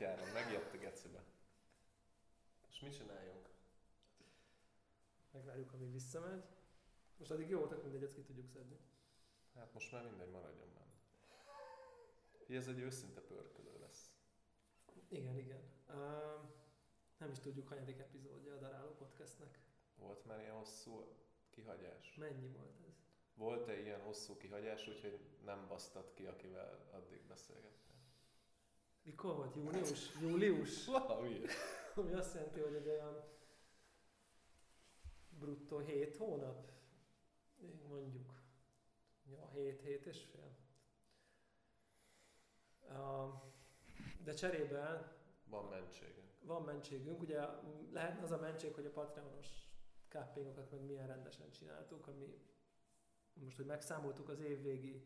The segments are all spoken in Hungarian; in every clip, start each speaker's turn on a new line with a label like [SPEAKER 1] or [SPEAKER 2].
[SPEAKER 1] kutyára, megjött a gecibe. És mit csináljunk?
[SPEAKER 2] Megvárjuk, amíg visszamegy. Most addig jó, tehát mindegy, ezt ki tudjuk szedni.
[SPEAKER 1] Hát most már mindegy, maradjon benne. Így ez egy őszinte pörkölő lesz.
[SPEAKER 2] Igen, igen. Uh, nem is tudjuk, hanyadik epizódja a Daráló Podcastnek.
[SPEAKER 1] Volt már ilyen hosszú kihagyás?
[SPEAKER 2] Mennyi volt ez?
[SPEAKER 1] Volt-e ilyen hosszú kihagyás, úgyhogy nem basztad ki, akivel addig beszélgettél?
[SPEAKER 2] Mikor volt? Június? Július?
[SPEAKER 1] Valami.
[SPEAKER 2] Ami azt jelenti, hogy egy olyan bruttó 7 hónap, mondjuk. Ja, 7, 7 és fél. De cserébe
[SPEAKER 1] Van mentségünk.
[SPEAKER 2] van mentségünk. Ugye lehetne az a mentség, hogy a Patreonos káppingokat meg milyen rendesen csináltuk, ami most, hogy megszámoltuk az évvégi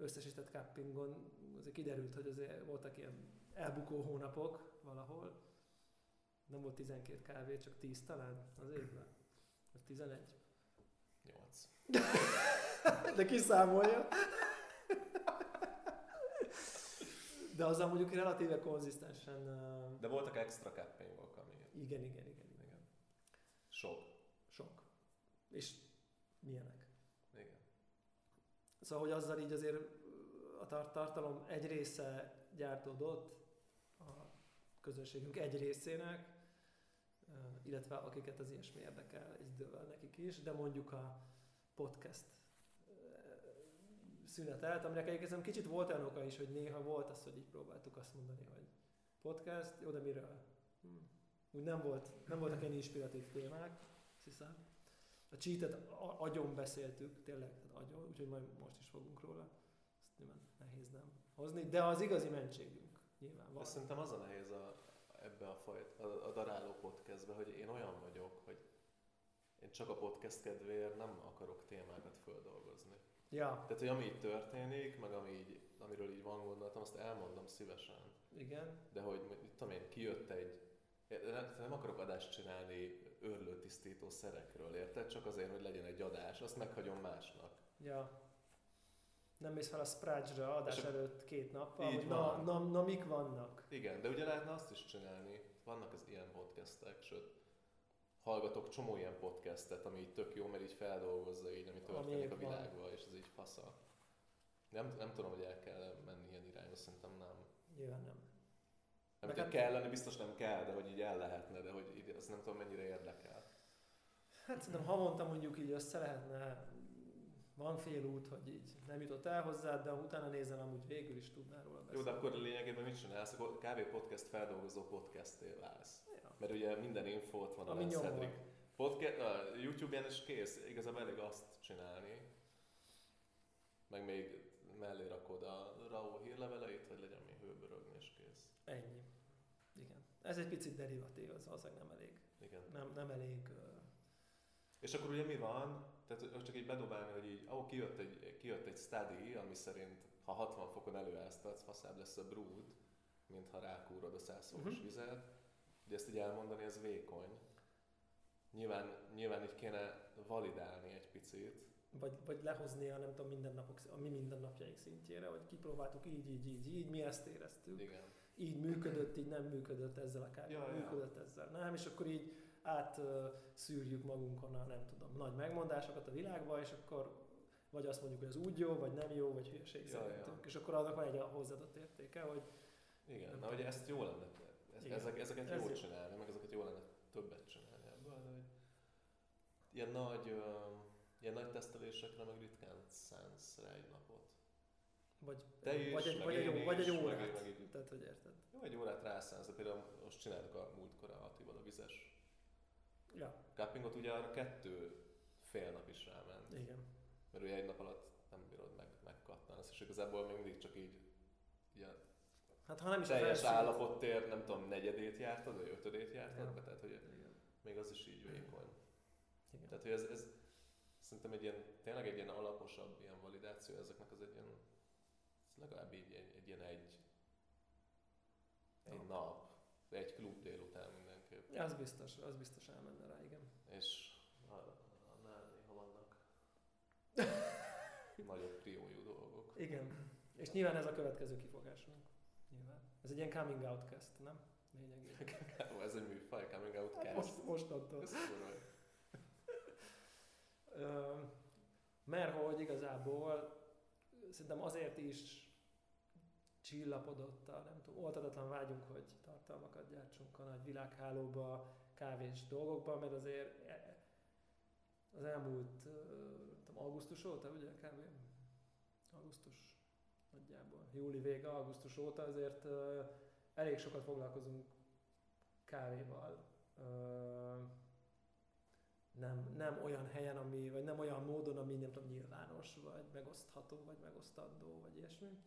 [SPEAKER 2] összesített káppingon, azért kiderült, hogy azért voltak ilyen elbukó hónapok valahol. Nem volt 12 kávé, csak 10 talán az évben. Vagy 11.
[SPEAKER 1] 8.
[SPEAKER 2] De kiszámolja. De azzal mondjuk relatíve konzisztensen...
[SPEAKER 1] De voltak extra cappingok, ami...
[SPEAKER 2] Igen, igen, igen, igen.
[SPEAKER 1] Igen. Sok.
[SPEAKER 2] Sok. És milyenek? Szóval, hogy azzal így azért a tar- tartalom egy része gyártódott a közönségünk egy részének, illetve akiket az ilyesmi érdekel egy idővel nekik is, de mondjuk a podcast szünetelt, aminek egyébként kicsit volt olyan oka is, hogy néha volt az, hogy így próbáltuk azt mondani, hogy podcast, jó, de miről? Hm. Úgy nem, volt, nem voltak ilyen inspiratív témák, azt hiszem. A cheatet agyon beszéltük, tényleg, tehát agyon, úgyhogy majd most is fogunk róla. Ezt nyilván nehéz nem hozni, de az igazi mentségünk nyilván van.
[SPEAKER 1] De szerintem az a nehéz a, ebbe a fajt, a, a daráló podcastbe, hogy én olyan vagyok, hogy én csak a podcast kedvéért nem akarok témákat földolgozni.
[SPEAKER 2] Ja,
[SPEAKER 1] Tehát, hogy ami így történik, meg ami így, amiről így van gondolatom, azt elmondom szívesen.
[SPEAKER 2] igen.
[SPEAKER 1] De hogy mit tudom én, kijött egy nem, nem akarok adást csinálni őrlőtisztító szerekről, érted? Csak azért, hogy legyen egy adás, azt meghagyom másnak.
[SPEAKER 2] Ja. Nem mész fel a Sprudge-ra adás
[SPEAKER 1] És
[SPEAKER 2] előtt két nappal, hogy na, na, na, mik vannak.
[SPEAKER 1] Igen, de ugye lehetne azt is csinálni. Vannak az ilyen podcastek, sőt, hallgatok csomó ilyen podcastet, ami így tök jó, mert így feldolgozza így, ami történik a világban, és ez így fasza. Nem, nem tudom, hogy el kell menni ilyen irányba, szerintem nem.
[SPEAKER 2] Nyilván nem.
[SPEAKER 1] Nem
[SPEAKER 2] Meg
[SPEAKER 1] kell,
[SPEAKER 2] hát-
[SPEAKER 1] kell lenni, biztos nem kell, de hogy így el lehetne, de hogy így, azt nem tudom mennyire érdekel.
[SPEAKER 2] Hát szerintem havonta mondjuk így össze lehetne, van fél út, hogy így nem jutott el hozzá, de utána nézel, amúgy végül is tudnál róla
[SPEAKER 1] Jó,
[SPEAKER 2] beszélni.
[SPEAKER 1] de akkor lényegében mit csinálsz? Akkor kb. podcast feldolgozó podcasté válsz.
[SPEAKER 2] Ja.
[SPEAKER 1] Mert ugye minden infót van a
[SPEAKER 2] Ami nyomor.
[SPEAKER 1] Cedric. Podcast, a YouTube-en is kész, igazából elég azt csinálni. Meg még mellé rakod a RAW hírleveleit, hogy legyen mi hőbörögni és kész.
[SPEAKER 2] Ennyi. Igen. Ez egy picit derivatív, az valószínűleg nem elég.
[SPEAKER 1] Igen.
[SPEAKER 2] Nem, nem elég... Uh,
[SPEAKER 1] És akkor ugye mi van? Tehát csak így bedobálni, hogy így, ó, kijött egy, kijött egy study, ami szerint ha 60 fokon előáztatsz, faszább lesz a brood, mint ha rákúrod a 100 fokos
[SPEAKER 2] Mhm.
[SPEAKER 1] vizet. Ugye ezt így elmondani, ez vékony. Nyilván, nyilván így kéne validálni egy picit.
[SPEAKER 2] vagy, vagy lehozni a nem tudom, mindennapok, a mi mindennapjaink szintjére, hogy kipróbáltuk így, így, így, így, mi ezt éreztük.
[SPEAKER 1] Igen.
[SPEAKER 2] Így működött, így nem működött ezzel a kártyával,
[SPEAKER 1] Ja, ja.
[SPEAKER 2] működött ezzel. Nem, és akkor így átszűrjük magunkon a nem tudom, nagy megmondásokat a világba, és akkor vagy azt mondjuk, hogy az úgy jó, vagy nem jó, vagy hülyeség
[SPEAKER 1] Ja,
[SPEAKER 2] szerintünk.
[SPEAKER 1] ja.
[SPEAKER 2] És akkor annak van egy hozzáadott értéke, hogy
[SPEAKER 1] Igen, na ugye ezt jó lenne, ez, ezek, ezeket
[SPEAKER 2] Ez
[SPEAKER 1] jó
[SPEAKER 2] jó.
[SPEAKER 1] csinálni, meg ezeket jó lenne többet csinálni ebből, de hogy ilyen nagy, ö, ilyen nagy tesztelésekre meg ritkán szánsz rá egy napot.
[SPEAKER 2] Vagy,
[SPEAKER 1] Te is,
[SPEAKER 2] vagy, egy,
[SPEAKER 1] meg
[SPEAKER 2] vagy, egy, jó, vagy egy
[SPEAKER 1] is, meg
[SPEAKER 2] órát.
[SPEAKER 1] én- meg így-
[SPEAKER 2] Tehát, hogy érted?
[SPEAKER 1] Jó, egy órát rászánsz, de például most csináltuk a múltkor a Attival a vizes
[SPEAKER 2] Ja,
[SPEAKER 1] cuppingot, ugye arra kettő fél nap is ráment.
[SPEAKER 2] igen.
[SPEAKER 1] Mert ugye egy nap alatt nem bírod meg, megkattanni, és igazából még mindig csak így ilyen
[SPEAKER 2] Hát ha nem is
[SPEAKER 1] teljes állapottér, nem tudom, negyedét jártad, vagy ötödét jártad,
[SPEAKER 2] Ja.
[SPEAKER 1] tehát hogy
[SPEAKER 2] Igen.
[SPEAKER 1] még az is így vékony.
[SPEAKER 2] Igen.
[SPEAKER 1] Tehát, hogy ez, ez szerintem egy ilyen, tényleg egy ilyen alaposabb ilyen validáció ezeknek az egy ilyen, legalább így egy, egy ilyen egy, egy
[SPEAKER 2] Ja.
[SPEAKER 1] nap, egy klub délután mindenképp.
[SPEAKER 2] Ja, az biztos, az biztos elmenne rá, igen.
[SPEAKER 1] És a- annál néha vannak nagyobb priójú dolgok.
[SPEAKER 2] Igen. És nyilván ez a következő kifogásunk. Nyilván. Ez egy ilyen coming out cast, nem? Lényegében.
[SPEAKER 1] ez egy műfaj, coming out cast.
[SPEAKER 2] Most, mostantól.
[SPEAKER 1] Ez
[SPEAKER 2] mert hogy igazából szerintem azért is csillapodott a, nem tudom, oltatatlan vágyunk, hogy tartalmakat gyártsunk a nagy világhálóba, kávés dolgokba, mert azért e- az elmúlt, tudom, augusztus óta, ugye kb. Augusztus nagyjából, júli vége, augusztus óta azért elég sokat foglalkozunk kávéval. Nem, nem olyan helyen, ami, vagy nem olyan módon, ami nem tudom, nyilvános, vagy megosztható, vagy megosztandó, vagy ilyesmi.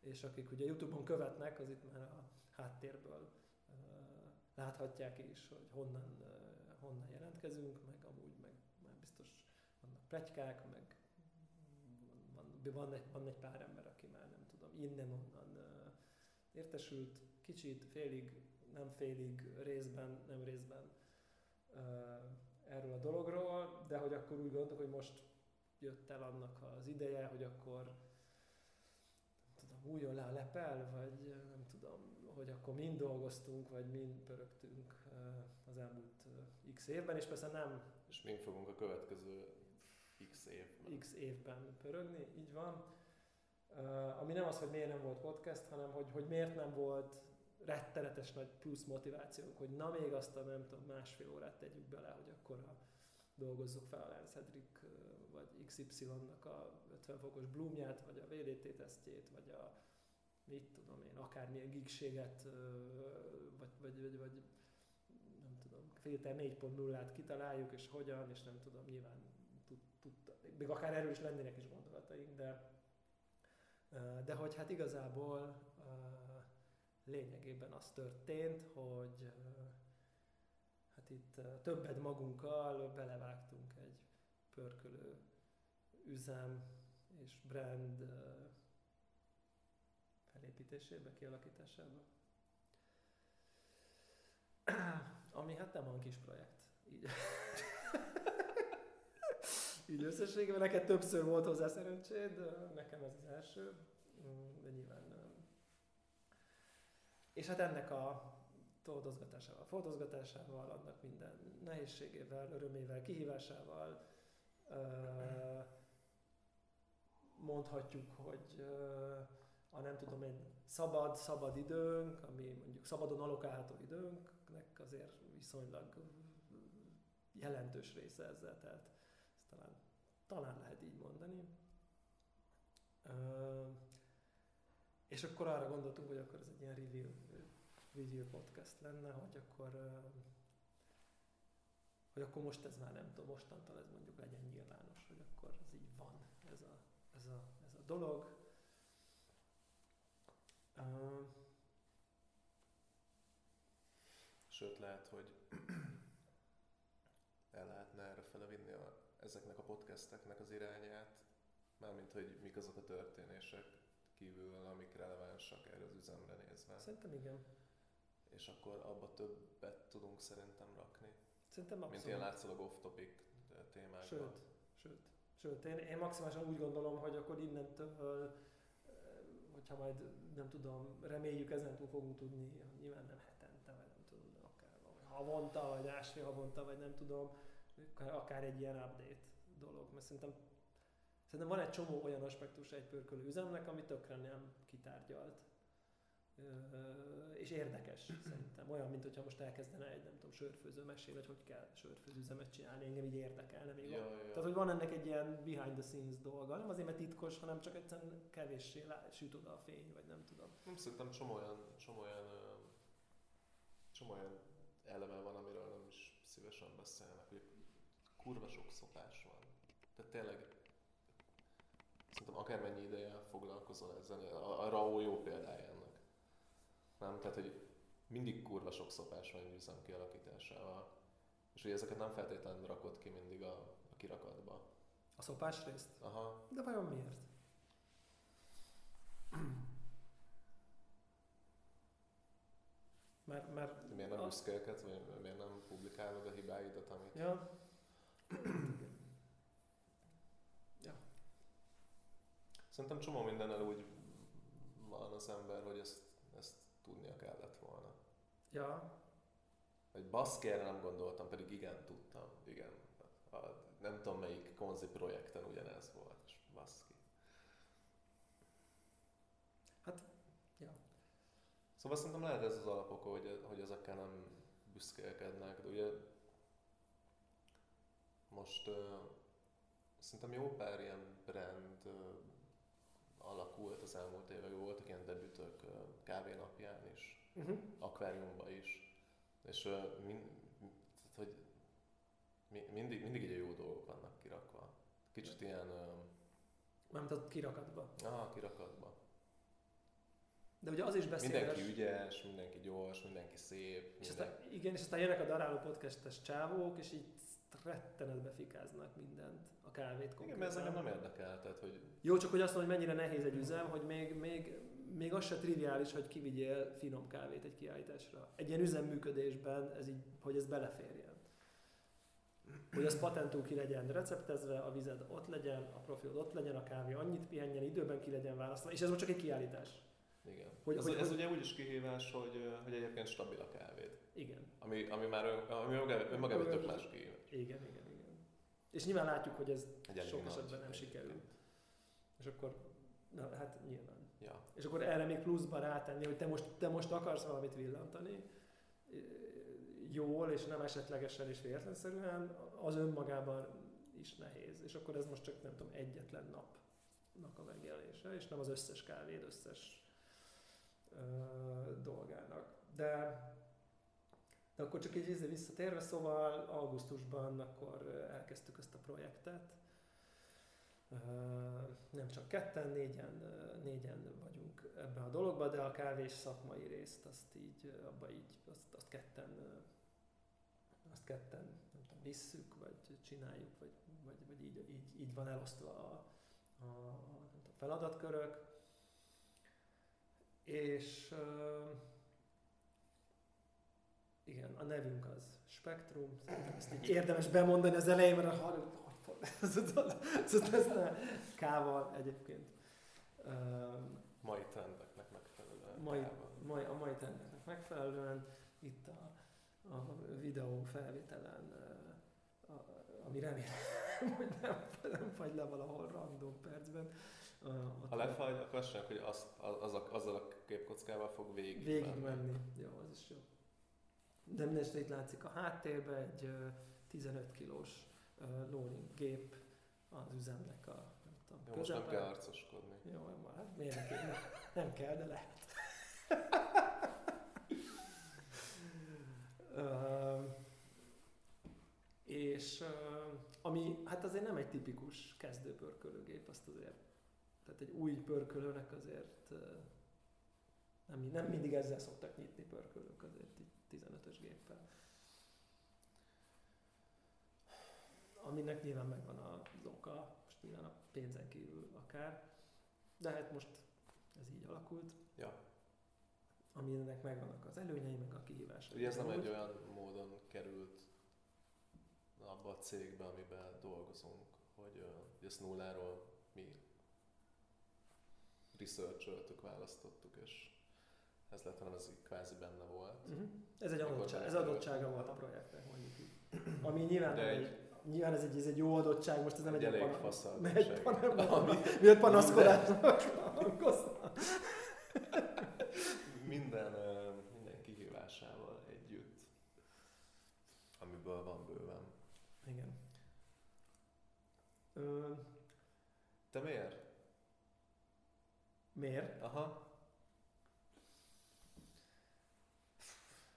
[SPEAKER 2] És akik ugye Youtube-on követnek, az itt már a háttérből láthatják is, hogy honnan, honnan jelentkezünk, meg amúgy meg már biztos vannak pletykák, meg van, van, egy, van egy pár ember, aki már nem tudom, innen-onnan értesült, kicsit, félig, nem félig, részben, nem részben erről a dologról, de hogy akkor úgy gondolok, hogy most jött el annak az ideje, hogy akkor újjon le a lepel, vagy nem tudom, hogy akkor mind dolgoztunk, vagy mind pörögtünk az elmúlt x évben, és persze nem...
[SPEAKER 1] És mind fogunk a következő x évben.
[SPEAKER 2] X évben pörögni, így van. Ami nem az, hogy miért nem volt podcast, hanem hogy, hogy miért nem volt rettenetes nagy plusz motivációnk, hogy na még azt a nem tudom, másfél órát tegyük bele, hogy akkor a, dolgozzuk fel a Lance Hedrick vagy XY-nak a 50 fokos bloomját, vagy a VDT tesztjét, vagy a mit tudom én, akármilyen gigséget, vagy, vagy, vagy, vagy nem tudom, filter 4.0-át kitaláljuk, és hogyan, és nem tudom, nyilván tud, tud, még akár erről is lennének is gondolataink, de de hogy hát igazából lényegében az történt, hogy hát itt többet magunkkal belevágtunk egy pörkölő üzem és brand felépítésébe, kialakításába. Ami hát nem olyan kis projekt. Így, így összességében neked többször volt hozzá szerencséd, nekem ez az első, mm, de nyilván nem. És hát ennek a toldozgatásával, fotózgatásával, annak minden nehézségével, örömével, kihívásával mondhatjuk, hogy a nem tudom én szabad, szabad időnk, ami mondjuk szabadon alokálható időnknek azért viszonylag jelentős része ezzel telt. Ezt talán, talán lehet így mondani. És akkor arra gondoltunk, hogy akkor ez egy ilyen review, review podcast lenne, hogy akkor hogy akkor most ez már nem tudom, mostantól ez mondjuk legyen nyilvános, hogy akkor ez így van, a, ez a, dolog. Uh,
[SPEAKER 1] Sőt, lehet, hogy el lehetne erre felevinni a, ezeknek a podcasteknek az irányát, mármint, hogy mik azok a történések, kívül, amik relevánsak erre az üzemre nézve.
[SPEAKER 2] Szerintem igen.
[SPEAKER 1] És akkor abba többet tudunk szerintem rakni.
[SPEAKER 2] Szerintem abszolút.
[SPEAKER 1] Mint ilyen látszólag off-topic témákban.
[SPEAKER 2] Sőt, sőt. Én, én maximálisan úgy gondolom, hogy akkor innentől, hogyha majd nem tudom, reméljük ezentúl fogunk tudni, nyilván nem hetente, vagy nem tudom, akár havonta, vagy másfél havonta, vagy nem tudom, akár egy ilyen update dolog, mert szerintem Szerintem van egy csomó olyan aspektus egy pörkölő üzemnek, ami tökre nem kitárgyalt. És érdekes szerintem. Olyan, mint hogyha most elkezdene egy, nem tudom, sörfőző mesélni, hogy hogy kell sörfőzőüzemet csinálni, engem így érdekelne még.
[SPEAKER 1] Ja, ja.
[SPEAKER 2] Tehát, hogy van ennek egy ilyen behind the scenes dolga. Nem azért, mert titkos, hanem csak egyszerűen kevéssé süt oda a fény, vagy nem tudom.
[SPEAKER 1] Nem szerintem csomó olyan, csomó olyan, csomó olyan eleme van, amiről nem is szívesen beszélnek, hogy kurva sok szopás van. Tehát tényleg szerintem akármennyi ideje foglalkozol ezzel, a, a RAO jó példája ennek. Nem? Tehát, hogy mindig kurva sok szopás van egy üzem kialakításával. És hogy ezeket nem feltétlenül rakod ki mindig a, a kirakatba.
[SPEAKER 2] A szopás részt?
[SPEAKER 1] Aha.
[SPEAKER 2] De vajon miért? Mert, mert
[SPEAKER 1] miért nem büszkélkedsz, vagy miért nem publikálod a hibáidat, amit...
[SPEAKER 2] Ja.
[SPEAKER 1] Szerintem csomó mindennel úgy van az ember, hogy ezt
[SPEAKER 2] Ja,
[SPEAKER 1] Hogy baszki, erre nem gondoltam, pedig igen, tudtam. Igen. A, nem tudom melyik konzi projekten ugyanez volt. És baszki.
[SPEAKER 2] Hát, ja.
[SPEAKER 1] Szóval szerintem lehet ez az alapok, hogy, hogy ezekkel nem büszkélkednek, de ugye most uh, szerintem jó pár ilyen brand uh, alakult az elmúlt években, voltak ilyen debütök uh, kávénapján is,
[SPEAKER 2] Uh-huh.
[SPEAKER 1] akváriumban is, és uh, min, tehát, hogy mi, mindig, mindig így a jó dolgok vannak kirakva. Kicsit ilyen, uh,
[SPEAKER 2] Mármint a kirakatba.
[SPEAKER 1] ah, kirakatba.
[SPEAKER 2] De ugye az is beszédes.
[SPEAKER 1] Mindenki ügyes, mindenki gyors, mindenki szép,
[SPEAKER 2] És
[SPEAKER 1] minden...
[SPEAKER 2] aztán, igen, és aztán jönnek a daráló podcastes csávók, és így rettenetbe fikáznak mindent, a kávét
[SPEAKER 1] Igen, mert ez engem
[SPEAKER 2] konkrétan.
[SPEAKER 1] nem érdekel, tehát hogy
[SPEAKER 2] Jó, csak hogy azt mondom, hogy mennyire nehéz egy üzem, hogy még, még, még az se triviális, hogy kivigyél finom kávét egy kiállításra. Egy ilyen üzemműködésben, ez így, hogy ez beleférjen. Hogy az patentul ki legyen receptezve, a vized ott legyen, a profilod ott legyen, a kávé annyit pihenjen, időben ki legyen választva, és ez most csak egy kiállítás.
[SPEAKER 1] igen.
[SPEAKER 2] Hogy-
[SPEAKER 1] ez,
[SPEAKER 2] hogy-
[SPEAKER 1] ez
[SPEAKER 2] hogy-
[SPEAKER 1] ugye úgy is kihívás, hogy, hogy egyébként stabil a kávéd.
[SPEAKER 2] Igen.
[SPEAKER 1] Ami, ami már ami önmagában tök más kihívás.
[SPEAKER 2] Igen, igen, igen. És nyilván látjuk, hogy ez
[SPEAKER 1] Egy elég
[SPEAKER 2] sok
[SPEAKER 1] nagy
[SPEAKER 2] esetben nem sikerül. És akkor, na hát nyilván.
[SPEAKER 1] Ja.
[SPEAKER 2] És akkor erre még pluszba rátenni, hogy te most, te most akarsz valamit villantani, jól és nem esetlegesen és véletlenszerűen, az önmagában is nehéz. És akkor ez most csak nem tudom, egyetlen napnak a megjelenése, és nem az összes kávéd összes ö, dolgának. De, de akkor csak egy visszatérve, szóval augusztusban akkor elkezdtük ezt a projektet. Nem csak ketten, négyen, négyen vagyunk ebben a dologban, de a kávés szakmai részt azt így, abba így, azt, azt ketten, azt ketten nem tudom, visszük, vagy csináljuk, vagy, vagy, vagy így, így, így van elosztva a, a, a tudom, feladatkörök. És igen, a nevünk az Spektrum. Ezt így érdemes bemondani az elején, mert a hallod, ez, ne. Kával egyébként.
[SPEAKER 1] Mai trendeknek megfelelően.
[SPEAKER 2] mai, mai, a mai trendeknek megfelelően itt a, a videó felvételen, a, ami remélem, hogy nem, nem fagy le valahol random percben.
[SPEAKER 1] Ha lefagy, akkor azt hogy az, az, az azzal a képkockával fog végig,
[SPEAKER 2] végig menni. Jó, az is jó. De mindenesetre itt látszik a háttérben egy ö, 15 kilós loading gép az üzemnek a nem tudom,
[SPEAKER 1] Jó, most nem kell arcoskodni.
[SPEAKER 2] Jó, már hát miért ne kéne? Nem kell, de lehet. Ö, és ö, ami, hát azért nem egy tipikus kezdőpörkölőgép, azt azért, tehát egy új pörkölőnek azért ö, nem, nem mindig ezzel szoktak nyitni pörkölők azért így 15-ös géppel. Aminek nyilván megvan az oka, most nyilván a pénzen kívül akár, de hát most ez így alakult,
[SPEAKER 1] Ja.
[SPEAKER 2] aminek megvannak az előnyei, meg a kihívásai.
[SPEAKER 1] Ugye ez nem egy olyan módon került abba a cégbe, amiben dolgozunk, hogy, hogy ezt nulláról mi researcholtuk, választottuk, és ez lett, hanem ez kvázi benne volt.
[SPEAKER 2] Uh-huh. Ez egy adottság, ez adottsága volt a projektnek, mondjuk így. Ami nyilván,
[SPEAKER 1] De egy-
[SPEAKER 2] egy, nyilván ez, egy, ez egy jó adottság, most ez nem
[SPEAKER 1] Egy
[SPEAKER 2] egy,
[SPEAKER 1] elég fasz
[SPEAKER 2] egy miért panaszkodásnak
[SPEAKER 1] minden, minden kihívásával együtt, amiből van bőven.
[SPEAKER 2] Igen. Ö,
[SPEAKER 1] Te miért?
[SPEAKER 2] miért?
[SPEAKER 1] Aha.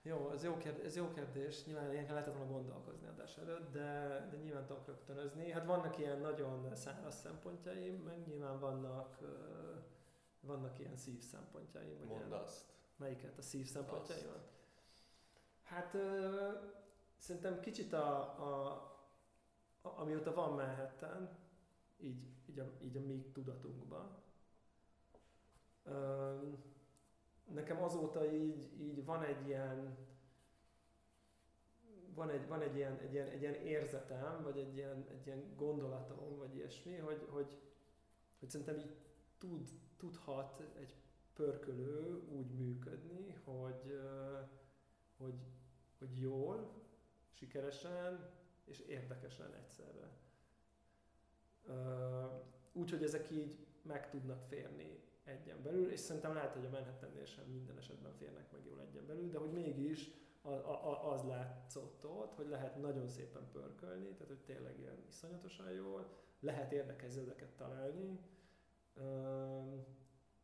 [SPEAKER 2] Jó, ez jó, kérdés, ez jó kérdés. Nyilván ilyenkor lehetett volna gondolkozni adás előtt, de, de nyilván tudok rögtönözni. Hát vannak ilyen nagyon száraz szempontjaim, meg nyilván vannak, vannak ilyen szív szempontjaim.
[SPEAKER 1] Mondd
[SPEAKER 2] ilyen-
[SPEAKER 1] azt.
[SPEAKER 2] Melyiket? A szív szempontjaimat? Hát ö, szerintem kicsit a, a, a, amióta van Manhattan, így, így, a, így a mi tudatunkban, ö, nekem azóta így, így van egy ilyen van egy, van egy, ilyen, egy, ilyen, egy ilyen érzetem, vagy egy ilyen, egy ilyen gondolatom, vagy ilyesmi, hogy, hogy, hogy szerintem így tud, tudhat egy pörkölő úgy működni, hogy, hogy, hogy jól, sikeresen és érdekesen egyszerre. Úgy, hogy ezek így meg tudnak férni egyen belül, és szerintem lehet, hogy a Manhattannél sem minden esetben férnek meg jól egyen belül, de hogy mégis az látszott ott, hogy lehet nagyon szépen pörkölni, tehát hogy tényleg ilyen iszonyatosan jól, lehet érdekes zöldeket találni,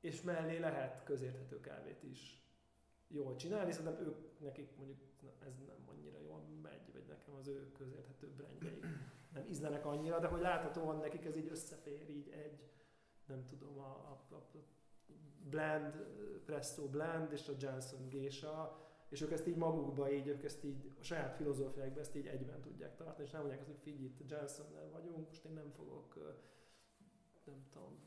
[SPEAKER 2] és mellé lehet közérthető kávét is jól csinálni, szerintem ők, nekik mondjuk ez nem annyira jól megy, vagy nekem az ő közérthető brandjeik nem ízlenek annyira, de hogy láthatóan nekik ez így összefér így egy, nem tudom, a, a, a blend, Presto blend és a Johnson gésa, és ők ezt így magukba, így, ők ezt így a saját filozófiákban ezt így egyben tudják tartani, és nem mondják azt, hogy figyelj, itt Johnsonnel vagyunk, most én nem fogok, nem tudom,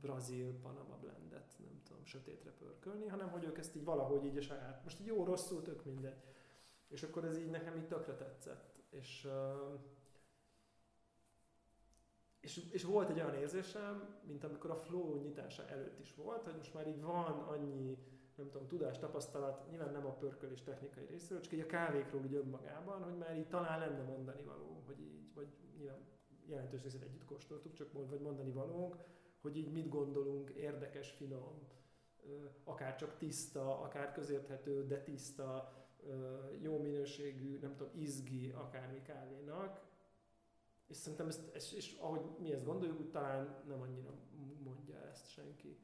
[SPEAKER 2] brazil Panama blendet, nem tudom, sötétre pörkölni, hanem hogy ők ezt így valahogy így a saját, most így jó, rosszul, tök mindegy. És akkor ez így nekem így tökre tetszett. És, és, és volt egy olyan érzésem, mint amikor a flow nyitása előtt is volt, hogy most már így van annyi nem tudom, tudás, tapasztalat, nyilván nem a pörkölés technikai részéről, csak így a kávékról úgy önmagában, hogy már így talán lenne mondani való, hogy így, vagy nyilván jelentős részét együtt kóstoltuk, csak mond, vagy mondani valónk, hogy így mit gondolunk érdekes, finom, akár csak tiszta, akár közérthető, de tiszta, jó minőségű, nem tudom, izgi akármi kávénak, és szerintem ezt, és, és ahogy mi ezt gondoljuk, úgy talán nem annyira mondja ezt senki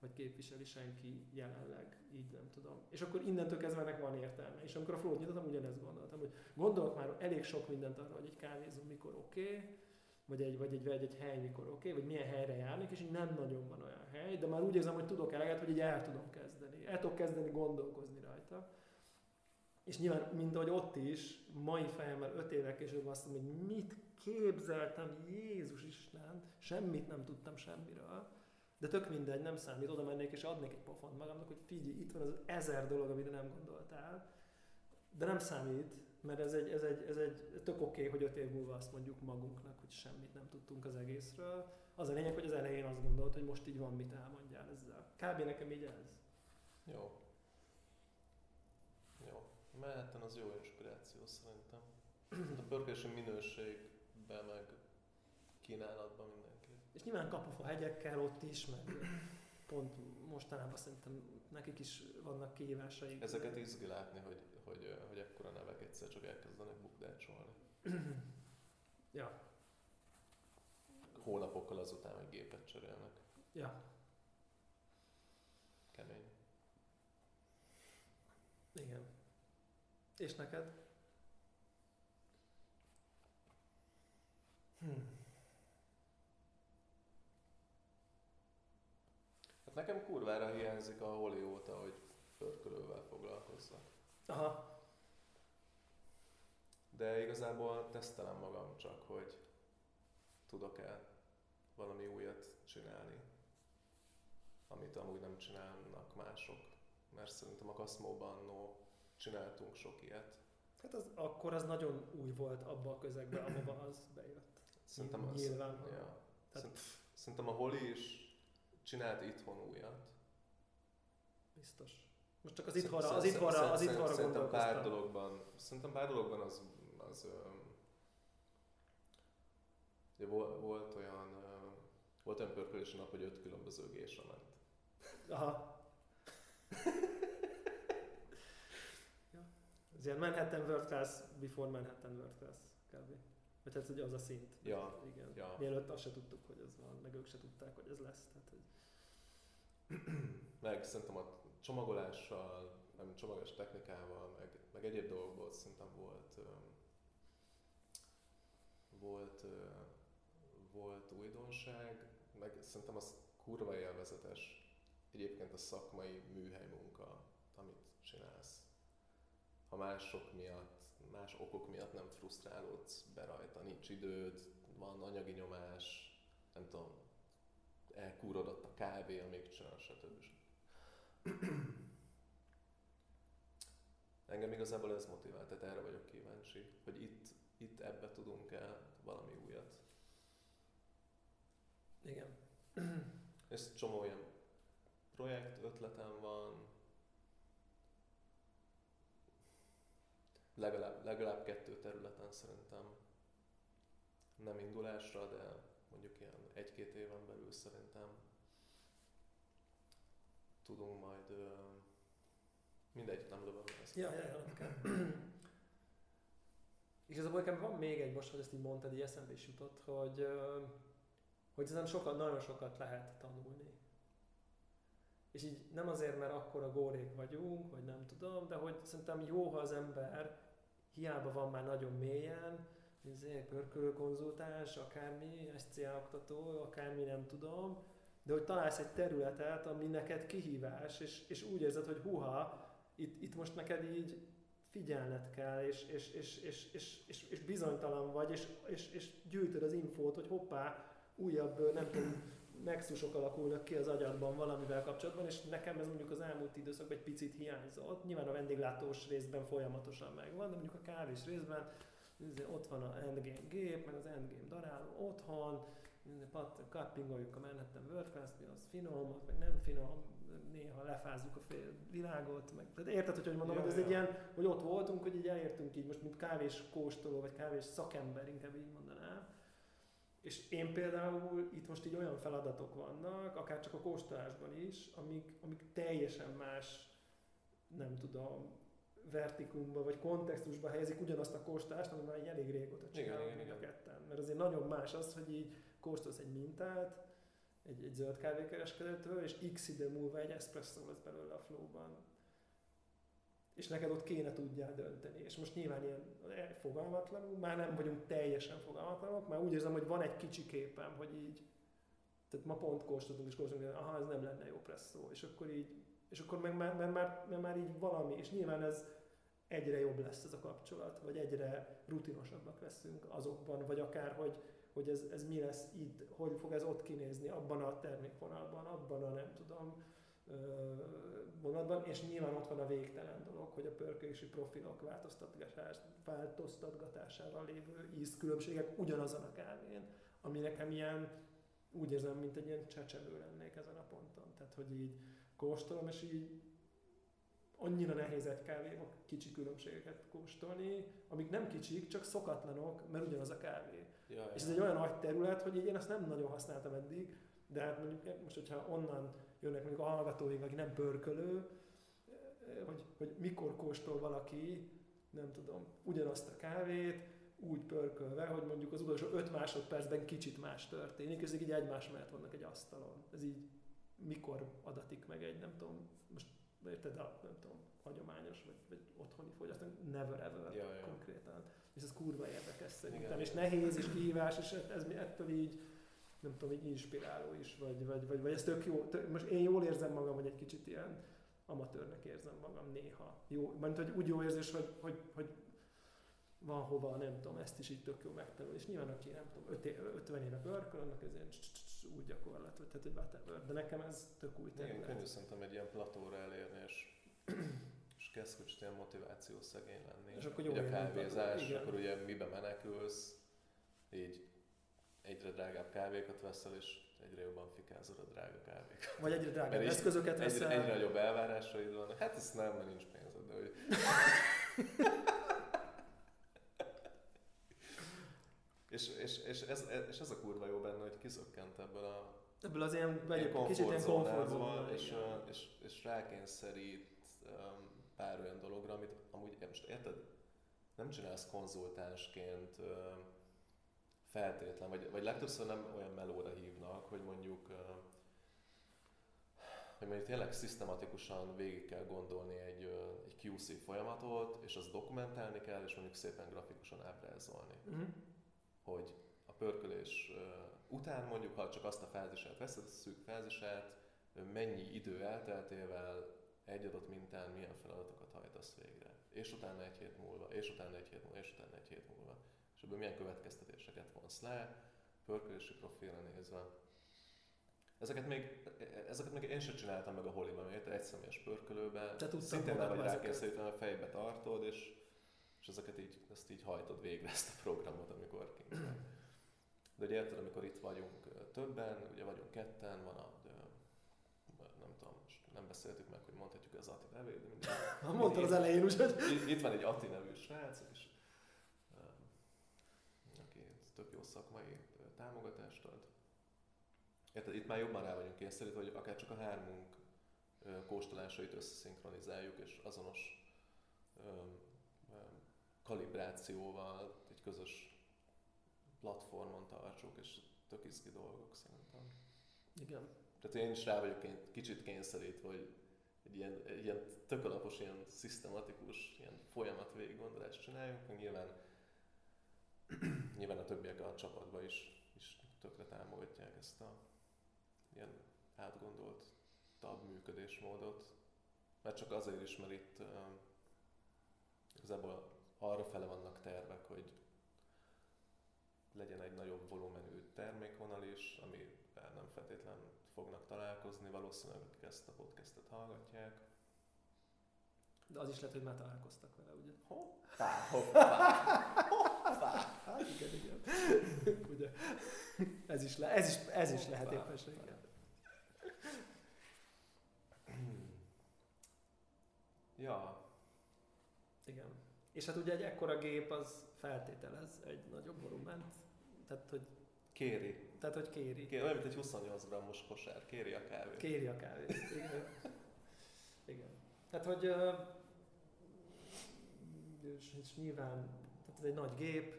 [SPEAKER 2] vagy képviseli senki jelenleg, így nem tudom. És akkor innentől kezdve ennek van értelme. És amikor a flót nyitottam, ugyanezt gondoltam, hogy gondolok már elég sok mindent arra, hogy egy kávézó mikor oké, okay, vagy egy, vagy egy, vagy egy hely mikor oké, okay, vagy milyen helyre járnék, és így nem nagyon van olyan hely, de már úgy érzem, hogy tudok eleget, hogy így el tudom kezdeni. El tudok kezdeni gondolkozni rajta. És nyilván, mint ahogy ott is, mai fejemmel öt évek később azt mondom, hogy mit képzeltem, Jézus Isten, semmit nem tudtam semmiről de tök mindegy, nem számít, oda mennék és adnék egy pofont magamnak, hogy figyelj, itt van az ezer dolog, amire nem gondoltál. De nem számít, mert ez egy, ez egy, ez egy tök oké, okay, hogy öt év múlva azt mondjuk magunknak, hogy semmit nem tudtunk az egészről. Az a lényeg, hogy az elején azt gondolt, hogy most így van, mit elmondjál ezzel. Kb. nekem így ez.
[SPEAKER 1] Jó. Mehetten az jó inspiráció szerintem. A pörkési minőségben meg kínálatban minden
[SPEAKER 2] és nyilván kapufa hegyekkel ott is, meg pont mostanában szerintem nekik is vannak kihívásaik.
[SPEAKER 1] Ezeket izgi látni, hogy, hogy, hogy ekkora nevek egyszer csak elkezdenek bukdácsolni.
[SPEAKER 2] ja.
[SPEAKER 1] Hónapokkal azután, hogy gépet cserélnek.
[SPEAKER 2] Ja.
[SPEAKER 1] Kemény.
[SPEAKER 2] Igen. És neked?
[SPEAKER 1] Hmm. Hát nekem kurvára hiányzik a holi óta, hogy pörkölővel foglalkozzak.
[SPEAKER 2] Aha.
[SPEAKER 1] De igazából tesztelem magam csak, hogy tudok-e valami újat csinálni, amit amúgy nem csinálnak mások. Mert szerintem a Kaszmóban no, csináltunk sok ilyet.
[SPEAKER 2] Hát az, akkor az nagyon új volt abban a közegben, ahova az bejött.
[SPEAKER 1] Szerintem az, Nyilván. Ja. Tehát... Szerintem a holi is csinált itthon újat.
[SPEAKER 2] Biztos. Most csak az itthonra, az itthonra, az itthonra
[SPEAKER 1] Szerintem pár dologban, szerintem pár dologban az, az ugye volt, volt olyan, volt olyan pörkölési nap, hogy öt különböző gésre ment.
[SPEAKER 2] Aha. Ez ilyen Manhattan World Class before Manhattan World Class kb. Vagy hát, hogy az a szint.
[SPEAKER 1] Ja.
[SPEAKER 2] Igen.
[SPEAKER 1] Ja.
[SPEAKER 2] Mielőtt azt se tudtuk, hogy ez van, meg ők se tudták, hogy ez lesz. Tehát, hogy
[SPEAKER 1] meg szerintem a csomagolással, nem csomagolás technikával, meg, meg egyéb dolgokból szerintem volt volt, volt újdonság, meg szerintem az kurva élvezetes egyébként a szakmai műhely munka, amit csinálsz. Ha mások miatt, más okok miatt nem frusztrálódsz be rajta, nincs időd, van anyagi nyomás, nem tudom, elkúrodott a kávé, amíg csinál, stb. Engem igazából ez motivál, tehát erre vagyok kíváncsi, hogy itt, itt ebbe tudunk el valami újat.
[SPEAKER 2] Igen.
[SPEAKER 1] És csomó olyan projekt ötletem van, legalább, legalább kettő területen szerintem nem indulásra, de mondjuk ilyen egy-két éven belül szerintem tudunk majd uh, mindegy, nem dobom
[SPEAKER 2] ezt. Ja, ja, ja, És ez a nekem van még egy, most, hogy ezt így mondtad, így eszembe is jutott, hogy, hogy ezen sokat, nagyon sokat lehet tanulni. És így nem azért, mert akkor a górék vagyunk, vagy nem tudom, de hogy szerintem jó, ha az ember hiába van már nagyon mélyen, izé, pörkölő konzultás, akármi, SCA oktató, akármi nem tudom, de hogy találsz egy területet, ami neked kihívás, és, és úgy érzed, hogy huha, itt, itt most neked így figyelned kell, és, és, és, és, és, és, és bizonytalan vagy, és, és, és gyűjtöd az infót, hogy hoppá, újabb, nem tudom, nexusok alakulnak ki az agyadban valamivel kapcsolatban, és nekem ez mondjuk az elmúlt időszakban egy picit hiányzott. Nyilván a vendéglátós részben folyamatosan megvan, de mondjuk a kávés részben ott van a endgame gép, meg az endgame daráló otthon, kappingoljuk a Manhattan World Class, az finom, az meg nem finom, néha lefázzuk a fél világot, meg, tehát érted, hogy hogy mondom, ja, hogy ez ja. egy ilyen, hogy ott voltunk, hogy így elértünk így most, mint kávés kóstoló, vagy kávés szakember, inkább így mondanám. És én például itt most így olyan feladatok vannak, akár csak a kóstolásban is, amik, amik teljesen más, nem tudom, vertikumba vagy kontextusba helyezik ugyanazt a kóstolást, amit már egy elég régóta csinálunk igen, igen, igen. ketten. Mert azért nagyon más az, hogy így kóstolsz egy mintát, egy, egy zöld kávékereskedőtől, és x idő múlva egy espresso lesz belőle a flowban. És neked ott kéne tudjál dönteni. És most nyilván ilyen fogalmatlanul, már nem vagyunk teljesen fogalmatlanok, már úgy érzem, hogy van egy kicsi képem, hogy így, tehát ma pont kóstoltunk és kóstoltunk, hogy aha, ez nem lenne jó presszó. És akkor így, és akkor meg már, mert már, mert már így valami, és nyilván ez egyre jobb lesz ez a kapcsolat, vagy egyre rutinosabbak leszünk azokban, vagy akár, hogy, hogy ez, ez mi lesz itt, hogy fog ez ott kinézni abban a termékvonalban, abban a nem tudom vonatban, és nyilván ott van a végtelen dolog, hogy a pörkölési profilok változtatgatásával lévő ízkülönbségek ugyanazon a kávén, ami nekem ilyen, úgy érzem, mint egy ilyen csecsemő lennék ezen a ponton. Tehát, hogy így kóstolom, és így annyira nehéz egy kávéban kicsi különbségeket kóstolni, amik nem kicsik, csak szokatlanok, mert ugyanaz a kávé. Ja, és ez egy olyan nagy terület, hogy így én azt nem nagyon használtam eddig, de hát mondjuk most, hogyha onnan jönnek mondjuk a hallgatóink, aki nem pörkölő, hogy, hogy mikor kóstol valaki, nem tudom, ugyanazt a kávét, úgy pörkölve, hogy mondjuk az utolsó 5 másodpercben kicsit más történik, és így egymás mellett vannak egy asztalon. Ez így mikor adatik meg egy, nem tudom, most érted, a, nem tudom, hagyományos, vagy, vagy otthoni fogyasztó, never ever ja, ja. konkrétan. És ez kurva érdekes szerintem, Igen. és nehéz, és kihívás, és ez ettől így, nem tudom, így inspiráló is, vagy, vagy, vagy, vagy ez tök jó. Tök, most én jól érzem magam, hogy egy kicsit ilyen amatőrnek érzem magam néha. Jó, mert hogy úgy jó érzés, hogy, hogy, hogy van hova, nem tudom, ezt is így tök jó megtanulni. És nyilván, aki nem tudom, 50 éve pörköl, annak ez ilyen úgy gyakorlat, tehát egy whatever. De nekem ez tök új
[SPEAKER 1] terület. Igen, könnyű szerintem egy ilyen platóra elérni, és és kezd kicsit ilyen motiváció szegény lenni. És akkor jó a kávézás, akkor ugye mibe menekülsz, így egyre drágább kávékat veszel, és egyre jobban fikázod a drága kávékat.
[SPEAKER 2] Vagy egyre drágább eszközöket veszel.
[SPEAKER 1] Egyre, egyre nagyobb elvárásaid van. Hát ez nem, mert nincs pénzed, de hogy... és, és, és, ez, és ez a kurva jó benne, hogy kiszökkent ebből a
[SPEAKER 2] Ebből az ilyen, ilyen kicsit ilyen komfortzónából,
[SPEAKER 1] és, és, és rákényszerít um, pár olyan dologra, amit amúgy most érted, nem csinálsz konzultánsként feltétlen, vagy, vagy legtöbbször nem olyan melóra hívnak, hogy mondjuk hogy mondjuk tényleg szisztematikusan végig kell gondolni egy, egy QC folyamatot, és azt dokumentálni kell, és mondjuk szépen grafikusan ábrázolni. Uh-huh. Hogy a pörkölés után mondjuk, ha csak azt a fázisát veszed, szűk fázisát, mennyi idő elteltével egy adott mintán milyen feladatokat hajtasz végre. És utána egy hét múlva, és utána egy hét múlva, és utána egy hét múlva. És ebből milyen következtetéseket vonsz le, pörkölési profilra nézve. Ezeket még, ezeket még én sem csináltam meg a holiban, mert egy személyes pörkölőben. Szintén nem vagy rákészítve a fejbe tartod, és, és ezeket így, ezt így hajtod végre ezt a programot, amikor kint De ugye érted, amikor itt vagyunk többen, ugye vagyunk ketten, van a, nem tudom, most nem beszéltük meg, hogy mondhatjuk az Ati nevét, de mindig.
[SPEAKER 2] Mondtam az elején, úgyhogy...
[SPEAKER 1] Itt, itt van egy Ati nevű srác, és um, aki tök jó szakmai támogatást ad. Érted, itt már jobban rá vagyunk kényszerítve, hogy akár csak a hármunk kóstolásait összeszinkronizáljuk, és azonos kalibrációval egy közös platformon tartsuk, és tök izgi dolgok szerintem.
[SPEAKER 2] Igen.
[SPEAKER 1] Tehát én is rá vagyok kicsit kényszerítve, hogy egy ilyen, egy ilyen tök alapos, ilyen szisztematikus, ilyen folyamat végiggondolást csináljunk, meg nyilván, nyilván a többiek a csapatban is, is tökre támogatják ezt a ilyen átgondolt tab működésmódot. Mert csak azért is, mert itt uh, igazából arra fele vannak tervek, hogy legyen egy nagyobb volumenű termékvonal is, amivel nem feltétlenül fognak találkozni, valószínűleg akik ezt a podcastet hallgatják.
[SPEAKER 2] De az is lehet, hogy már találkoztak vele, ugye?
[SPEAKER 1] Hoppá, hoppá,
[SPEAKER 2] hoppá. Hát igen, igen. ugye? Ez is, le, ez is, ez is lehet éppenséggel.
[SPEAKER 1] Ja.
[SPEAKER 2] Igen. És hát ugye egy ekkora gép az feltételez egy nagyobb volument, tehát hogy
[SPEAKER 1] Kéri.
[SPEAKER 2] Tehát, hogy kéri.
[SPEAKER 1] kéri olyan, mint egy 28 grammos kosár. Kéri a kávét.
[SPEAKER 2] Kéri a kávét. Igen. Igen. Tehát, hogy és, és nyilván, ez egy nagy gép,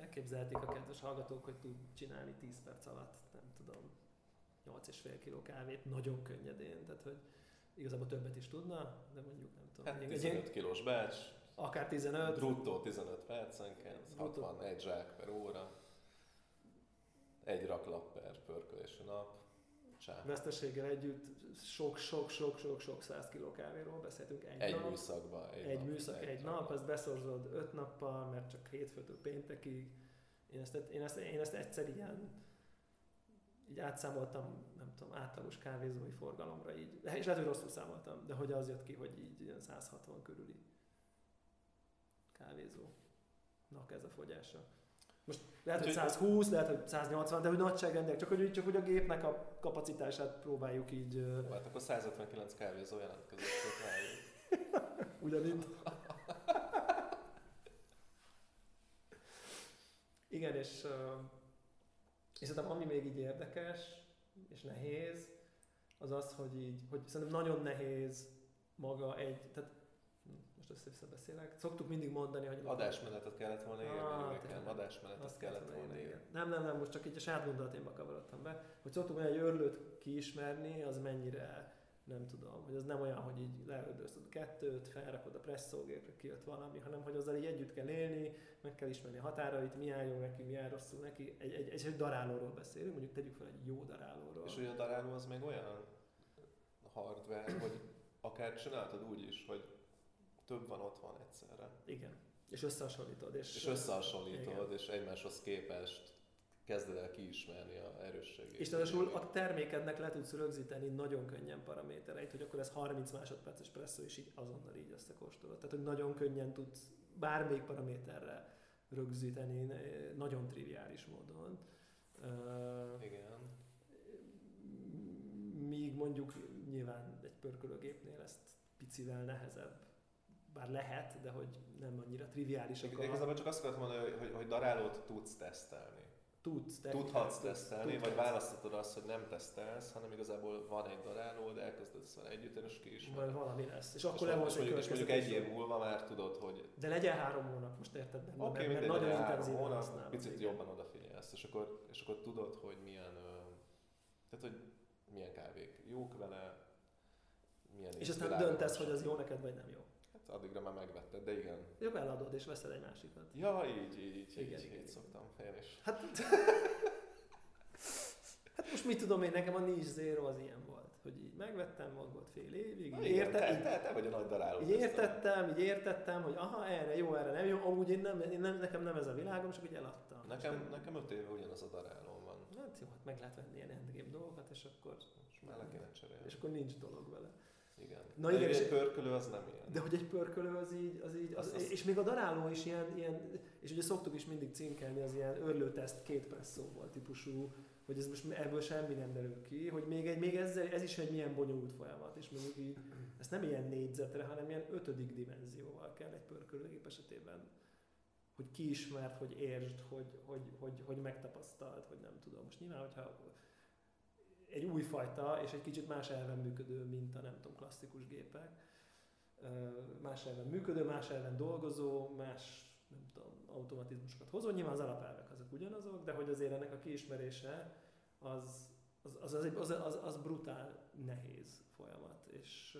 [SPEAKER 2] elképzelhetik a kedves hallgatók, hogy tud csinálni 10 perc alatt, nem tudom, 8,5 kg kávét nagyon könnyedén, tehát hogy igazából többet is tudna, de mondjuk nem tudom.
[SPEAKER 1] Hát 15 kilós batch,
[SPEAKER 2] akár 15.
[SPEAKER 1] Bruttó 15 percenként, 61 zsák per óra egy raklap per pörkölési nap.
[SPEAKER 2] Csá. Veszteséggel együtt sok-sok-sok-sok-sok száz kiló kávéról beszéltünk egy,
[SPEAKER 1] egy
[SPEAKER 2] nap.
[SPEAKER 1] Műszakba,
[SPEAKER 2] egy, egy nap. műszak, egy, egy nap, nap, azt beszorzod öt nappal, mert csak hétfőtől péntekig. Én ezt, én ezt, én ezt egyszer ilyen így átszámoltam, nem tudom, átlagos kávézói forgalomra így, és lehet, hogy rosszul számoltam, de hogy az jött ki, hogy így ilyen 160 körüli kávézónak ez a fogyása. Most lehet, hogy 120, lehet, hogy 180, de hogy nagyságrendek, csak hogy, csak hogy a gépnek a kapacitását próbáljuk így...
[SPEAKER 1] Hát akkor 159 kávézó jelentkezett
[SPEAKER 2] Ugyanitt. Igen, és, és szerintem ami még így érdekes és nehéz, az az, hogy így, hogy szerintem nagyon nehéz maga egy, tehát össze-vissza beszélek. Szoktuk mindig mondani, hogy...
[SPEAKER 1] Adásmenetet kellett volna írni, ah, adásmenetet kellett volna írni.
[SPEAKER 2] Nem, nem, nem, most csak így a saját gondolatémba kavarodtam be, hogy szoktuk mondani, hogy örlőt kiismerni, az mennyire nem tudom, hogy az nem olyan, hogy így leöldözted kettőt, felrakod a presszógépre, kijött valami, hanem hogy azzal így együtt kell élni, meg kell ismerni a határait, mi áll jó neki, mi áll rosszul neki. Egy, egy, egy, egy darálóról beszélünk, mondjuk tegyük fel egy jó darálóról.
[SPEAKER 1] És hogy a daráló az még olyan hardware, hogy akár csináltad úgy is, hogy több van ott van egyszerre.
[SPEAKER 2] Igen. És összehasonlítod. És,
[SPEAKER 1] és összehasonlítod, igen. és egymáshoz képest kezded el kiismerni a erősségét.
[SPEAKER 2] És ráadásul a termékednek le tudsz rögzíteni nagyon könnyen paramétereit, hogy akkor ez 30 másodperces presszó, és így azonnal így összekóstolod. Tehát, hogy nagyon könnyen tudsz bármelyik paraméterre rögzíteni, nagyon triviális módon.
[SPEAKER 1] Igen.
[SPEAKER 2] Míg mondjuk nyilván egy pörkölőgépnél ezt picivel nehezebb bár lehet, de hogy nem annyira triviális.
[SPEAKER 1] Ig- igazából csak azt akartam mondani, hogy, hogy, hogy darálót tudsz tesztelni.
[SPEAKER 2] Tudsz,
[SPEAKER 1] Tudhatsz tesztelni, tudsz, vagy választhatod azt, hogy nem tesztelsz, hanem igazából van egy daráló, de elkezdesz vele együtt, és ki is.
[SPEAKER 2] Vagy valami lesz. És akkor
[SPEAKER 1] és mondjuk, és mondjuk egy év múlva már tudod, hogy...
[SPEAKER 2] De legyen három hónap, most érted?
[SPEAKER 1] Oké, okay, mert, mert nagyon intenzív hónap, picit igen. jobban odafigyelsz, és akkor, és akkor tudod, hogy milyen, tehát hogy milyen kávék jók vele, milyen
[SPEAKER 2] És aztán döntesz, hogy az jó neked, vagy nem jó
[SPEAKER 1] addigra már megvetted, de igen.
[SPEAKER 2] Jobb eladod és veszed egy másikat.
[SPEAKER 1] Ja, így, így, így, igen, így, igen, így szoktam én is.
[SPEAKER 2] Hát, hát most mit tudom én, nekem a Niche Zero az ilyen volt, hogy így megvettem, volt, volt fél évig,
[SPEAKER 1] így érte, te, te, te, vagy a nagy daráló.
[SPEAKER 2] Így értettem, így értettem, hogy aha, erre jó, erre nem jó, amúgy én nem, én nem, nekem nem ez a világom, csak úgy eladtam.
[SPEAKER 1] Nekem, nem, nekem öt éve ugyanaz a daráló van.
[SPEAKER 2] Hát jó, hát meg lehet venni ilyen endgame dolgokat, és akkor...
[SPEAKER 1] És már le kéne cserélni.
[SPEAKER 2] És akkor nincs dolog vele.
[SPEAKER 1] Igen. Na igen, egy pörkölő az nem ilyen.
[SPEAKER 2] De hogy egy pörkölő az így, az így az, az, és még a daráló is ilyen, ilyen, és ugye szoktuk is mindig cinkelni az ilyen örlőteszt két presszóval típusú hogy ez most ebből semmi nem derül ki, hogy még, egy, még ez, ez is egy milyen bonyolult folyamat, és mondjuk így, ezt nem ilyen négyzetre, hanem ilyen ötödik dimenzióval kell egy pörkölőgép esetében, hogy kiismert, hogy értsd, hogy, hogy, hogy, hogy megtapasztalt, hogy nem tudom. Most nyilván, hogyha egy új fajta és egy kicsit más elven működő, mint a nem tudom, klasszikus gépek, más elven működő, más elven dolgozó, más nem tudom, automatizmusokat hozó. Nyilván az alapelvek azok ugyanazok, de hogy azért ennek a kiismerése az, az, az, az, az, az, brutál nehéz folyamat. És,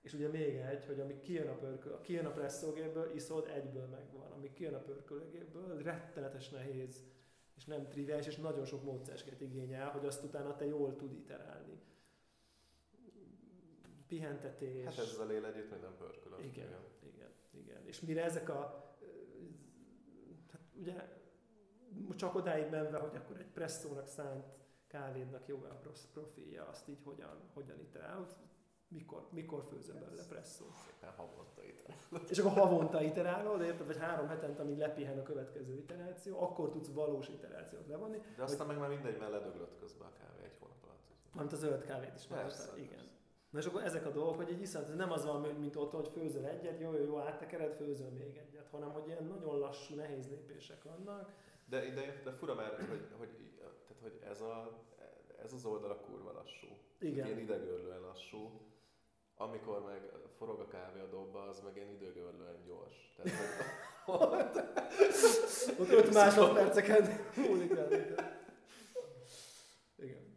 [SPEAKER 2] és ugye még egy, hogy ami kijön a, pörkö, kijön a presszógépből, iszod, egyből megvan. Ami kijön a pörkölőgépből, rettenetes nehéz, és nem triviális, és nagyon sok módszereket igényel, hogy azt utána te jól tud iterálni. Pihentetés.
[SPEAKER 1] Hát ezzel él együtt minden pörkölő.
[SPEAKER 2] Igen, igen, igen, igen. És mire ezek a hát ugye csak odáig menve, hogy akkor egy presszónak szánt kávédnak jó a profilja, azt így hogyan, hogyan iterál, mikor, mikor főzöm belőle presszó.
[SPEAKER 1] Szépen havonta iterálod.
[SPEAKER 2] És akkor havonta iterálod, érted, vagy három hetente, amíg lepihen a következő iteráció, akkor tudsz valós iterációt levonni.
[SPEAKER 1] De aztán hogy... meg már mindegy, mert ledöglött közben a kávé egy hónap alatt.
[SPEAKER 2] Mint a zöld kávét is.
[SPEAKER 1] Persze,
[SPEAKER 2] persze, igen. Na és akkor ezek a dolgok, hogy egy iszonyat, nem az van, mint ott, hogy főzöl egyet, jó, jó, jó, áttekered, főzöl még egyet, hanem hogy ilyen nagyon lassú, nehéz lépések vannak.
[SPEAKER 1] De, de, de fura már, hogy, hogy, tehát, hogy ez, a, ez az oldal a kurva lassú.
[SPEAKER 2] Igen.
[SPEAKER 1] Ilyen idegörlően lassú. Amikor meg forog a kávé a dobba, az meg ilyen időgörlően gyors. Tehát, hogy
[SPEAKER 2] ott 5 másodperceken múlik el. Igen.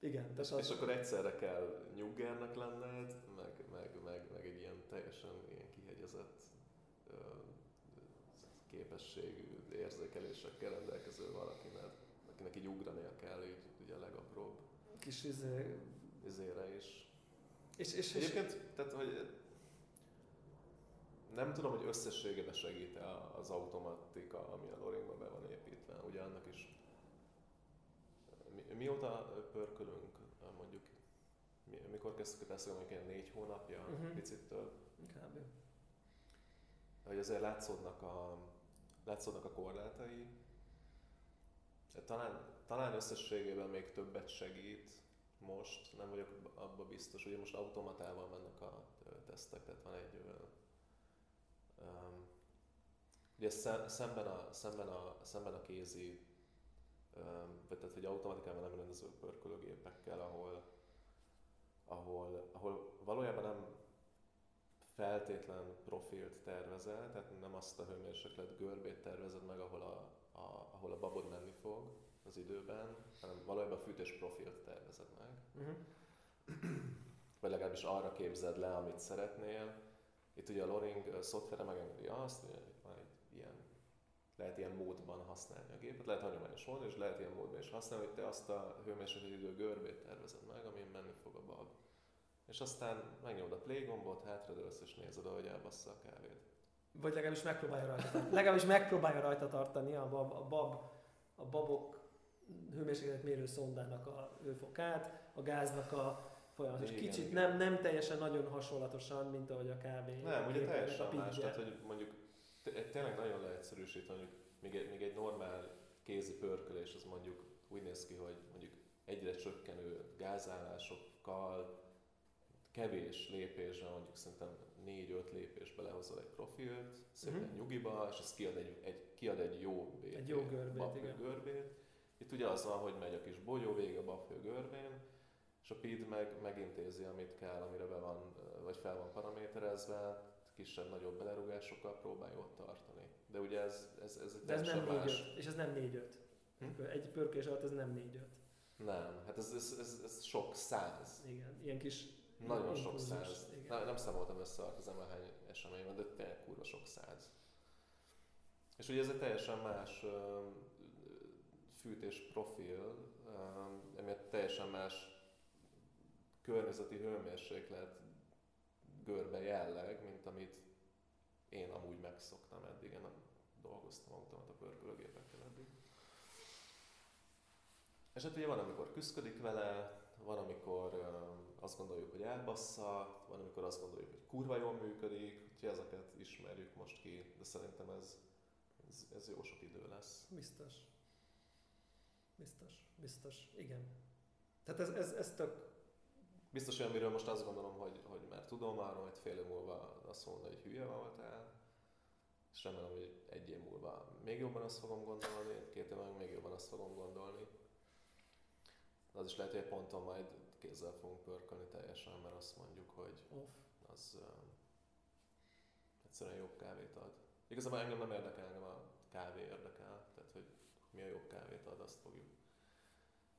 [SPEAKER 2] Igen.
[SPEAKER 1] És, és akkor egyszerre kell nyuggernek lenned, meg, meg, meg, meg egy ilyen teljesen ilyen kihegyezett ö, képességű érzékelésekkel rendelkező valakinek, akinek így ugrania kell, így ugye a legapróbb
[SPEAKER 2] kis izé...
[SPEAKER 1] izére is.
[SPEAKER 2] És, és,
[SPEAKER 1] Egyébként, és... tehát, hogy nem tudom, hogy összességében segít az automatika, ami a Loringba be van építve. Ugye annak is mi, mióta pörkölünk, mondjuk, mi, mikor kezdtük ezt mondjuk ilyen négy hónapja, uh-huh. picittől.
[SPEAKER 2] Kb.
[SPEAKER 1] Hogy azért látszódnak a, látszódnak a korlátai. Talán, talán összességében még többet segít, most, nem vagyok abba biztos, ugye most automatával mennek a tesztek, tehát van egy um, ugye szemben a, szemben a, szemben a kézi, um, tehát hogy automatikában nem rendező pörkölőgépekkel, ahol, ahol, ahol valójában nem feltétlen profilt tervezel, tehát nem azt a hőmérséklet görbét tervezed meg, ahol a, a, ahol a babod menni fog az időben, hanem valójában a fűtés profilt tervezed meg. Uh-huh. Vagy legalábbis arra képzed le, amit szeretnél. Itt ugye a Loring szoftvere megengedi azt, hogy van egy ilyen, lehet ilyen módban használni a gépet, lehet hagyományos módon, és lehet ilyen módban is használni, hogy te azt a hőmérséklet idő görbét tervezed meg, amin menni fog a bab. És aztán megnyomod a play gombot, hátradőlsz és nézed, ahogy elbassza a kávét.
[SPEAKER 2] Vagy legalábbis megpróbálja rajta tartani. legalábbis megpróbálja rajta tartani a bab, a, bab, a babok hőmérséklet mérő szondának a hőfokát, a gáznak a folyamat. És kicsit igen. Nem, nem teljesen nagyon hasonlatosan, mint ahogy a kávé.
[SPEAKER 1] Nem, ugye teljesen a más, tehát hogy mondjuk tényleg nagyon leegyszerűsítve, hogy még egy, még egy normál kézi pörkölés az mondjuk úgy néz ki, hogy mondjuk egyre csökkenő gázállásokkal, kevés lépésben, mondjuk szerintem négy-öt lépésbe lehozol egy profilt, szépen uh-huh. nyugiba, és ez kiad egy, egy, kiad egy jó BP,
[SPEAKER 2] egy jó görbét, igen.
[SPEAKER 1] görbét. Itt ugye az van, hogy megy a kis bogyó vége a babfő görbén, és a PID meg megintézi, amit kell, amire be van, vagy fel van paraméterezve, kisebb-nagyobb belerúgásokkal próbálja ott tartani. De ugye ez, ez, ez egy
[SPEAKER 2] De ez nem más. 4 és ez nem 4-5. Hm? Egy pörkés alatt ez nem 4-5.
[SPEAKER 1] Nem, hát ez, ez, ez, ez sok száz.
[SPEAKER 2] Igen, ilyen kis
[SPEAKER 1] nagyon sok száz. Na, nem számoltam össze az emelhány eseményben, de tényleg kurva sok száz. És ugye ez egy teljesen más fűtés profil, uh, emiatt teljesen más környezeti hőmérséklet görbe jelleg, mint amit én amúgy megszoktam eddig, én nem dolgoztam automata pörkölőgépekkel eddig. És hát ugye van, amikor küzdik vele, van, amikor uh, azt gondoljuk, hogy elbassza, van, amikor azt gondoljuk, hogy kurva jól működik, úgyhogy ezeket ismerjük most ki, de szerintem ez, ez, ez jó sok idő lesz.
[SPEAKER 2] Biztos. Biztos, biztos, igen. Tehát ez, ez, ez tök...
[SPEAKER 1] Biztos olyan, amiről most azt gondolom, hogy, hogy már tudom, már majd fél év múlva azt mondom, hogy hülye voltál, és remélem, hogy egy év múlva még jobban azt fogom gondolni, két év múlva még jobban azt fogom gondolni. Az is lehet, hogy egy ponton majd kézzel fogunk pörkölni teljesen, mert azt mondjuk, hogy
[SPEAKER 2] Off.
[SPEAKER 1] az uh, egyszerűen jobb kávét ad. Igazából engem nem érdekel, engem a kávé érdekel, mi a jobb kávét ad, azt fogjuk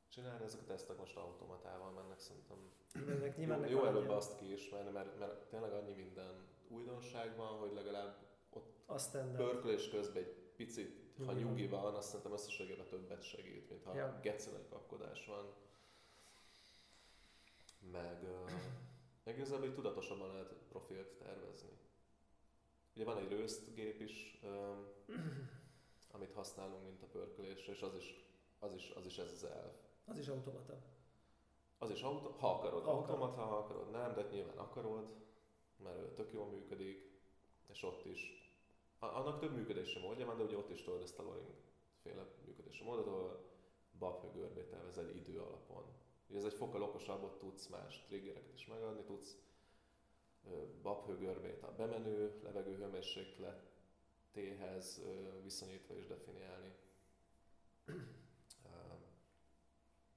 [SPEAKER 1] csinálni. Ezek a tesztek most automatával mennek, szerintem
[SPEAKER 2] Ennek nyilván
[SPEAKER 1] jó, jó előbb azt kiismerni, mert, mert tényleg annyi minden újdonság van, hogy legalább
[SPEAKER 2] A standard.
[SPEAKER 1] pörkölés közben egy picit, ha
[SPEAKER 2] van.
[SPEAKER 1] nyugi van, azt szerintem összességében többet segít, mint ha
[SPEAKER 2] Ja.
[SPEAKER 1] ja. geci nagy kapkodás van. Meg, uh, igazából így tudatosabban lehet profilt tervezni. Ugye van egy rösztgép is, um, amit használunk, mint a pörkölésre, és az is, az is, az is ez az elv.
[SPEAKER 2] Az is automata.
[SPEAKER 1] Az is auto, ha akarod,
[SPEAKER 2] Ha akarod.
[SPEAKER 1] automata, ha akarod, nem, de nyilván akarod, mert ő tök jól működik, és ott is. Annak több működési módja van, de ugye ott is tudod ezt a Loring féle működési módot, ahol babhő görbét elvezel idő alapon. Ugye ez egy fokkal okosabb, ott tudsz más triggereket is megadni, tudsz ö, babhő görbét a bemenő levegő hőmérsékletéhez ö, viszonyítva is definiálni.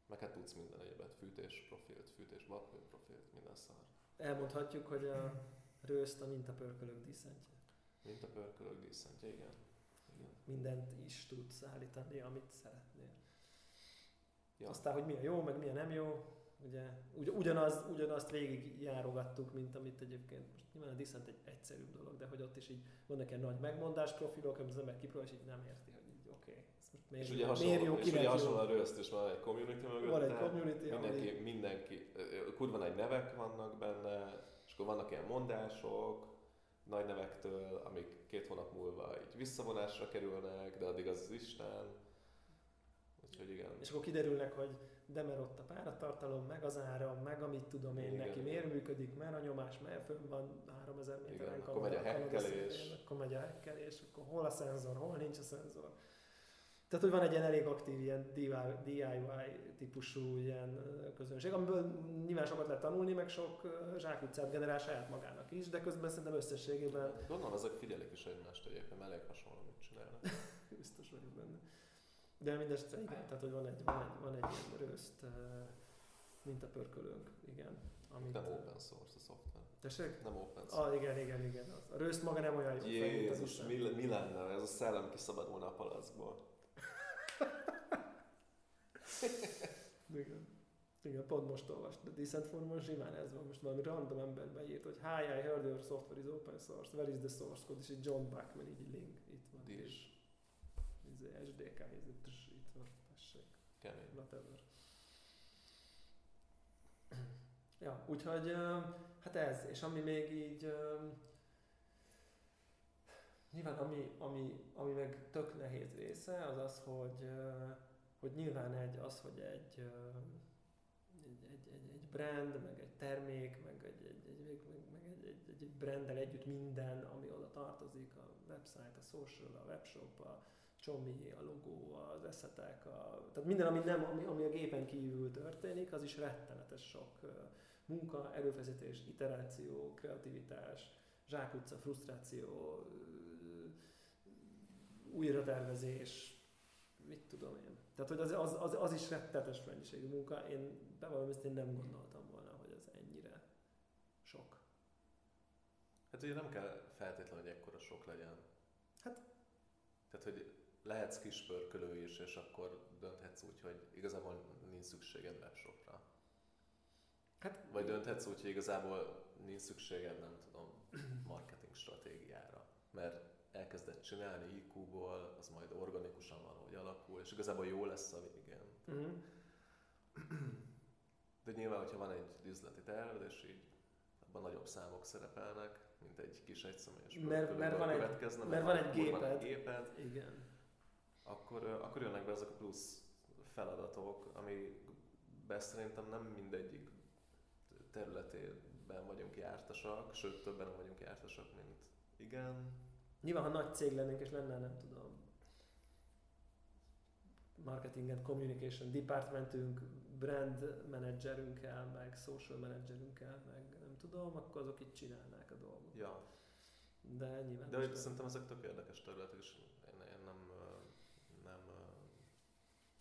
[SPEAKER 1] Meg hát tudsz minden egyebet, fűtés profilt, fűtés babhő profilt, minden szar.
[SPEAKER 2] Elmondhatjuk, hogy a rőszt a mintapörkölők díszentje.
[SPEAKER 1] Mint a pörkölök díszentje, igen. igen.
[SPEAKER 2] Mindent is tudsz állítani, amit szeretnél.
[SPEAKER 1] Ja.
[SPEAKER 2] Aztán, hogy mi a jó, meg mi a nem jó, ugye ugy, ugyanaz, ugyanazt végig járogattuk, mint amit egyébként most nyilván a diszent egy egyszerűbb dolog, de hogy ott is így vannak ilyen nagy megmondás profilok, amit az ember kipróbál, és így nem érti, hogy így oké, okay, ezt most miért,
[SPEAKER 1] És ugye hasonló,
[SPEAKER 2] jó,
[SPEAKER 1] és ugye hasonló a röszt van egy community mögött.
[SPEAKER 2] Van egy community, ahol
[SPEAKER 1] mindenki,
[SPEAKER 2] így-
[SPEAKER 1] mindenki, kurva nagy nevek vannak benne, és akkor vannak ilyen mondások, nagy nevektől, amik két hónap múlva így visszavonásra kerülnek, de addig az az Isten. Úgyhogy igen.
[SPEAKER 2] És akkor kiderülnek, hogy de mert ott a páratartalom, meg az ára, meg amit tudom én
[SPEAKER 1] Igen,
[SPEAKER 2] neki,
[SPEAKER 1] igen.
[SPEAKER 2] miért működik, mert a nyomás, mert fönn van 3000 méteren
[SPEAKER 1] Igen, akkor
[SPEAKER 2] kalóra,
[SPEAKER 1] megy a hekkelés.
[SPEAKER 2] akkor megy a hekkelés, akkor hol a szenzor, hol nincs a szenzor. Tehát, hogy van egy ilyen elég aktív ilyen DIY típusú ilyen közönség, amiből nyilván sokat lehet tanulni, meg sok zsákutcát generál saját magának is, de közben szerintem összességében
[SPEAKER 1] Gondolom, ezek figyelik is egymást egyébként, elég hasonló, mit csinálnak.
[SPEAKER 2] biztos vagyok benne. De mindesetre igen, tehát hogy van egy, van egy, van egy ilyen röszt uh, mintapörkölőnk, igen. Amit,
[SPEAKER 1] Nem open source a szoftver.
[SPEAKER 2] Tessék?
[SPEAKER 1] Nem open source.
[SPEAKER 2] Ah, igen, igen, igen. Az. A röszt maga nem olyan jó. fel, mint
[SPEAKER 1] Jézus,
[SPEAKER 2] Isten.
[SPEAKER 1] mi, mi lenne, ez a szellem kiszabadulna a palackból.
[SPEAKER 2] Igen. Igen, pont most olvastam. A Decent Formon simán ez van. Most valami random ember beírt, hogy Hi, I heard your software is open source. Where is the source code? És egy John Bachman így link. Itt van. Izé, SDK, izé, tss, itt van. Tessék.
[SPEAKER 1] Kemény.
[SPEAKER 2] whatever. Ja, úgyhogy hát ez, és ami még így nyilván ami, ami, ami meg tök nehéz része, az az, hogy, hogy nyilván egy, az, hogy egy, egy, egy, egy, egy brand, meg egy termék, meg egy, egy, egy, meg, meg, egy, egy, egy branddel együtt minden, ami oda tartozik, a website, a social, a webshop, a csomi, a logó, az eszetek, a, tehát minden, ami, nem, ami, ami a gépen kívül történik, az is rettenetes sok munka, erőfeszítés, iteráció, kreativitás, zsákutca, frusztráció, újratervezés, mit tudom én. Tehát, hogy az, az, az, az is rettenetes mennyiségű munka. Én bevallom, ezt én nem gondoltam volna, hogy ez ennyire sok.
[SPEAKER 1] Hát ugye nem kell feltétlenül, hogy ekkora sok legyen.
[SPEAKER 2] Hát-
[SPEAKER 1] Tehát, hogy lehetsz kis pörkölő is, és akkor dönthetsz úgy, hogy igazából nincs szükséged webshopra.
[SPEAKER 2] Hát
[SPEAKER 1] Vagy dönthetsz úgy, hogy igazából nincs szükséged, nem tudom, marketing stratégiára. Mert elkezded csinálni IQ-ból, az majd organikusan valahogy alakul, és igazából jó lesz a végén.
[SPEAKER 2] Uh-huh.
[SPEAKER 1] De nyilván, hogyha van egy üzleti terved, és így abban nagyobb számok szerepelnek, mint egy kis egyszemélyes
[SPEAKER 2] Mert- mert van egy-
[SPEAKER 1] következne,
[SPEAKER 2] mert van egy
[SPEAKER 1] akkor van egy
[SPEAKER 2] géped.
[SPEAKER 1] géped,
[SPEAKER 2] Igen.
[SPEAKER 1] Akkor, akkor jönnek be ezek a plusz feladatok, amiben szerintem nem mindegyik területében vagyunk jártasak, sőt többen nem vagyunk jártasak, mint igen.
[SPEAKER 2] Nyilván, ha nagy cég lennénk, és lenne, nem tudom, marketing and communication departmentünk, brand managerünkkel, meg social managerünkkel, meg nem tudom, akkor azok itt csinálnák a dolgot.
[SPEAKER 1] Ja.
[SPEAKER 2] De nyilván...
[SPEAKER 1] De szerintem ezek tök érdekes területek, és én, én nem, ö, nem, ö,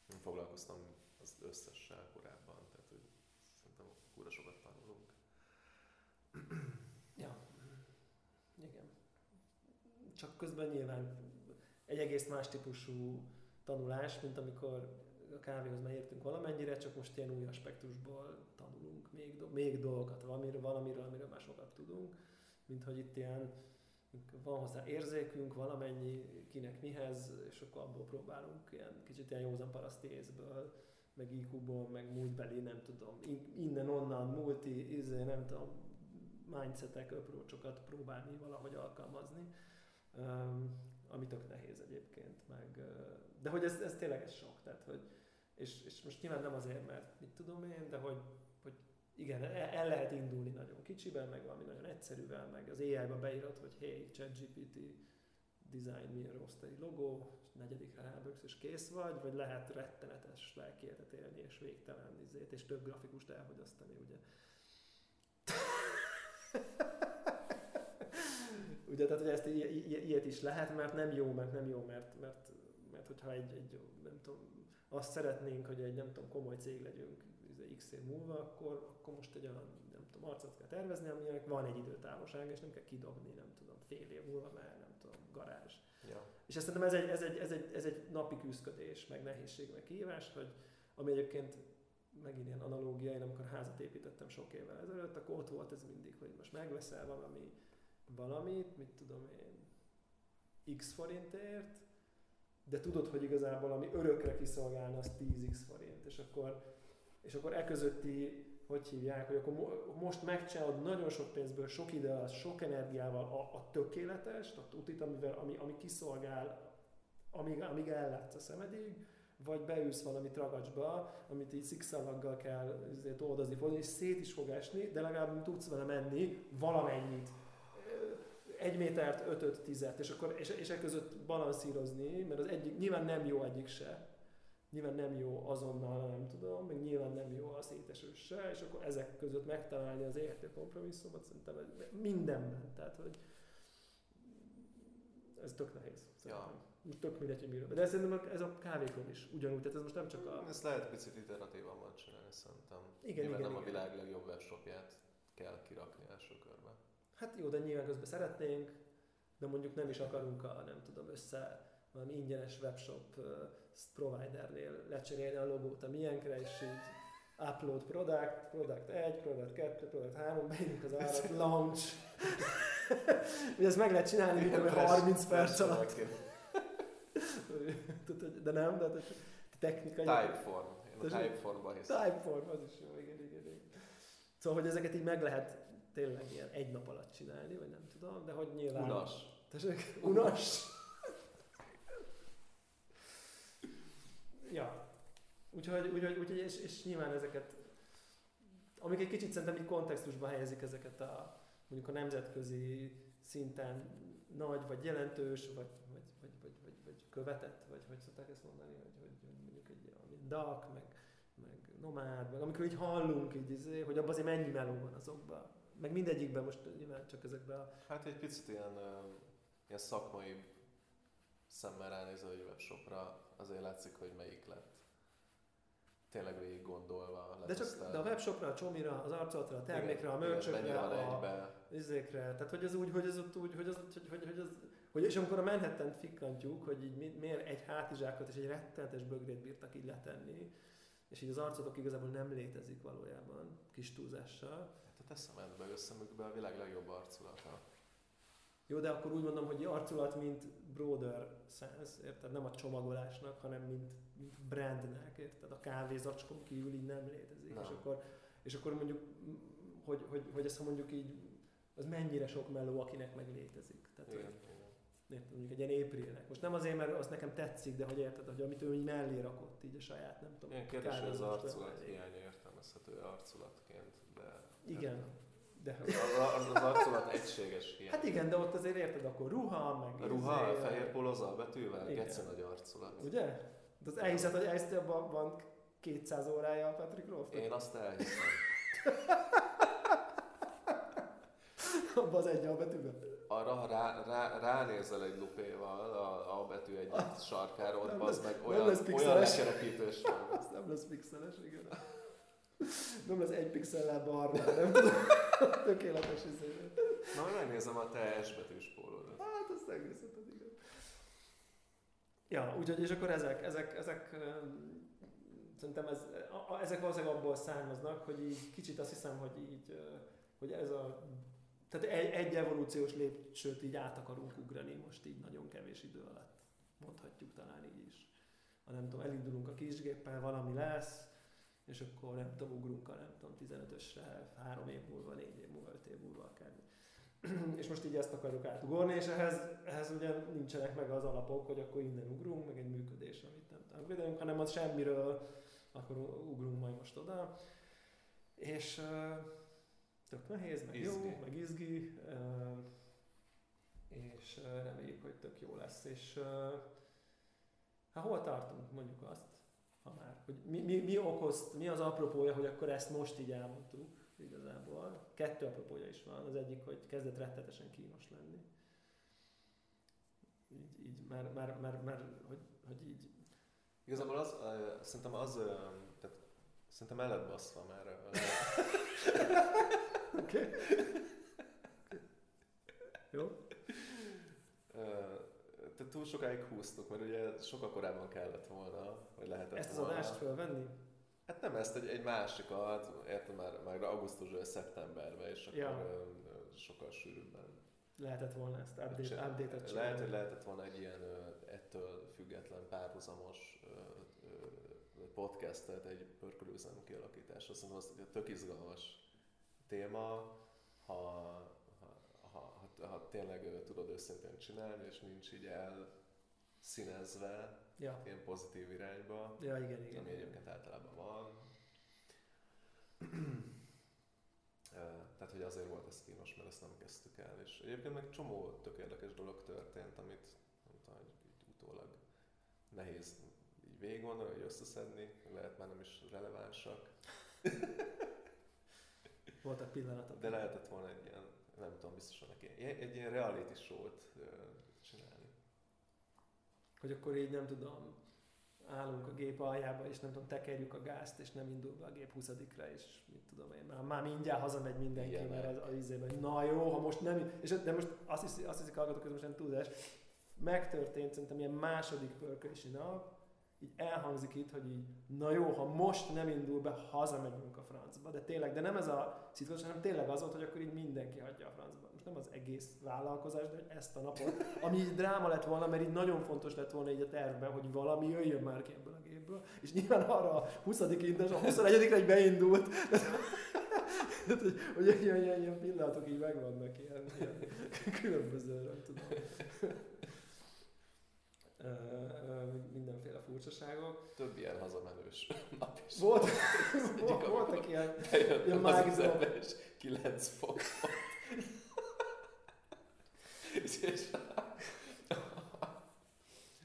[SPEAKER 1] nem foglalkoztam az összessel korábban, tehát hogy szerintem kúra sokat tanulunk.
[SPEAKER 2] Ja. Igen. Csak közben nyilván egy egész más típusú tanulás, mint amikor a kávéhoz már értünk valamennyire, csak most ilyen új aspektusból tanulunk még, do- még dolgokat, valamiről, valamiről, amiről már sokat tudunk, mint hogy itt ilyen van hozzá érzékünk, valamennyi kinek mihez, és akkor abból próbálunk ilyen kicsit ilyen józan paraszti észből, meg IQ-ból, meg múltbeli, nem tudom, in- innen-onnan, multi, izé, nem tudom, mindsetek, approachokat próbálni valahogy alkalmazni, ami tök nehéz egyébként, meg, de hogy ez, ez tényleg ez sok, tehát hogy, és, és most nyilván nem azért, mert mit tudom én, de hogy igen, el, el lehet indulni nagyon kicsiben, meg valami nagyon egyszerűvel, meg az AI-ba beírod, hogy hey, ChatGPT, design me a roastery logó, és negyedikre ráböksz, és kész vagy, vagy lehet rettenetes lelkiéletet élni, és végtelen izét, és több grafikust elfogyasztani, ugye. Ugye, tehát hogy ezt i- i- ilyet is lehet, mert nem jó, mert nem jó, mert, mert, mert hogyha egy, egy, nem tudom, azt szeretnénk, hogy egy nem tudom, komoly cég legyünk x év múlva, akkor, akkor most egy olyan, nem tudom, arcot kell tervezni, aminek van egy időtávolság, és nem kell kidobni, nem tudom, fél év múlva, mert nem tudom, garázs.
[SPEAKER 1] Ja.
[SPEAKER 2] És ezt szerintem ez egy, ez egy, ez egy, ez egy napi küzdködés, meg nehézség, meg kihívás, hogy ami egyébként megint ilyen analógia, én amikor házat építettem sok évvel ezelőtt, akkor ott volt ez mindig, hogy most megveszel valami, valamit, mit tudom én, x forintért, de tudod, hogy igazából ami örökre kiszolgálna, az 10x forint, és akkor, és akkor e közötti, hogy hívják, hogy akkor mo- most megcsinálod nagyon sok pénzből, sok alatt, sok energiával a, a tökéletes, a tutit, amivel, ami, ami kiszolgál, amíg, amíg ellátsz a szemedig, vagy beülsz valami tragacsba, amit így szikszalaggal kell ezért oldozni, fordulni, és szét is fog esni, de legalább tudsz vele menni valamennyit. Egy métert, ötöt, tizet, és akkor és, és e között balanszírozni, mert az egyik, nyilván nem jó egyik se, nyilván nem jó azonnal, nem tudom, meg nyilván nem jó a szétesős se, és akkor ezek között megtalálni az értő kompromisszumot, szerintem ez mindenben, tehát hogy ez tök nehéz. Szerintem. Most tök mindegy, hogy miről. De szerintem ez a kávékon is ugyanúgy, tehát ez most nem csak a...
[SPEAKER 1] Ezt lehet picit iteratívabban csinálni szerintem.
[SPEAKER 2] Igen,
[SPEAKER 1] Nyilván
[SPEAKER 2] igen,
[SPEAKER 1] nem
[SPEAKER 2] igen.
[SPEAKER 1] a világ legjobb webshopját kell kirakni első körben.
[SPEAKER 2] Hát jó, de nyilván közben szeretnénk, de mondjuk nem is akarunk a, nem tudom, össze valami ingyenes webshop providernél lecserélni a logót a miénkre, és így upload product, product 1, product 2, product 3, beírjuk az árat, launch. Ugye ezt meg lehet csinálni, tudom, 30 perc alatt. De nem, de hát technikai...
[SPEAKER 1] Typeform. Én a? Typeformban hiszem.
[SPEAKER 2] Typeform, az is jó, igen, igen, igen. Szóval, hogy ezeket így meg lehet tényleg ilyen egy nap alatt csinálni, vagy nem tudom, de hogy nyilván...
[SPEAKER 1] Unas.
[SPEAKER 2] Tessék? Unas? Ja. Úgyhogy, úgyhogy, úgyhogy és, és nyilván ezeket, amik egy kicsit szerintem így kontextusba helyezik ezeket a mondjuk a nemzetközi szinten nagy, vagy jelentős, vagy, vagy, vagy, vagy, vagy, vagy követett, vagy hogy szokták ezt mondani, hogy, hogy, mondjuk egy DAC, meg, meg nomád, meg amikor így hallunk, így, izé, hogy abban azért mennyi meló van azokban. Meg mindegyikben most nyilván csak ezekben a...
[SPEAKER 1] Hát egy picit ilyen, ilyen szakmai szemmel ránézve egy webshopra, azért látszik, hogy melyik lett. Tényleg végig gondolva.
[SPEAKER 2] De csak de a webshopra, a csomira, az arcolatra, a termékre, a
[SPEAKER 1] Mennyire
[SPEAKER 2] mörcsökre, a,
[SPEAKER 1] egybe.
[SPEAKER 2] izékre, tehát hogy az úgy, hogy az ott úgy, hogy az, hogy, hogy, hogy az, hogy és amikor a manhattan fikkantjuk, hogy így mi- miért egy hátizsákot és egy rettenetes bögrét bírtak így letenni, és így az arcotok igazából nem létezik valójában, kis túlzással.
[SPEAKER 1] Hát a teszementbe összemükbe a világ legjobb arculata.
[SPEAKER 2] Jó, de akkor úgy mondom, hogy arculat, mint broader sense, érted? Nem a csomagolásnak, hanem mint, mint brandnek, érted? A kávézacskon kívül így nem létezik.
[SPEAKER 1] Nem.
[SPEAKER 2] És akkor, és akkor mondjuk, hogy, hogy, hogy ezt ha mondjuk így, az mennyire sok meló, akinek meg létezik. Tehát,
[SPEAKER 1] Igen,
[SPEAKER 2] hogy, érted, mondjuk egy ilyen éprilnek. Most nem azért, mert az nekem tetszik, de hogy érted, hogy amit ő így mellé rakott így a saját, nem tudom.
[SPEAKER 1] Ilyen kérdés, hogy az arculat hiánya értelmezhető arculatként, de...
[SPEAKER 2] Igen. De,
[SPEAKER 1] Az, az, az arculat egységes hiány.
[SPEAKER 2] hát igen, de ott azért érted, akkor ruha, meg
[SPEAKER 1] A ruha,
[SPEAKER 2] izé,
[SPEAKER 1] fehér poloza a betűvel,
[SPEAKER 2] Igen.
[SPEAKER 1] nagy arculat.
[SPEAKER 2] Ugye? De az elhiszed, hogy elhiszed, hogy abban van 200 órája a Patrick Roth?
[SPEAKER 1] Én azt elhiszem.
[SPEAKER 2] Abban az egy albetűben?
[SPEAKER 1] Arra, ha rá, rá, ránézel egy lupéval a, a betű egy sarkára, ott
[SPEAKER 2] lesz-
[SPEAKER 1] meg olyan, olyan lekerekítős van.
[SPEAKER 2] Ez nem lesz pixeles, igen. Nem lesz egy pixellel barna, nem tudom. Tökéletes izé.
[SPEAKER 1] Na, megnézem a te S betűs pólódat.
[SPEAKER 2] Hát azt megnézheted, igen. Ja, úgyhogy és akkor ezek, ezek, ezek szerintem ez, a, a, ezek valószínűleg abból származnak, hogy így kicsit azt hiszem, hogy így, hogy ez a, tehát egy, egy evolúciós lépcsőt így át akarunk ugrani most így nagyon kevés idő alatt. Mondhatjuk talán így is. Ha nem tudom, elindulunk a kisgéppel, valami lesz, és akkor nem tudom, ugrunk a nem tudom, 15-ösre, három év múlva, négy év múlva, öt év múlva akár. és most így ezt akarjuk átugorni, és ehhez, ehhez ugye nincsenek meg az alapok, hogy akkor innen ugrunk, meg egy működés, amit nem tudunk védenünk, hanem az semmiről, akkor ugrunk majd most oda. És uh, tök nehéz, meg
[SPEAKER 1] Izgi.
[SPEAKER 2] jó, meg izgi, uh, és uh, reméljük, hogy tök jó lesz. És uh, hát hol tartunk, mondjuk azt, ha már, hogy mi, mi, mi okozt, mi az apropója, hogy akkor ezt most így elmondtuk igazából. Kettő apropója is van. Az egyik, hogy kezdett rettetesen kínos lenni. Így, így már, már, már, már hogy, hogy így
[SPEAKER 1] Igazából az, ö, szerintem az, ö, tehát szerintem el lett baszva már. ö,
[SPEAKER 2] Oké. Jó?
[SPEAKER 1] Túl sokáig húztuk, mert ugye sokkal korábban kellett volna, vagy lehetett
[SPEAKER 2] Ezt az
[SPEAKER 1] volna.
[SPEAKER 2] adást fölvenni?
[SPEAKER 1] Hát nem ezt, egy, egy másikat, érted már, már augusztusban, szeptemberben, és akkor
[SPEAKER 2] Ja.
[SPEAKER 1] sokkal sűrűbben.
[SPEAKER 2] Lehetett volna ezt update, update-et
[SPEAKER 1] Lehet, hogy lehetett volna egy ilyen ettől független párhuzamos podcastet, egy pörkölőzem kialakításra. Szerintem az egy tök izgalmas téma, ha, ha, tényleg tudod őszintén csinálni, és nincs így el színezve
[SPEAKER 2] Ja.
[SPEAKER 1] ilyen pozitív irányba,
[SPEAKER 2] ja, igen, igen.
[SPEAKER 1] ami egyébként általában van. Tehát, hogy azért volt ez kínos, mert ezt nem kezdtük el. És egyébként meg csomó tök érdekes dolog történt, amit nem tudom, hogy így utólag nehéz így végig gondolni, vagy összeszedni, lehet már nem is relevánsak,
[SPEAKER 2] Voltak pillanatok.
[SPEAKER 1] de lehetett volna egy ilyen, nem tudom, biztosan neki, egy, ilyen reality show-t csinálni.
[SPEAKER 2] Hogy akkor így nem tudom, állunk a gép aljába, és nem tudom, tekerjük a gázt, és nem indul be a gép 20 és mit tudom én, már, már mindjárt hazamegy mindenki,
[SPEAKER 1] Igen,
[SPEAKER 2] mert az, az izében, na jó, ha most nem, és de most azt hiszik, azt hiszik hallgatók, hogy most nem tudás, megtörtént szerintem ilyen második pörkölési nap, így elhangzik itt, hogy így, na jó, ha most nem indul be, hazamegyünk a francba, de tényleg, de nem ez a szituáció, hanem tényleg az volt, hogy akkor így mindenki hagyja a francba. Most nem az egész vállalkozás, de hogy ezt a napot, ami így dráma lett volna, mert így nagyon fontos lett volna így a tervben, hogy valami jöjjön már ki ebből a gépből, és nyilván arra a 20. intes, a 21 egy beindult, Tehát, hogy, hogy ilyen, ilyen, ilyen pillanatok így megvannak, ilyen, ilyen különböző, nem tudom. Mindenféle furcsaságok.
[SPEAKER 1] Több ilyen hazamenős nap is.
[SPEAKER 2] Volt,
[SPEAKER 1] egyik,
[SPEAKER 2] voltak ilyen, ilyen
[SPEAKER 1] üzembe, és 9 fok volt. és,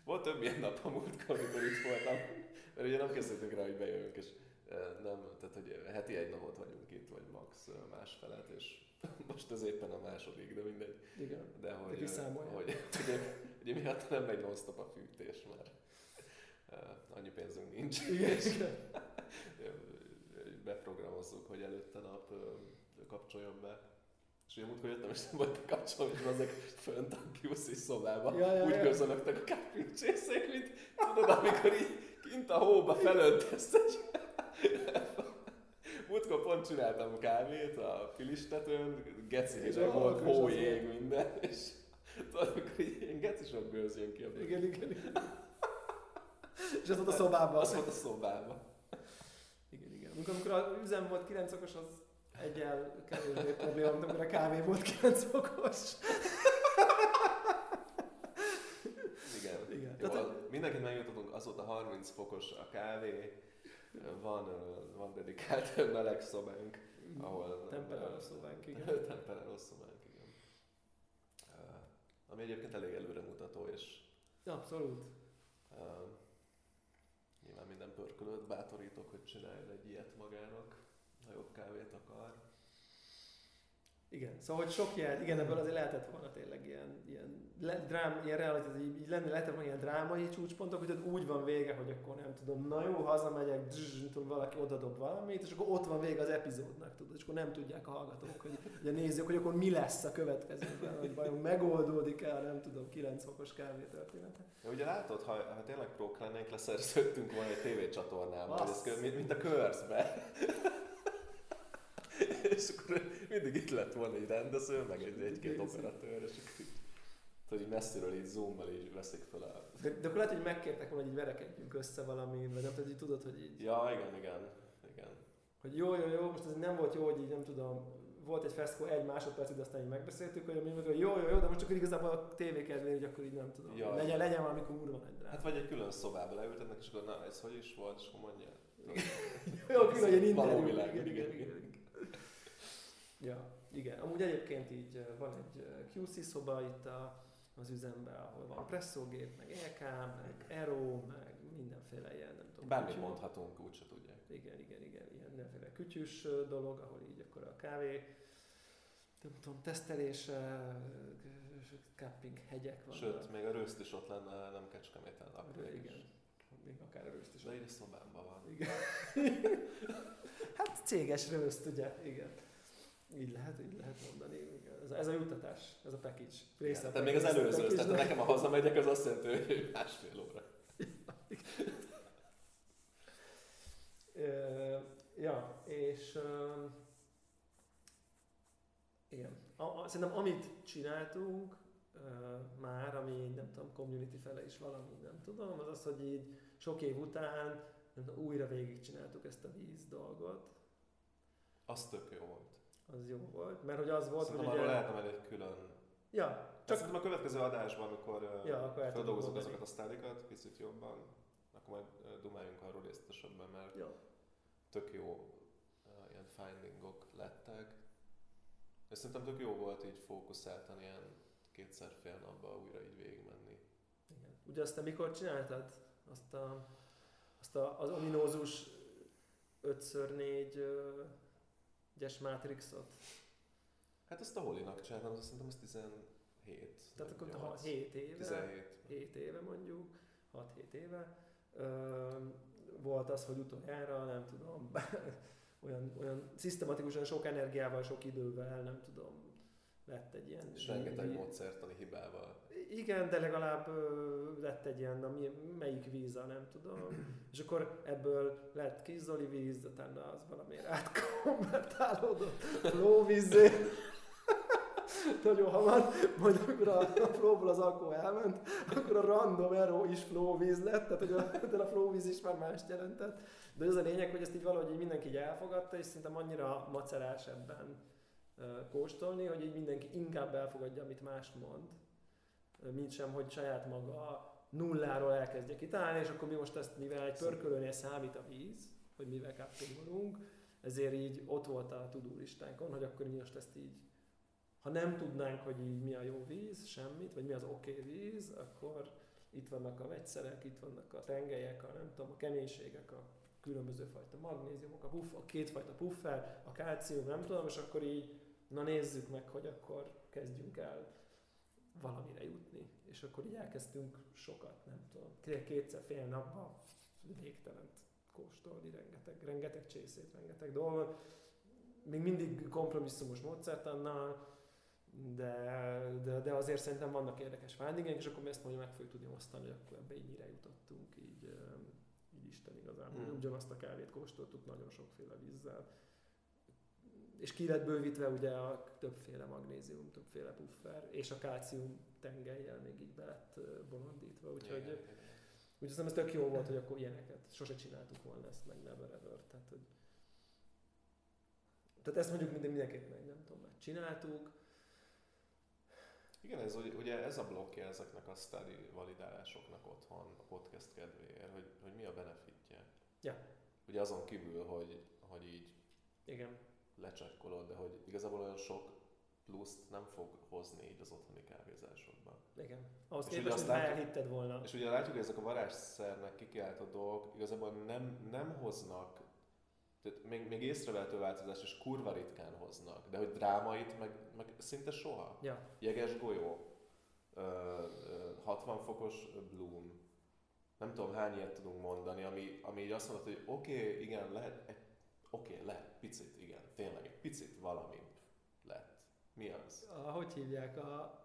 [SPEAKER 1] volt több ilyen nap a múltkor, amikor itt voltam, mert ugye nem készültünk rá, hogy bejövünk, és nem, tehát hogy heti egy napot vagyunk itt, vagy max eh, másfelet, és most ez éppen a második, de mindegy.
[SPEAKER 2] igen,
[SPEAKER 1] De hogy,
[SPEAKER 2] De kiszámolja.
[SPEAKER 1] hogy ugye, ugye miatt nem megy non-stop a fűtés, mert eh, annyi pénzünk nincs.
[SPEAKER 2] igen,
[SPEAKER 1] És
[SPEAKER 2] igen.
[SPEAKER 1] beprogramozzuk, hogy előtte nap ö, kapcsoljon be. És ugye múltkor jöttem, és nem volt bekapcsolva, és azok fönt a QC szobában
[SPEAKER 2] Ja, ja,
[SPEAKER 1] úgy
[SPEAKER 2] ja.
[SPEAKER 1] közönögtek a kávécsészék, mint tudod, amikor így kint a hóba felöntesz egy... Múltkor pont csináltam kávét a filistetőn, geci hideg volt,
[SPEAKER 2] hó
[SPEAKER 1] jég, minden, és tudod, amikor ilyen geci sok gőz jön ki a
[SPEAKER 2] igen, igen, igen. És az volt a szobában.
[SPEAKER 1] Az volt a szobában.
[SPEAKER 2] Igen, igen. Amikor, amikor az üzem volt 9 fokos, az egyel kevésbé probléma, mint amikor a kávé volt 9 fokos.
[SPEAKER 1] Igen.
[SPEAKER 2] Igen.
[SPEAKER 1] Jó,
[SPEAKER 2] Tehát-
[SPEAKER 1] mindenkit megjutottunk, azóta 30 fokos a kávé, van, van dedikált meleg szobánk, ahol...
[SPEAKER 2] Temperáló szobánk, igen.
[SPEAKER 1] Temperáló szobánk, igen. Ami egyébként elég előremutató, és
[SPEAKER 2] Abszolút.
[SPEAKER 1] ö, pörkölőt bátorítok, hogy csináljon egy ilyet magának, ha jobb kávét.
[SPEAKER 2] Igen, szóval hogy sok ilyen, igen, ebből azért lehetett volna tényleg ilyen, ilyen, le, drám, ilyen realitás, így, így lenni, lehetett volna ilyen drámai csúcspontok, hogy ott úgy van vége, hogy akkor nem tudom, na jó, hazamegyek, dzs, tudom, valaki odadob valamit, és akkor ott van vége az epizódnak, tudod, és akkor nem tudják a hallgatók, hogy, hogy a nézők, hogy akkor mi lesz a következőben, hogy vajon megoldódik el, nem tudom, 9 fokos kávé története.
[SPEAKER 1] Ja, ugye látod, ha, ha tényleg prók lennénk, leszerződtünk volna egy tévécsatornában, hogy ez kö- mint, a körszbe. és akkor mindig itt lett volna egy rendező, meg egy, egy-két operatőr, és akkor tudod, így messziről így zoommal így veszik fel a...
[SPEAKER 2] De, de akkor lehet, hogy megkértek volna, hogy így verekedjünk össze valamin, vagy nem tudom, hogy így tudod, hogy így,
[SPEAKER 1] Ja, igen, igen, igen.
[SPEAKER 2] hogy jó, jó, jó, most ez nem volt jó, hogy így nem tudom, volt egy feszkó egy másodpercig, de aztán így megbeszéltük, hogy mi meg, hogy jó, jó, jó, de most csak igazából a tévé kedvé, hogy akkor így nem tudom.
[SPEAKER 1] Ja.
[SPEAKER 2] Legyen, legyen valami kurva nagy dráma.
[SPEAKER 1] Hát vagy egy külön szobába leültetnek, és akkor na, ez hogy is volt, és akkor mondja.
[SPEAKER 2] Jó, külön egy
[SPEAKER 1] Való
[SPEAKER 2] interjú. Igen, igen,
[SPEAKER 1] igen,
[SPEAKER 2] igen, igen. Ja, igen. Amúgy egyébként így van egy QC szoba itt a, az üzemben, ahol van presszógép, meg EK, meg Aero, meg mindenféle ilyen, nem tudom.
[SPEAKER 1] Bármit
[SPEAKER 2] kütyű.
[SPEAKER 1] mondhatunk, úgyse tudják.
[SPEAKER 2] Igen, igen, igen, ilyen mindenféle kütyűs dolog, ahol így akkor a kávé, nem tudom, tesztelése, cupping hegyek vannak.
[SPEAKER 1] Sőt, még a rőszt is ott lenne, nem kecskeméten lakni.
[SPEAKER 2] igen. Még akár a röszt is.
[SPEAKER 1] De a szobámban van.
[SPEAKER 2] Igen. hát céges röszt, ugye? Igen. Így lehet, így lehet mondani. Ez, ez a juttatás, ez a package. Része a
[SPEAKER 1] Tehát még az előző, tehát nekem a hazamegyek, az azt jelenti, hogy másfél óra.
[SPEAKER 2] Ja, és igen. A, a, szerintem amit csináltunk már, ami nem tudom, community fele is valami, nem tudom, az az, hogy így sok év után nem tudom, újra végigcsináltuk ezt a víz dolgot.
[SPEAKER 1] Az tök jó volt.
[SPEAKER 2] Az jó volt, mert hogy az volt,
[SPEAKER 1] Szerintem
[SPEAKER 2] hogy ugye...
[SPEAKER 1] lehetne majd egy külön...
[SPEAKER 2] Ja,
[SPEAKER 1] Csak szerintem a következő adásban, amikor
[SPEAKER 2] Ja,
[SPEAKER 1] feldolgozunk azokat a sztádikat picit jobban, akkor majd dumáljunk arról részletesebben, mert
[SPEAKER 2] Ja.
[SPEAKER 1] tök jó uh, ilyen findingok lettek. És szerintem tök jó volt így fókuszáltan ilyen kétszer fél napba újra így végigmenni.
[SPEAKER 2] Igen. Ugye azt te mikor csináltad? Azt, a, azt a, az ominózus 5x4 ö, gyes Matrixot.
[SPEAKER 1] Hát azt a Holinak csináltam, az szerintem az 17.
[SPEAKER 2] Tehát akkor
[SPEAKER 1] nem
[SPEAKER 2] ha
[SPEAKER 1] 8.
[SPEAKER 2] 7 éve,
[SPEAKER 1] 17.
[SPEAKER 2] 7 éve mondjuk, 6-7 éve, ö, volt az, hogy utoljára, nem tudom, olyan, olyan szisztematikusan sok energiával, sok idővel, nem tudom, lett egy ilyen...
[SPEAKER 1] És rengeteg módszertani hibával.
[SPEAKER 2] Igen, de legalább ö, lett egy ilyen, na, mi, melyik víz, a nem tudom. És akkor ebből lett kis Zoli víz, utána az valamiért átkonvertálódott lóvízé. Nagyon hamar, majd amikor a, a flowból az alkohol elment, akkor a random arrow is flowvíz lett, tehát hogy a, de a flowvíz is már mást jelentett. De az a lényeg, hogy ezt így valahogy így mindenki így elfogadta, és szerintem annyira macerás ebben kóstolni, hogy így mindenki inkább elfogadja, amit más mond, mint sem, hogy saját maga nulláról elkezdje kitalálni, és akkor mi most ezt, mivel egy pörkölőnél számít a víz, hogy mivel cuppingolunk, ezért így ott volt a tudó listánkon, hogy akkor mi most ezt így ha nem tudnánk, hogy így mi a jó víz, semmit, vagy mi az oké okay víz, akkor itt vannak a vegyszerek, itt vannak a tengelyek, a nem tudom, a keménységek, a különböző fajta magnéziumok, a, puff, a kétfajta puffer, a kálcium, nem tudom, és akkor így, na nézzük meg, hogy akkor kezdjünk el valamire jutni. És akkor így elkezdtünk sokat, nem tudom, kétszer fél napban végtelent kóstolni, rengeteg, rengeteg csészét, rengeteg dolgot. Még mindig kompromisszumos módszertannal, de, de, de azért szerintem vannak érdekes findingek, és akkor mi ezt mondjuk meg fogjuk tudni osztani, hogy akkor ebbe így mire jutottunk, így, így Isten igazán.
[SPEAKER 1] Hmm.
[SPEAKER 2] Mm. Ugyanazt a kávét kóstoltuk nagyon sokféle vízzel. És ki lett bővítve ugye a többféle magnézium, többféle puffer, és a kálcium tengelyel még így be lett bolondítva, úgyhogy,
[SPEAKER 1] Igen,
[SPEAKER 2] úgyhogy
[SPEAKER 1] igen.
[SPEAKER 2] szerintem ez tök jó volt, hogy akkor ilyeneket, sose csináltuk volna ezt meg never ever, tehát hogy tehát ezt mondjuk minden, mindenképp meg nem tudom, meg csináltuk,
[SPEAKER 1] Igen, ez ugye ez a blokkja ezeknek a study validálásoknak otthon, a podcast kedvéért, hogy, hogy mi a benefitje.
[SPEAKER 2] Ja.
[SPEAKER 1] Ugye azon kívül, hogy, hogy így
[SPEAKER 2] igen,
[SPEAKER 1] lecsekkolod, de hogy igazából olyan sok pluszt nem fog hozni így az otthoni kávézásodban. városba.
[SPEAKER 2] Igen. Ahhoz
[SPEAKER 1] És
[SPEAKER 2] képest, hogy
[SPEAKER 1] aztán-
[SPEAKER 2] elhitted volna.
[SPEAKER 1] És ugye látjuk, hogy ezek a varázsszernek kikiáltott dolgok igazából nem, nem hoznak, tehát még, még észrevehető változást is kurva ritkán hoznak, de hogy drámait meg, meg szinte soha.
[SPEAKER 2] Ja.
[SPEAKER 1] Jeges golyó, ö, ö, 60 fokos bloom, nem tudom hány ilyet tudunk mondani, ami, ami így azt mondod, hogy oké, okay, igen, lehet, oké, okay, lehet, picit, igen, tényleg egy picit valami lett. Mi az?
[SPEAKER 2] A, hogy hívják a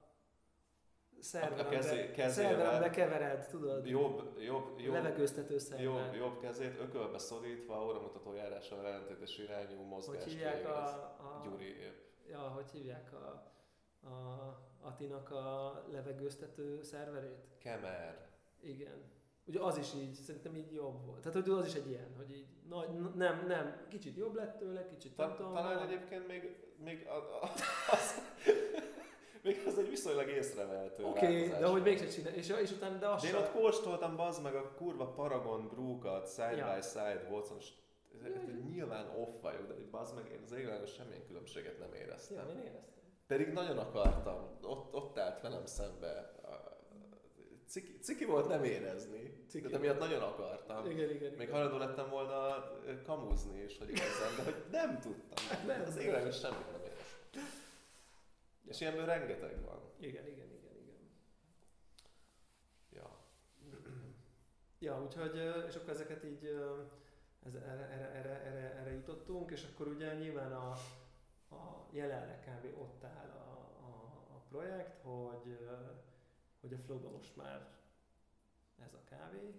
[SPEAKER 2] szerverembe,
[SPEAKER 1] A kezé- kezével-
[SPEAKER 2] szerverembe kevered, tudod?
[SPEAKER 1] Jobb, jobb, jobb,
[SPEAKER 2] Levegőztető szerver.
[SPEAKER 1] jobb, jobb kezét ökölbe szorítva, óramutató járással ellentétes irányú mozgást
[SPEAKER 2] Hogy hívják a, a,
[SPEAKER 1] Gyuri épp.
[SPEAKER 2] ja, hogy hívják a, a Atinak a levegőztető szerverét?
[SPEAKER 1] Kemer.
[SPEAKER 2] Igen. Ugye az is így, szerintem így jobb volt. Tehát, hogy az is egy ilyen, hogy így, nagy, nem, nem, kicsit jobb lett tőle, kicsit
[SPEAKER 1] Ta,
[SPEAKER 2] tudom.
[SPEAKER 1] talán
[SPEAKER 2] van.
[SPEAKER 1] egyébként még, még a, a, az, még az egy viszonylag észrevehető
[SPEAKER 2] Oké, okay,
[SPEAKER 1] változás
[SPEAKER 2] de hogy
[SPEAKER 1] volt.
[SPEAKER 2] mégse csinál, és, és utána, de az
[SPEAKER 1] De én ott kóstoltam bazd meg a kurva Paragon brúkat, side
[SPEAKER 2] Ja.
[SPEAKER 1] by side Watson, és nyilván off vagyok, de bazd meg, én az égvágon semmilyen különbséget nem éreztem.
[SPEAKER 2] Ja, én éreztem.
[SPEAKER 1] Pedig nagyon akartam, ott, ott állt velem szembe. Ciki, ciki volt nem érezni,
[SPEAKER 2] Ciki.
[SPEAKER 1] de miatt nagyon akartam.
[SPEAKER 2] Igen, igen,
[SPEAKER 1] Még
[SPEAKER 2] igen.
[SPEAKER 1] hajlandó lettem volna ö, kamúzni is, hogy igazán, de hogy nem tudtam.
[SPEAKER 2] Nem.
[SPEAKER 1] Az égvágon semmit nem éreztem. És ilyenből rengeteg van.
[SPEAKER 2] Igen, igen, igen, igen.
[SPEAKER 1] Ja.
[SPEAKER 2] Ja, úgyhogy, és akkor ezeket így, ez, erre, erre, erre, erre, erre jutottunk, és akkor ugye nyilván a, a jelenleg kb. ott áll a, a, a projekt, hogy, hogy a flow most már ez a kávé,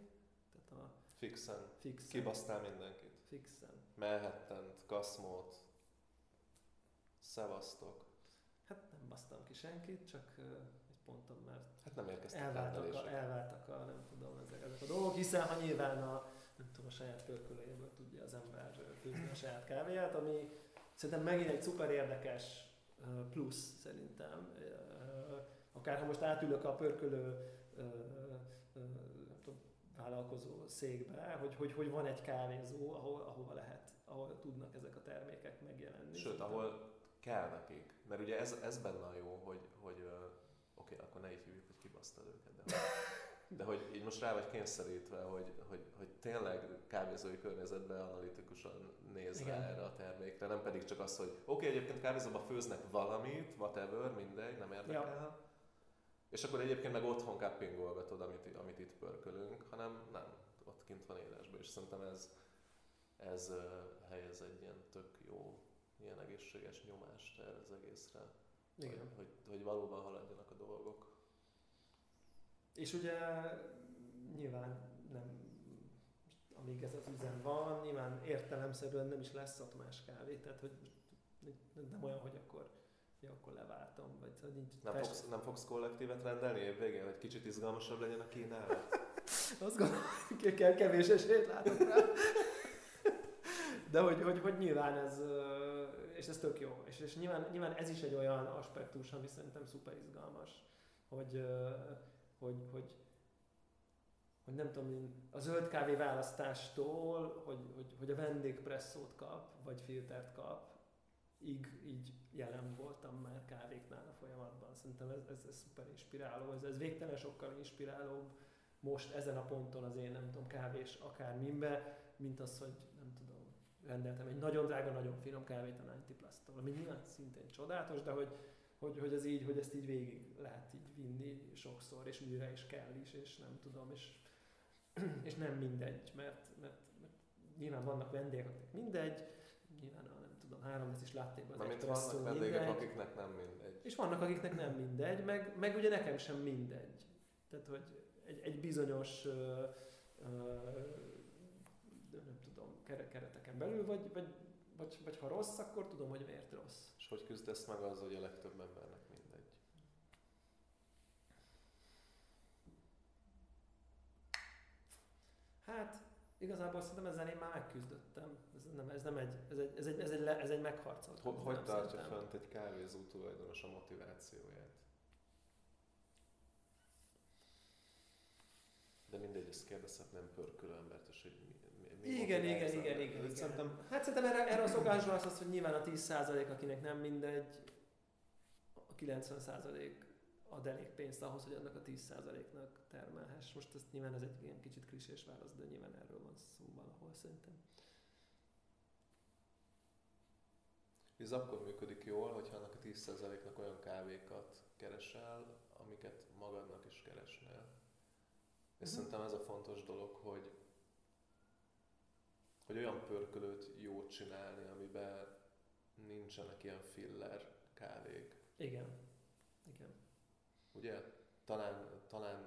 [SPEAKER 2] tehát a
[SPEAKER 1] Fixen.
[SPEAKER 2] fixen,
[SPEAKER 1] Kibasztál mindenkit.
[SPEAKER 2] fixen.
[SPEAKER 1] Manhattan, Kaszmót, szevasztok.
[SPEAKER 2] Hát nem basztam ki senkit, csak ö, egy ponton, mert
[SPEAKER 1] Hát nem
[SPEAKER 2] elváltak a, elváltak a, nem tudom, ezek, ezek a dolgok, hiszen ha nyilván a, nem tudom, a saját pörkölőjéből tudja az ember főzni a saját kávéját, ami szerintem megint egy szuper érdekes plusz szerintem. Ö, Akár ha most átülök a pörkölő ö, ö, nem tudom, vállalkozó székbe, hogy, hogy, hogy van egy kávézó, ahol, ahova lehet, ahol tudnak ezek a termékek megjelenni.
[SPEAKER 1] Sőt, ahol kell nekik. Mert ugye ez, ez benne a jó, hogy, hogy oké, akkor ne így hívjuk, hogy kibasztad őket, de, hogy- de hogy így most rá vagy kényszerítve, hogy, hogy, hogy tényleg kávézói környezetben analitikusan néz rá erre a termékre, nem pedig csak az, hogy oké, egyébként kávézóban főznek valamit, whatever, mindegy, nem érdekel. És akkor egyébként meg otthon cuppingolgatod, amit, amit itt pörkölünk, hanem nem, ott kint van élesben, és szerintem ez, ez helyez egy ilyen tök jó, ilyen egészséges nyomást erre az egészre,
[SPEAKER 2] Igen.
[SPEAKER 1] Hogy, hogy, hogy valóban haladjanak a dolgok.
[SPEAKER 2] És ugye nyilván nem, amíg ez az üzem van, nyilván értelemszerűen nem is lesz ott más kávé, tehát hogy nem olyan, hogy akkor, ja, akkor leváltom, vagy hogy nincs
[SPEAKER 1] Nem
[SPEAKER 2] fest-
[SPEAKER 1] fogsz, nem fogsz kollektívet rendelni évvégén, hogy kicsit izgalmasabb legyen a kínálat?
[SPEAKER 2] Azt gondolom, kevés esélyt látok rá. De hogy, hogy, hogy nyilván ez, és ez tök jó. És, és nyilván, nyilván ez is egy olyan aspektus, ami szerintem szuper izgalmas, hogy, hogy, hogy, hogy nem tudom, én a zöld kávé választástól, hogy, hogy, hogy a vendég presszót kap, vagy filtert kap, így, így jelen voltam már kávéknál a folyamatban. Szerintem ez, ez, ez szuper inspiráló, ez, ez végtelen sokkal inspirálóbb most ezen a ponton az én nem tudom kávés akármimbe, mint az, hogy nem tudom, rendeltem egy nagyon drága, nagyon finom kávét a 90 Plus-tól, ami nyilván szintén csodálatos, de hogy, hogy, hogy, ez így, hogy ezt így végig lehet így vinni sokszor, és újra is kell is, és nem tudom, és, és nem mindegy, mert, mert, mert nyilván vannak vendégek, mindegy, nyilván a három is láttékban az
[SPEAKER 1] mint
[SPEAKER 2] espresso
[SPEAKER 1] vannak vendégek,
[SPEAKER 2] mindegy.
[SPEAKER 1] akiknek nem mindegy.
[SPEAKER 2] És vannak, akiknek nem mindegy, meg, meg ugye nekem sem mindegy. Tehát, hogy egy, egy bizonyos ö, ö, nem tudom, kere- kereteken belül, vagy, vagy, vagy, vagy ha rossz, akkor tudom, hogy miért rossz.
[SPEAKER 1] És hogy küzdesz meg az, hogy a legtöbb embernek mindegy?
[SPEAKER 2] Hát, igazából szerintem ezzel én már megküzdöttem. Ez nem, ez nem egy, ez egy, ez egy, ez egy, le- ez egy megharcolt
[SPEAKER 1] Hogy, hogy tartja fönt egy kávézó tulajdonos a motivációját? De mindegy, ezt kérdezhetném pörkölő embert, és hogy mi, mi, mi
[SPEAKER 2] Igen, igen, igen,
[SPEAKER 1] ezen.
[SPEAKER 2] igen, igen.
[SPEAKER 1] Szerintem
[SPEAKER 2] Hát szerintem erre, erre a szokásra az, az, hogy nyilván a 10% akinek nem mindegy, a 90% ad elég pénzt ahhoz, hogy annak a 10%-nak termelhess. Most ezt nyilván ez egy ilyen kicsit klisés válasz, de nyilván erről van szó valahol szerintem.
[SPEAKER 1] Ez akkor működik jól, hogyha annak a 10%-nak olyan kávékat keresel, amiket magadnak is keresnél. És uh-huh. szerintem ez a fontos dolog, hogy, hogy olyan pörkölőt jó csinálni, amiben nincsenek ilyen filler kávék.
[SPEAKER 2] Igen. Igen.
[SPEAKER 1] Ugye? Talán, talán,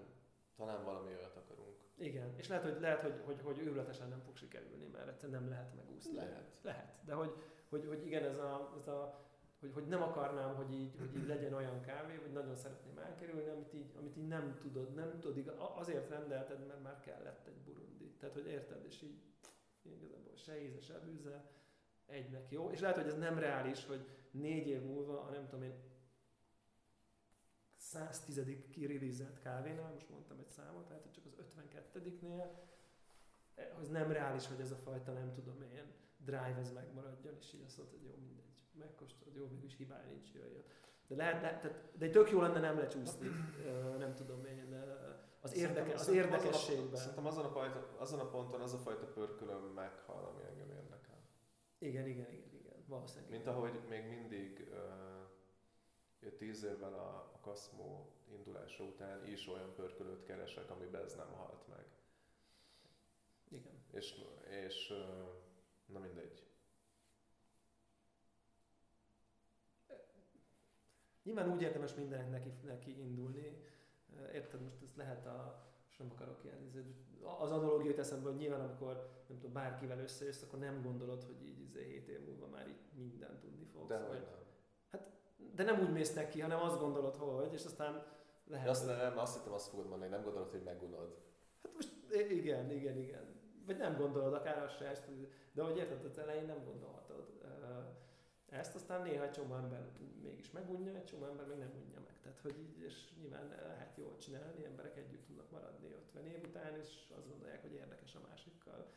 [SPEAKER 1] talán valami olyat akarunk.
[SPEAKER 2] Igen, és lehet, hogy, lehet, hogy, hogy, hogy őrületesen nem fog sikerülni, mert egyszerűen nem lehet megúszni.
[SPEAKER 1] Lehet.
[SPEAKER 2] Lehet, de hogy, hogy, hogy igen, ez a, ez a hogy, hogy nem akarnám, hogy így, hogy így legyen olyan kávé, hogy nagyon szeretném elkerülni, amit így, amit így nem tudod, nem tudod, azért rendelted, mert már kellett egy burundi. Tehát, hogy érted, és így igazából se íze, se bűze, egynek jó. És lehet, hogy ez nem reális, hogy négy év múlva, a nem tudom én, 110. kirilizelt kávénál, most mondtam egy számot, tehát hogy csak az 52-nél, az nem reális, hogy ez a fajta, nem tudom én, drive ez megmaradjon, és így azt mondod, hogy jó, mindegy, megkóstolod, jó, mégis hibája nincs, jöjjön. De lehet, lehet tehát, de tök jó lenne nem lecsúszni, nem tudom én, az, érdeke, az érdekességben.
[SPEAKER 1] Szerintem azon a, fajta, azon a ponton az a fajta pörkölöm meghal, ami engem érdekel.
[SPEAKER 2] Igen, igen, igen, igen, valószínűleg.
[SPEAKER 1] Mint ahogy még mindig uh, tíz évvel a, a Kaszmó indulása után is olyan pörkölőt keresek, amiben ez nem halt meg.
[SPEAKER 2] Igen.
[SPEAKER 1] És, és na mindegy.
[SPEAKER 2] Nyilván úgy érdemes mindennek neki, neki indulni. Érted, most ez lehet a, most nem akarok ilyen, az analógia jut eszembe, hogy nyilván amikor nem tudom, bárkivel összejössz, akkor nem gondolod, hogy így izé, 7 év múlva már így mindent tudni fogsz.
[SPEAKER 1] De vagy nem.
[SPEAKER 2] De nem úgy mész neki, hanem azt gondolod, hogy, és aztán
[SPEAKER 1] lehet. Azt, nem, azt hittem azt fogod mondani, nem gondolod, hogy megunod.
[SPEAKER 2] Hát most igen, igen, igen. Vagy nem gondolod, akár azt se, de hogy érted, az elején nem gondolhatod ezt, aztán néha egy csomó ember mégis megunja, egy csomó ember meg nem unja meg. Tehát, hogy így, és nyilván lehet jól csinálni, emberek együtt tudnak maradni 50 év után, és azt gondolják, hogy érdekes a másikkal.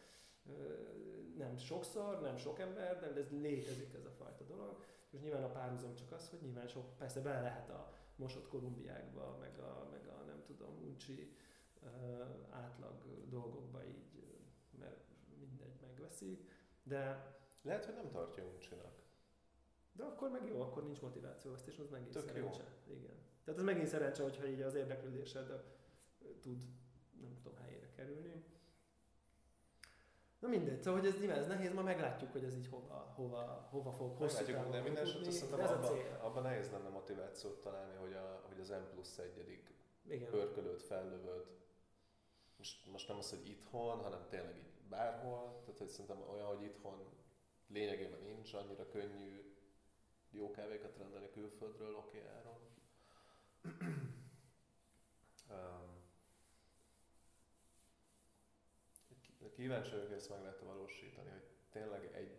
[SPEAKER 2] Nem sokszor, nem sok ember, de ez létezik ez a fajta dolog. És nyilván a párhuzam csak az, hogy nyilván sok, persze bele lehet a mosott kolumbiákba, meg a, meg a nem tudom, uncsi átlag dolgokba így, mert mindegy megveszik, de...
[SPEAKER 1] Lehet, hogy nem tartja uncsinak.
[SPEAKER 2] De akkor meg jó, akkor nincs és az megint Tök szerencse. Jó. Igen. Tehát ez megint szerencse, hogyha így az érdeklődésed tud, nem tudom, helyére kerülni. Na mindegy, szóval hogy ez nyilván ez nehéz, ma meglátjuk, hogy ez így hova, hova, hova fog hosszú
[SPEAKER 1] Meglátjuk, de minden esetre szerintem abban, abba nehéz lenne motivációt találni, hogy, a, hogy az M plusz egyedik Igen. pörkölőt fellövöd. Most, most nem az, hogy itthon, hanem tényleg így bárhol. Tehát hogy szerintem olyan, hogy itthon lényegében nincs annyira könnyű jó kávékat rendelni külföldről oké okay, áron. um, kíváncsi vagyok, ezt meg lehet valósítani, hogy tényleg egy,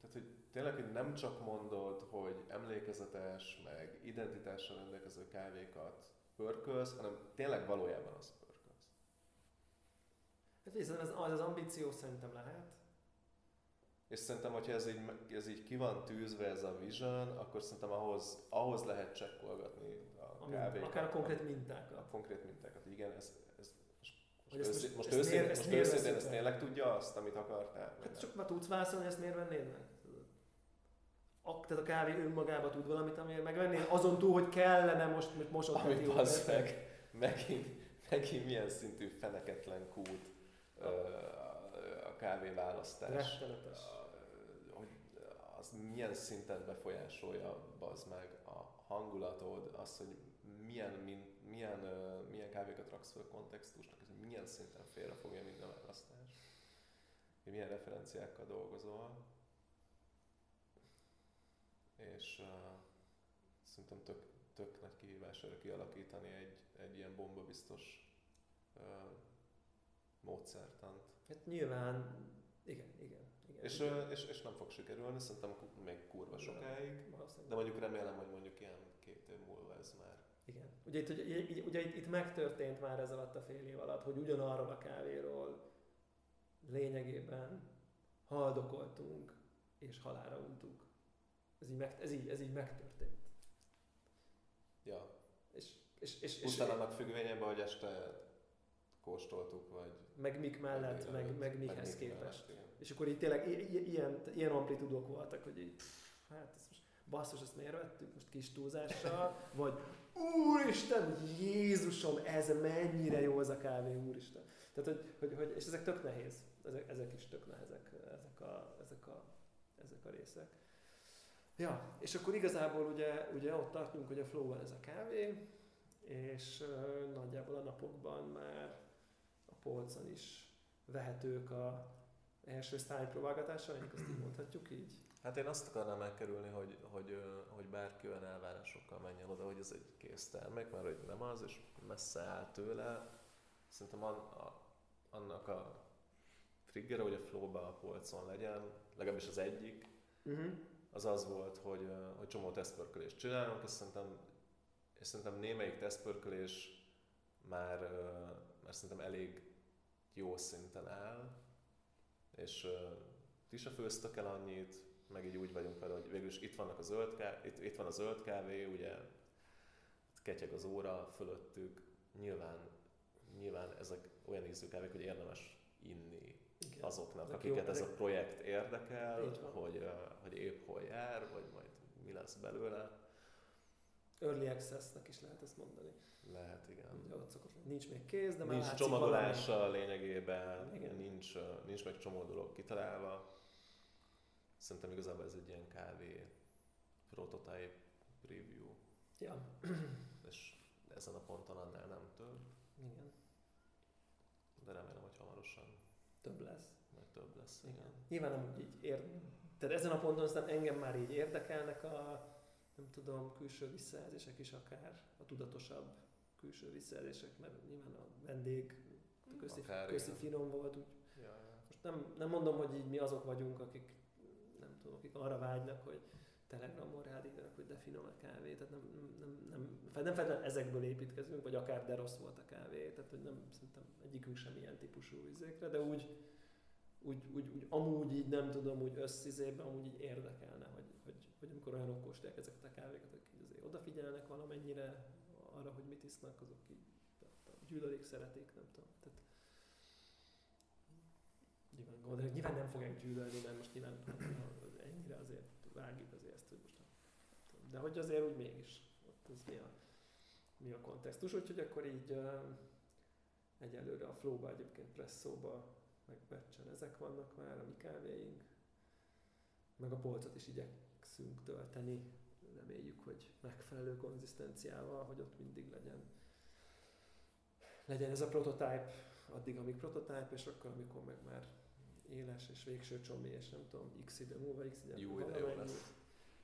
[SPEAKER 1] tehát hogy tényleg, hogy nem csak mondod, hogy emlékezetes, meg identitással rendelkező kávékat pörkölsz, hanem tényleg valójában az pörkölsz.
[SPEAKER 2] Hát viszont az, az, az ambíció szerintem lehet,
[SPEAKER 1] és szerintem, hogyha ez így, ez így ki van tűzve ez a vision, akkor szerintem ahhoz, ahhoz lehet csekkolgatni a kávékat.
[SPEAKER 2] Akár a konkrét mintákat.
[SPEAKER 1] A konkrét mintákat, igen. Ez, ez, most, most, most, most őszintén, most őszintén ezt tényleg tudja azt, amit akartál?
[SPEAKER 2] Hát csak már tudsz válaszolni, ezt miért vennéd meg? A, tehát a kávé önmagában tud valamit, amiért megvennél, azon túl, hogy kellene most, most mosott
[SPEAKER 1] Amit az meg, megint, megint milyen szintű feneketlen kút a kávéválasztás.
[SPEAKER 2] Rettenetes
[SPEAKER 1] az milyen szinten befolyásolja az meg a hangulatod, az, hogy milyen, min, milyen, milyen kávékat raksz fel a kontextusnak, ez milyen szinten félre fogja minden választás, milyen referenciákkal dolgozol. És uh, szerintem tök, tök nagy kihívás erre kialakítani egy, egy ilyen bombabiztos uh, módszertant.
[SPEAKER 2] Hát nyilván, igen, igen.
[SPEAKER 1] És, és, és nem fog sikerülni, szerintem még kurva sokáig, de mondjuk remélem, hogy mondjuk ilyen két év múlva ez már.
[SPEAKER 2] Ugye itt, ugye, ugye itt, itt megtörtént már ez alatt a fél év alatt, hogy ugyanarról a kávéról lényegében haldokoltunk és halára untuk. Ez így, meg, ez így, ez így megtörtént.
[SPEAKER 1] Ja.
[SPEAKER 2] És És, és, és,
[SPEAKER 1] Pusztán annak függvényében, hogy este kóstoltuk, vagy...
[SPEAKER 2] meg mik mellett, meg,
[SPEAKER 1] előtt,
[SPEAKER 2] meg mihez
[SPEAKER 1] mik
[SPEAKER 2] képest.
[SPEAKER 1] mellett.
[SPEAKER 2] És akkor így tényleg ilyen, ilyen amplitudok voltak, hogy így, pff, hát ez most basszus, ezt miért vettük most kis túlzással, vagy úristen, Jézusom, ez mennyire jó az a kávé, úristen. Tehát, hogy, hogy, hogy és ezek tök nehéz, ezek, ezek is tök nehezek, ezek a, ezek a, ezek a részek. Ja, és akkor igazából ugye, ugye ott tartunk, hogy a flow ez a kávé, és uh, nagyjából a napokban már a polcon is vehetők a első sztálypróbálgatásaink, azt így mondhatjuk így.
[SPEAKER 1] Hát én azt akarnám megkerülni, hogy, hogy, hogy bárki olyan elvárásokkal menjen oda, hogy ez egy kész termék, mert hogy nem az, és messze áll tőle. Szerintem an, a, annak a trigger, hogy a flow a polcon legyen, legalábbis az egyik,
[SPEAKER 2] Uh-huh.
[SPEAKER 1] az az volt, hogy, hogy csomó tesztpörkölést csinálunk, és szerintem, és szerintem némelyik tesztpörkölés már, már szerintem elég jó szinten áll, és ti se főztök el annyit, meg így úgy vagyunk vele, hogy végül is itt, vannak a zöld kávé, itt, itt van a zöld kávé, ugye ketyeg az óra fölöttük, nyilván, nyilván ezek olyan ízű kávék, hogy érdemes inni
[SPEAKER 2] Igen.
[SPEAKER 1] azoknak,
[SPEAKER 2] Ezek
[SPEAKER 1] akiket
[SPEAKER 2] jó,
[SPEAKER 1] ez a projekt érdekel, hogy, hogy épp hol jár, vagy majd mi lesz belőle.
[SPEAKER 2] Early access-nek is lehet ezt mondani.
[SPEAKER 1] Lehet, igen.
[SPEAKER 2] Ugye ott szokott. Nincs még kész, de már
[SPEAKER 1] nincs csomagolása lényegében,
[SPEAKER 2] Igen.
[SPEAKER 1] nincs, nincs meg csomó dolog kitalálva. Szerintem igazából ez egy ilyen kávé prototype preview.
[SPEAKER 2] Ja,
[SPEAKER 1] és ezen a ponton annál nem több,
[SPEAKER 2] igen.
[SPEAKER 1] de remélem, hogy hamarosan
[SPEAKER 2] Több lesz.
[SPEAKER 1] majd több lesz.
[SPEAKER 2] Igen.
[SPEAKER 1] Igen.
[SPEAKER 2] Nyilván amúgy így ér... Tehát ezen a ponton aztán engem már így érdekelnek a, nem tudom, külső visszajelzések is akár, a tudatosabb külső visszajelzések, mert nyilván a vendég köszi,
[SPEAKER 1] Akár,
[SPEAKER 2] köszi finom volt, úgy
[SPEAKER 1] Ja, ja.
[SPEAKER 2] Most nem, nem mondom, hogy így mi azok vagyunk, akik tudom, akik arra vágynak, hogy Telegramon rád hogy de finom a kávé, tehát nem, nem, nem, nem, nem feltétlenül ezekből építkezünk, vagy akár de rossz volt a kávé, tehát hogy nem, szerintem egyikünk sem ilyen típusú izékre, de úgy, úgy, úgy, úgy amúgy így nem tudom, úgy összizében amúgy így érdekelne, hogy, hogy, hogy amikor olyanok kóstolják ezeket a kávékat, akik azért odafigyelnek valamennyire arra, hogy mit isznak, azok így gyűlölik, szeretik, nem tudom. Tehát Nyilván, gondolom, nyilván nem fogják gyűlölni, mert most nyilván ennyire azért vágjuk azért ezt, hogy most. De hogy azért úgy mégis, ott ez mi a, mi a kontextus, úgyhogy akkor így uh, egyelőre a flowba egyébként presszóba, meg batchen ezek vannak már, a mi kávéink, meg a polcot is igyekszünk tölteni, reméljük, hogy megfelelő konzisztenciával, hogy ott mindig legyen legyen ez a prototype, addig, amíg prototype, és akkor, amikor meg már éles és végső csomi, és nem tudom, x idő múlva, x idő
[SPEAKER 1] Jó,
[SPEAKER 2] múlva
[SPEAKER 1] de jó lesz.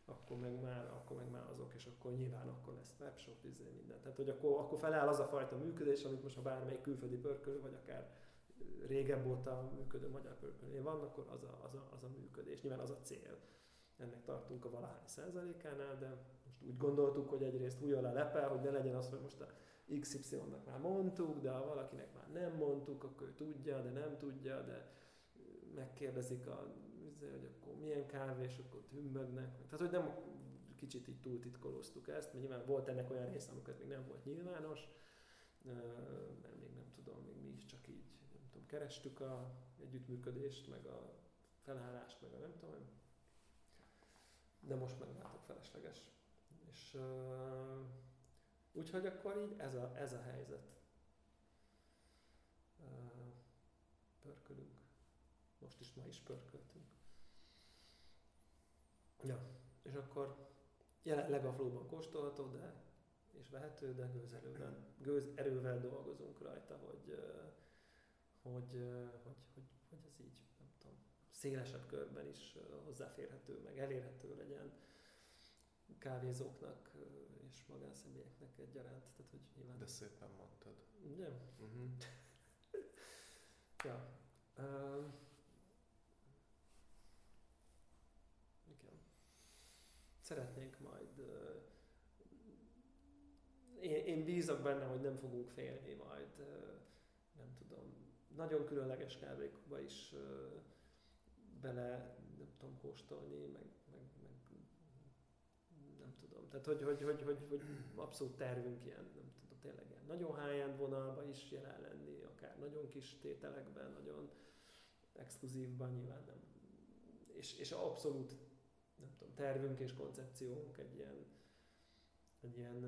[SPEAKER 2] akkor meg már, akkor meg már azok, és akkor nyilván akkor lesz webshop, izé, minden. Tehát, hogy akkor, akkor feláll az a fajta működés, amit most ha bármelyik külföldi pörkölő, vagy akár régebb óta működő magyar pörkölőnél van, akkor az a, az, a, az a működés. Nyilván az a cél. Ennek tartunk a valahány százalékánál, de most úgy gondoltuk, hogy egyrészt hújjon le lepel, hogy ne legyen az, hogy most a XY-nak már mondtuk, de ha valakinek már nem mondtuk, akkor ő tudja, de nem tudja, de megkérdezik, a, izé, hogy akkor milyen kávé, és akkor hümmögnek. Tehát, hogy nem kicsit így túl titkolóztuk ezt, mert nyilván volt ennek olyan része, amikor még nem volt nyilvános, mert még nem tudom, még mi is csak így, nem tudom, kerestük a együttműködést, meg a felállást, meg a nem tudom, de most meg látok felesleges. És úgyhogy akkor így ez a, ez a helyzet. Pörkölünk. Most is ma is pörköltünk. Ja, és akkor jelenleg a flóban kóstolható, de és vehető, de gőzerővel, gőzerővel dolgozunk rajta, hogy, hogy, hogy, hogy, hogy ez így, nem tudom, szélesebb körben is hozzáférhető, meg elérhető legyen kávézóknak és magánszemélyeknek egyaránt. Tehát, hogy nyilván...
[SPEAKER 1] De szépen mondtad.
[SPEAKER 2] Ugye?
[SPEAKER 1] Uh-huh.
[SPEAKER 2] Ja. Uh, igen. Szeretnénk majd... Én, én bízok benne, hogy nem fogunk félni majd, nem tudom, nagyon különleges kávékba is bele, nem tudom, kóstolni, meg, meg, meg nem tudom. Tehát, hogy, hogy, hogy, hogy, hogy abszolút tervünk ilyen, nem tudom, tényleg ilyen nagyon high-end vonalba is jelen lenni, akár nagyon kis tételekben, nagyon exkluzívban nyilván nem. És, és abszolút nem tudom, tervünk és koncepciónk egy ilyen, egy ilyen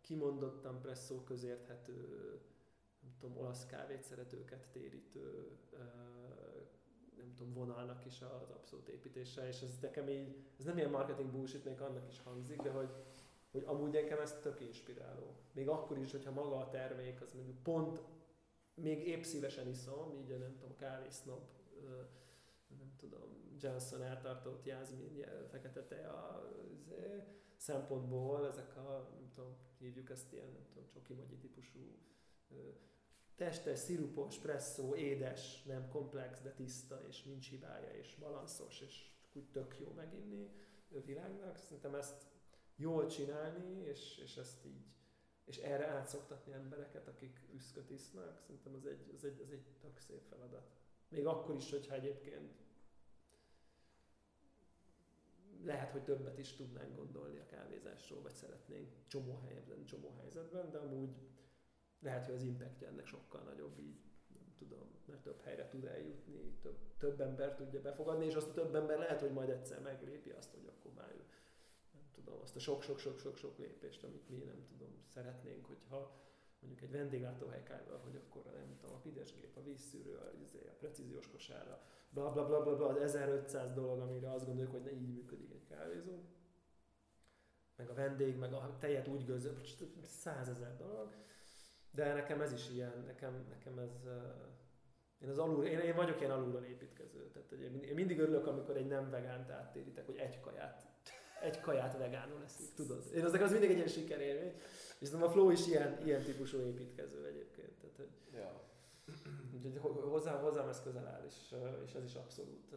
[SPEAKER 2] kimondottan presszó közérthető, nem tudom, olasz kávét szeretőket térítő nem tudom, vonalnak is az abszolút építése, és ez nekem így, ez nem ilyen marketing bullshit, még annak is hangzik, de hogy, hogy amúgy nekem ez tök inspiráló. Még akkor is, hogyha maga a termék, az mondjuk pont, még épp szívesen iszom, így nem tudom, kávésznob, nem tudom, Johnson eltartott jászmin, fekete tea izé, szempontból ezek a, nem tudom, hívjuk ezt ilyen, nem tudom, csokimagyi típusú testes, szirupos, presszó, édes, nem komplex, de tiszta, és nincs hibája, és balanszos, és úgy tök jó meginni világnak. Szerintem ezt jól csinálni, és, és ezt így, és erre átszoktatni embereket, akik üszköt isznak, szerintem az egy, az egy, az egy tök szép feladat. Még akkor is, hogyha egyébként lehet, hogy többet is tudnánk gondolni a kávézásról, vagy szeretnénk csomó helyzetben, csomó helyzetben, de amúgy lehet, hogy az impactja ennek sokkal nagyobb így, nem tudom, mert több helyre tud eljutni, több, több ember tudja befogadni, és azt a több ember lehet, hogy majd egyszer meglépi azt, hogy akkor már ő, nem tudom, azt a sok-sok-sok-sok-sok lépést, amit mi nem tudom, szeretnénk, hogyha mondjuk egy vendéglátóhelykával, hogy akkor nem tudom, a pidesgép, a vízszűrő, a, izé, a precíziós kosára, bla bla bla bla, bla az 1500 dolog, amire azt gondoljuk, hogy ne így működik egy kávézó. Meg a vendég, meg a tejet úgy gőzöl, százezer dolog. De nekem ez is ilyen, nekem, nekem ez... Én, az alul, én, én vagyok ilyen alulról építkező. Tehát én mindig örülök, amikor egy nem vegánt áttérítek, hogy egy kaját, egy kaját vegánul eszik, tudod? Én az, az mindig egy ilyen sikerélmény. Szerintem a Flow is ilyen, ilyen típusú építkező egyébként. Tehát, hogy, ja. Úgyhogy hozzám, hozzám ez közel áll, és, és ez is abszolút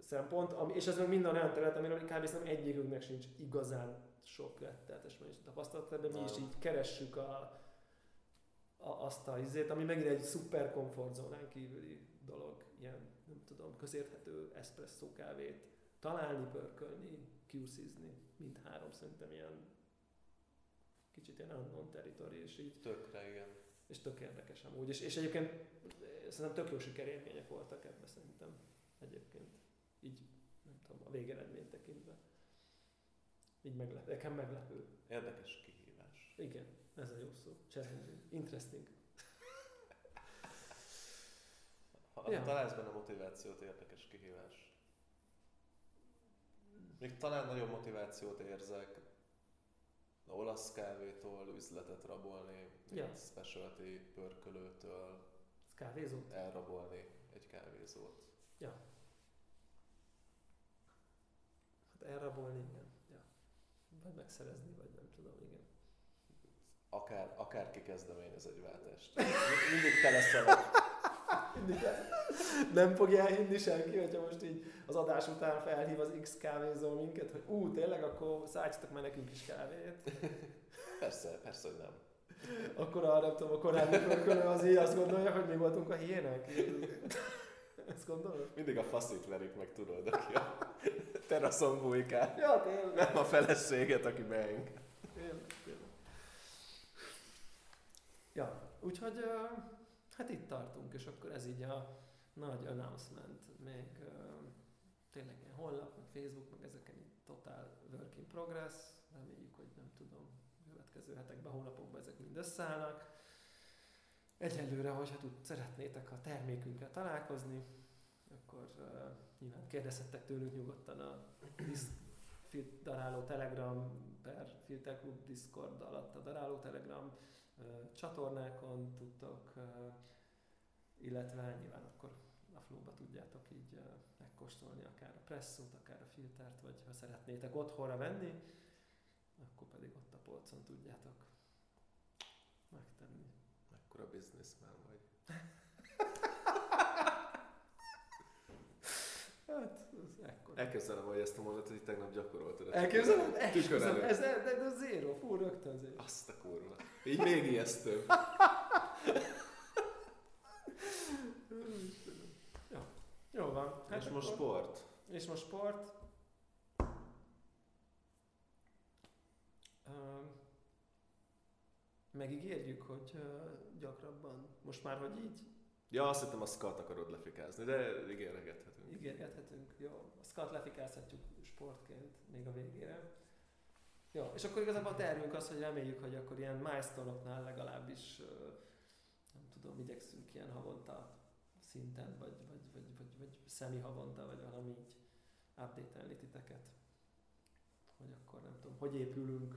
[SPEAKER 2] szempont. Ami, és ez még minden olyan terület, amiről kb. nem egyikünknek sincs igazán sok retteltes tapasztalat, de mi is így keressük a, a, azt a izét, ami megint egy szuper komfortzónán kívüli dolog, ilyen, nem tudom, közérthető espresszó kávét találni, pörkölni, QC-zni, mind három szerintem ilyen kicsit ilyen unknown territory, és így...
[SPEAKER 1] Tökre, igen.
[SPEAKER 2] És tök érdekes amúgy, és, és egyébként szerintem tök jó sikerélmények voltak ebben szerintem egyébként. Így, nem tudom, a végeredményt tekintve. Így meglep, nekem meglepő.
[SPEAKER 1] Érdekes kihívás.
[SPEAKER 2] Igen. Ez a jó szó. Challenging. Interesting.
[SPEAKER 1] Ha ja. találsz benne motivációt, érdekes kihívás. Még talán nagyobb motivációt érzek olasz kávétól üzletet rabolni, ja. egy specialty pörkölőtől
[SPEAKER 2] kávézót?
[SPEAKER 1] elrabolni egy kávézót.
[SPEAKER 2] Ja. Hát elrabolni, igen. Ja. Vagy megszerezni, vagy nem tudom, igen
[SPEAKER 1] akár, akár ki kezdeményez egy váltást. Mindig te leszel
[SPEAKER 2] Nem fogja elhinni senki, hogyha most így az adás után felhív az X kávézó minket, hogy ú, tényleg, akkor szállítsatok már nekünk is kávét.
[SPEAKER 1] Persze, persze, hogy nem.
[SPEAKER 2] Akkor a, nem tudom, a korábbi az így azt gondolja, hogy mi voltunk a hiének. Ezt gondolod?
[SPEAKER 1] Mindig a faszit verik meg, tudod, aki a teraszon bujkál.
[SPEAKER 2] Ja, tényleg.
[SPEAKER 1] Nem a feleséget, aki beenged.
[SPEAKER 2] Ja, úgyhogy hát itt tartunk, és akkor ez így a nagy announcement, még tényleg ilyen honlap, meg Facebook, meg ezeken így totál work in progress, reméljük, hogy nem tudom, következő hetekben, hónapokban ezek mind összeállnak. Egyelőre, hogyha tud, szeretnétek a termékünkkel találkozni, akkor uh, nyilván kérdezhettek tőlünk nyugodtan a daráló Telegram per Filter Club Discord alatt a daráló Telegram csatornákon tudtok, illetve nyilván akkor a flow tudjátok így megkóstolni akár a presszót, akár a filtert, vagy ha szeretnétek otthonra venni, akkor pedig ott a polcon tudjátok megtenni.
[SPEAKER 1] Mekkora businessman vagy.
[SPEAKER 2] hát, ekkor.
[SPEAKER 1] Elképzelem, hogy ezt a mondatot hogy tegnap gyakoroltad.
[SPEAKER 2] Elképzelem? Elképzelem. Ez, ez, ez zéro, fú, rögtön zéro.
[SPEAKER 1] Azt a kurva. Így még ijesztő.
[SPEAKER 2] Jó. Jó van.
[SPEAKER 1] Hát és most sport.
[SPEAKER 2] És most sport. Megígérjük, hogy gyakrabban, most már, hogy így
[SPEAKER 1] Ja, azt hittem a skat akarod lefikázni, de ígérgethetünk.
[SPEAKER 2] ígérgethetünk. Jó, a skat lefikázhatjuk sportként még a végére. Jó, és akkor igazából a tervünk az, hogy reméljük, hogy akkor ilyen milestone legalábbis, nem tudom, igyekszünk ilyen havonta szinten, vagy, vagy, vagy, vagy, vagy szemi havonta, vagy valami így update titeket. Hogy akkor nem tudom, hogy épülünk.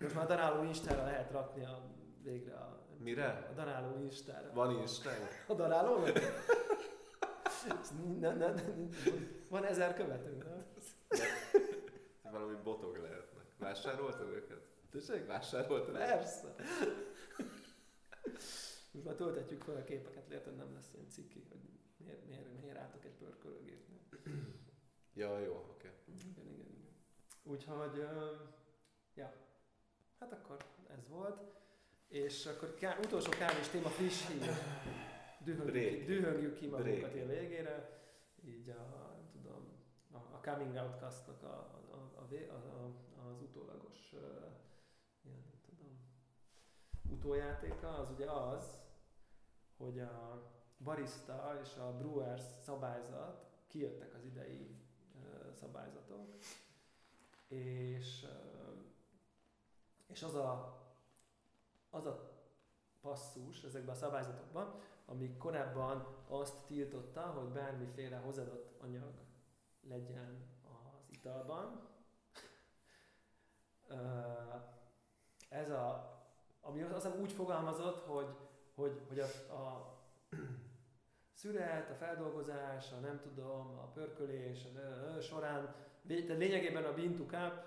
[SPEAKER 2] Most már a daráló Instára lehet rakni a, végre a,
[SPEAKER 1] Mire?
[SPEAKER 2] a daráló Instára.
[SPEAKER 1] Van Instánk?
[SPEAKER 2] A daráló? ne, ne, ne, van ezer követő, nem?
[SPEAKER 1] Valami botok lehetnek. Vásároltad őket?
[SPEAKER 2] Tessék?
[SPEAKER 1] Vásároltad?
[SPEAKER 2] Persze. Most már töltetjük fel a képeket, lehet, hogy nem lesz ilyen ciki, hogy miért, miért, miért álltok egy pörkölőgépnél.
[SPEAKER 1] Ja, jó, oké. Okay.
[SPEAKER 2] Igen, igen, igen. Úgyhogy, ja, hát akkor ez volt. És akkor ká- utolsó kávés téma friss hír. Dühöngjük, dühöngjük ki magunkat ilyen végére. Így a, nem tudom, a, a coming out castnak a, a, az utólagos uh, ilyen, nem tudom, utójátéka az ugye az, hogy a barista és a brewers szabályzat kijöttek az idei szabályzatok, és, és az a, az a passzus ezekben a szabályzatokban, ami korábban azt tiltotta, hogy bármiféle hozzáadott anyag legyen az italban. Ez a, ami azt hiszem úgy fogalmazott, hogy, hogy, hogy a, a szület, a feldolgozás, a nem tudom, a pörkölés a, ö, során, de lényegében a bean to cup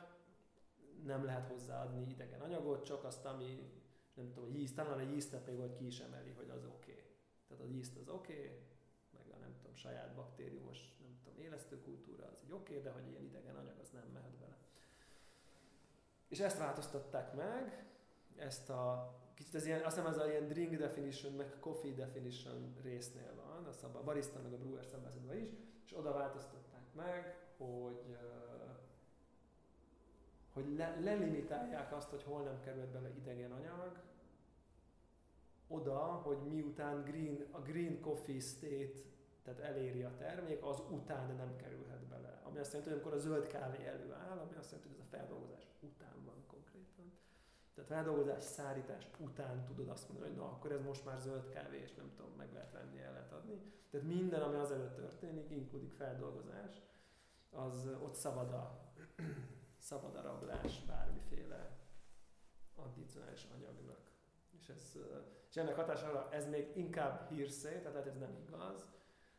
[SPEAKER 2] nem lehet hozzáadni idegen anyagot, csak azt, ami nem tudom, a yeast, talán a yeastet még vagy ki is emeli, hogy az oké. Okay. Tehát a yeast az oké, okay, meg a nem tudom, saját baktériumos, nem tudom, élesztőkultúra az egy oké, okay, de hogy ilyen idegen anyag az nem mehet bele. És ezt változtatták meg, ezt a kicsit ez ilyen, azt hiszem ez a ilyen drink definition, meg coffee definition résznél van, a, szabba, a barista meg a brewer szabályzatban is, és oda változtatták meg, hogy hogy le, lelimitálják azt, hogy hol nem került bele idegen anyag, oda, hogy miután green, a green coffee state, tehát eléri a termék, az után nem kerülhet bele. Ami azt jelenti, hogy amikor a zöld kávé előáll, ami azt jelenti, hogy ez a feldolgozás után van konkrétan. Tehát feldolgozás, szárítás után tudod azt mondani, hogy na, akkor ez most már zöld kávé, és nem tudom, meg lehet venni, el lehet adni. Tehát minden, ami azelőtt történik, inkludik feldolgozás, az ott szabad a, szabad a rablás bármiféle addicionális anyagnak. És, ez, és ennek hatására ez még inkább hírszé, tehát ez nem igaz,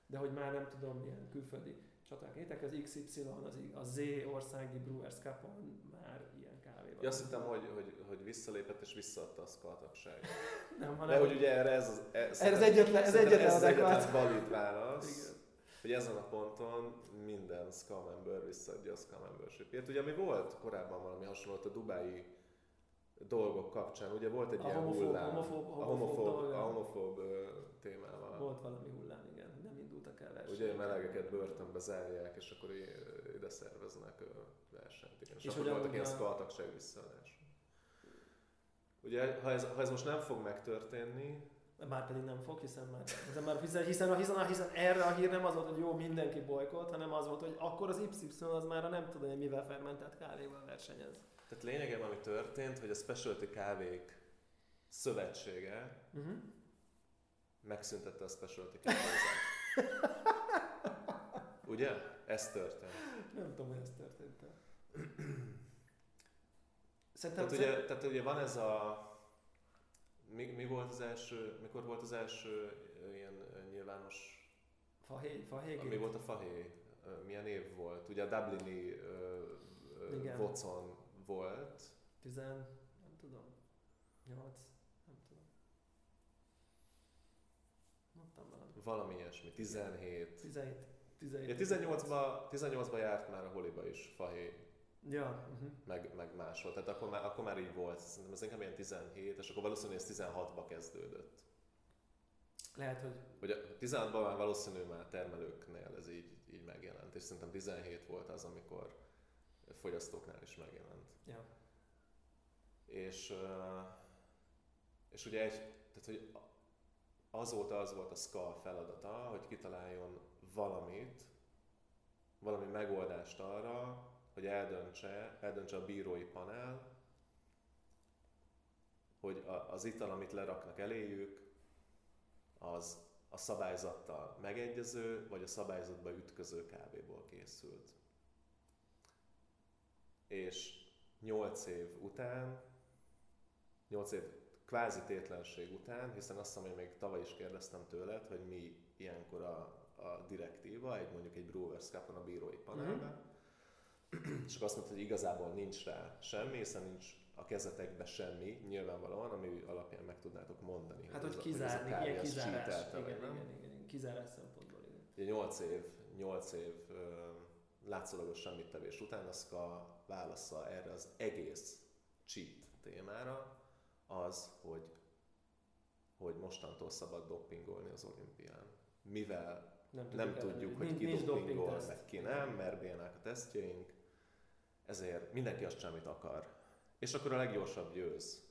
[SPEAKER 2] de hogy már nem tudom, milyen külföldi csaták étek, az XY, az, a Z országi Brewers Cup-on már ilyen kávé van.
[SPEAKER 1] Ja, azt hittem, hogy, hogy, hogy visszalépett és visszaadta a skaltagságot.
[SPEAKER 2] nem,
[SPEAKER 1] De
[SPEAKER 2] hanem,
[SPEAKER 1] hogy ugye erre ez az, ez,
[SPEAKER 2] Ez az egyetlen- ez egyetlen
[SPEAKER 1] ez az egyetlen valid válasz.
[SPEAKER 2] Igen.
[SPEAKER 1] hogy ezen a ponton minden Scum member visszaadja a Scum membership Ugye mi volt korábban valami hasonló a dubái dolgok kapcsán, ugye volt egy
[SPEAKER 2] A
[SPEAKER 1] ilyen
[SPEAKER 2] homofób-
[SPEAKER 1] hullám,
[SPEAKER 2] homofób-
[SPEAKER 1] a
[SPEAKER 2] homofób
[SPEAKER 1] homofób,
[SPEAKER 2] dolga.
[SPEAKER 1] a homofób témával.
[SPEAKER 2] Volt valami hullám, el versenyek.
[SPEAKER 1] Ugye melegeket börtönbe zárják, és akkor ide szerveznek versenyt. Igen. És,
[SPEAKER 2] És
[SPEAKER 1] akkor voltak ilyen
[SPEAKER 2] a-
[SPEAKER 1] szkaltagság visszaadás. Ugye, ha ez, ha ez most nem fog megtörténni,
[SPEAKER 2] Már pedig nem fog, hiszen már, hiszen, már hiszen, hiszen, hiszen, hiszen, erre a hír nem az volt, hogy jó, mindenki bolykott, hanem az volt, hogy akkor az Y az már a nem tudom, hogy mivel fermentált kávéval versenyez.
[SPEAKER 1] tehát lényegében ami történt, hogy a Specialty Kávék Szövetsége
[SPEAKER 2] Uh-huh.
[SPEAKER 1] megszüntette a specialty kávézást. Ugye? Ez történt.
[SPEAKER 2] Nem tudom, hogy ez történt. Szerintem
[SPEAKER 1] tehát, ugye, tehát ugye van ez a... Mi, mi volt az első, mikor volt az első ilyen nyilvános...
[SPEAKER 2] Fahé, fahégét?
[SPEAKER 1] Mi volt a fahé? Milyen év volt? Ugye a Dublini
[SPEAKER 2] uh,
[SPEAKER 1] vocon volt.
[SPEAKER 2] Tizen, nem tudom, Nyolc. Valami.
[SPEAKER 1] Ilyesmi. 17.
[SPEAKER 2] 17, 17.
[SPEAKER 1] Ja, 18-ba, 18-ba járt már a holiba is fahé,
[SPEAKER 2] Ja, uh-huh.
[SPEAKER 1] meg, meg máshol. Tehát akkor már, akkor már így volt. Szerintem ez inkább ilyen 17, és akkor valószínűleg ez 16-ba kezdődött.
[SPEAKER 2] Lehet, hogy
[SPEAKER 1] Hogy a 16-ban már valószínű már termelőknél ez így, így megjelent, és szerintem 17 volt az, amikor fogyasztóknál is megjelent.
[SPEAKER 2] ja.
[SPEAKER 1] És, És ugye egy, tehát hogy azóta az volt a SCA feladata, hogy kitaláljon valamit, valami megoldást arra, hogy eldöntse, eldöntse a bírói panel, hogy az ital, amit leraknak eléjük, az a szabályzattal megegyező, vagy a szabályzatba ütköző kávéból készült. És 8 év után, 8 év kvázi tétlenség után, hiszen azt hiszem, hogy még tavaly is kérdeztem tőled, hogy mi ilyenkor a, a direktíva, egy mondjuk egy Brewers cup a bírói panelben, mm-hmm. és akkor azt mondta, hogy igazából nincs rá semmi, hiszen nincs a kezetekbe semmi, nyilvánvalóan, ami alapján meg tudnátok mondani.
[SPEAKER 2] Hát, hogy, hogy kizárni, hogy ilyen kizárás, igen, igen, igen, igen, kizárás szempontból, igen.
[SPEAKER 1] Ugye 8 év, 8 év látszólagos semmit tevés után az a válasza erre az egész cheat témára az, hogy, hogy mostantól szabad doppingolni az olimpián. Mivel nem, nem tudjuk, hogy ki doppingol, meg ki nem, mert bénák a tesztjeink, ezért mindenki azt sem, amit akar és akkor a leggyorsabb győz.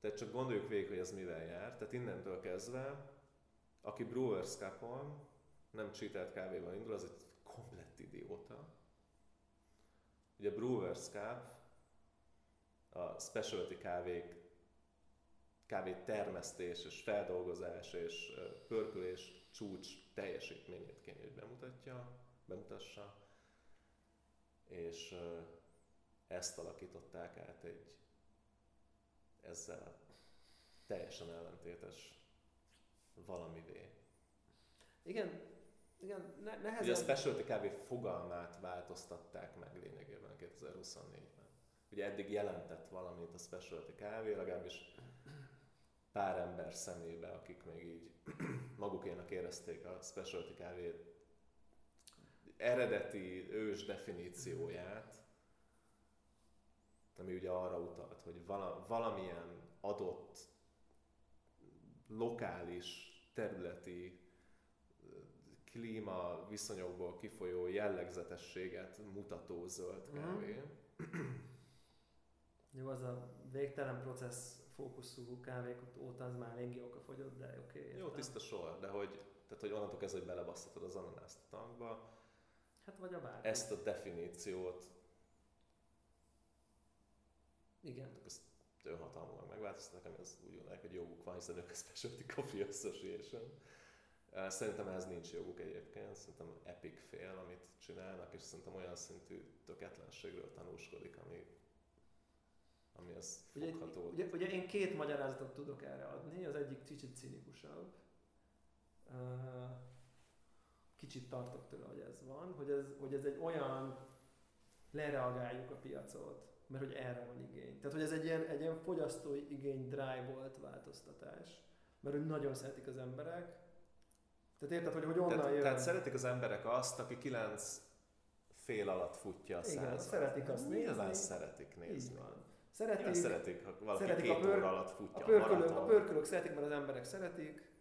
[SPEAKER 1] Tehát csak gondoljuk végig, hogy ez mivel jár. Tehát innentől kezdve, aki Brewers Cup-on nem cheatelt kávéval indul, az egy komplett idióta. Ugye a Brewers Cup a specialty kávék kávé termesztés és feldolgozás és pörkölés csúcs teljesítményét kéne, hogy bemutatja, bemutassa. És ezt alakították át egy ezzel teljesen ellentétes valamivé.
[SPEAKER 2] Igen, igen, ne, nehezen...
[SPEAKER 1] Ugye a specialty kávé fogalmát változtatták meg lényegében 2024-ben. Ugye eddig jelentett valamit a specialty kávé, legalábbis pár ember szemébe, akik még így magukénak érezték a specialty kávé eredeti ős definícióját, ami ugye arra utalt, hogy vala, valamilyen adott lokális, területi klíma viszonyokból kifolyó jellegzetességet mutató zöld mhm. kávé. Mm.
[SPEAKER 2] Jó, az a végtelen processz fókuszú kávék óta az már eléggé fogyott, de oké. Okay,
[SPEAKER 1] Jó, tiszta sor, de hogy, tehát, hogy onnantól kezdve, hogy belebasszatod az ananászt a tankba,
[SPEAKER 2] hát vagy a bármi.
[SPEAKER 1] ezt a definíciót
[SPEAKER 2] igen.
[SPEAKER 1] Ezt önhatalmulag megváltoztatnak, ami az úgy gondolják, hogy joguk van, hiszen ők a Specialty Coffee Association. Szerintem ez nincs joguk egyébként, szerintem epic fél, amit csinálnak, és szerintem olyan szintű töketlenségről tanúskodik, ami, ami az
[SPEAKER 2] ugye, fogható. Ugye, ugye, én két magyarázatot tudok erre adni, az egyik kicsit cinikusabb. Kicsit tartok tőle, hogy ez van, hogy ez, hogy ez egy olyan lereagáljuk a piacot, mert hogy erre van igény. Tehát, hogy ez egy ilyen, egy ilyen fogyasztói igény drive volt változtatás, mert hogy nagyon szeretik az emberek. Tehát érted, hogy, hogy onnan
[SPEAKER 1] tehát,
[SPEAKER 2] jön.
[SPEAKER 1] Tehát szeretik az emberek azt, aki kilenc fél alatt futja a
[SPEAKER 2] Igen, szeretik azt nézni.
[SPEAKER 1] Nyilván szeretik nézni. Így
[SPEAKER 2] van. Szeretik,
[SPEAKER 1] Nyilván szeretik, ha valaki szeretik két a pör, óra alatt futja
[SPEAKER 2] a pörkölők, a, a pörkölők szeretik, mert az emberek szeretik.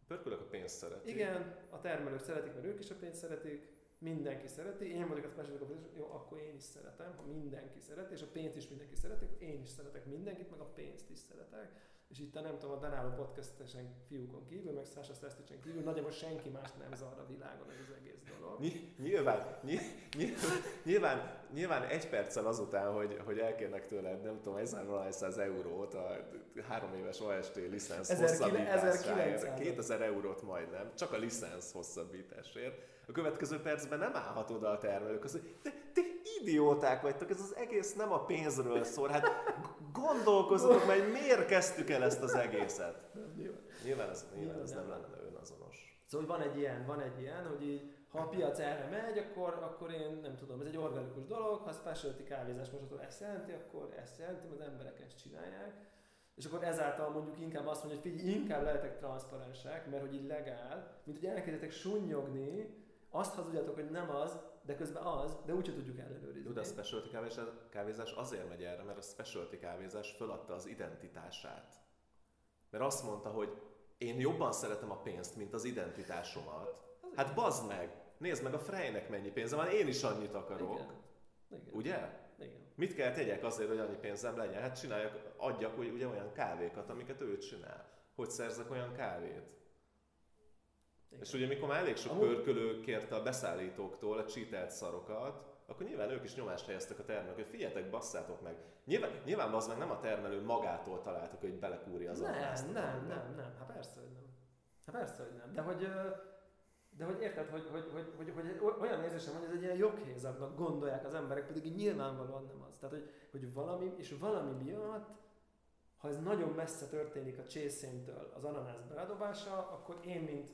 [SPEAKER 1] A pörkölők a pénzt szeretik.
[SPEAKER 2] Igen, a termelők szeretik, mert ők is a pénzt szeretik mindenki szereti, én vagyok a competition, jó, akkor én is szeretem, ha mindenki szereti, és a pénzt is mindenki szereti, akkor én is szeretek mindenkit, meg a pénzt is szeretek. És itt a nem tudom, a Danáló podcastesen fiúkon kívül, meg Sasha Szeszticsen kívül nagyjából senki más nem zar a világon ez az egész dolog.
[SPEAKER 1] Nyilván, nyilván, nyilván, nyilván egy perccel azután, hogy, hogy elkérnek tőled, nem tudom, 1100 eurót a három éves OST licensz hosszabbításáért, 2000 eurót majdnem, csak a licensz hosszabbításért, a következő percben nem állhat oda a termelők, azt de te idióták vagytok, ez az egész nem a pénzről szól, hát gondolkozzatok meg, miért kezdtük el ezt az egészet? Nyilván ez, nyilván ez nem lenne önazonos.
[SPEAKER 2] Szóval van egy ilyen, van egy ilyen, hogy így, ha a piac erre megy, akkor, akkor én nem tudom, ez egy organikus dolog, ha specialty kávézás most ezt jelenti, akkor ezt jelenti, az emberek ezt csinálják. És akkor ezáltal mondjuk inkább azt mondja, hogy figyelj, inkább lehetek transzparensek, mert hogy így legál, mint hogy elkezdetek sunnyogni, azt hazudjátok, hogy nem az, de közben az, de úgyse tudjuk ellenőrizni.
[SPEAKER 1] de a specialty kávézás, kávézás azért megy erre, mert a specialty kávézás föladta az identitását. Mert azt mondta, hogy én jobban szeretem a pénzt, mint az identitásomat. Hát bazd meg! Nézd meg a Freynek mennyi pénze van, én is annyit akarok. Igen. Igen. Ugye?
[SPEAKER 2] Igen.
[SPEAKER 1] Mit kell tegyek azért, hogy annyi pénzem legyen? Hát csináljak, adjak ugye olyan kávékat, amiket ő csinál. Hogy szerzek olyan kávét?
[SPEAKER 2] Igen.
[SPEAKER 1] És ugye mikor már elég sok
[SPEAKER 2] Amúgy-
[SPEAKER 1] pörkölő kérte a beszállítóktól a cheatelt szarokat, akkor nyilván ők is nyomást helyeztek a termelők, hogy figyeljetek, basszátok meg. Nyilván, nyilván az meg nem a termelő magától találtuk, hogy belekúrja az
[SPEAKER 2] Nem, nem,
[SPEAKER 1] tanyba.
[SPEAKER 2] nem, nem. Hát persze, hogy nem. Hát persze, hogy nem. De hogy, de hogy érted, hogy, hogy, hogy, hogy, hogy oly- olyan érzésem van, hogy ez egy ilyen joghézagnak gondolják az emberek, pedig nyilvánvalóan nem az. Tehát, hogy, hogy valami, és valami miatt, ha ez nagyon messze történik a csészéntől az ananász beledobása, akkor én, mint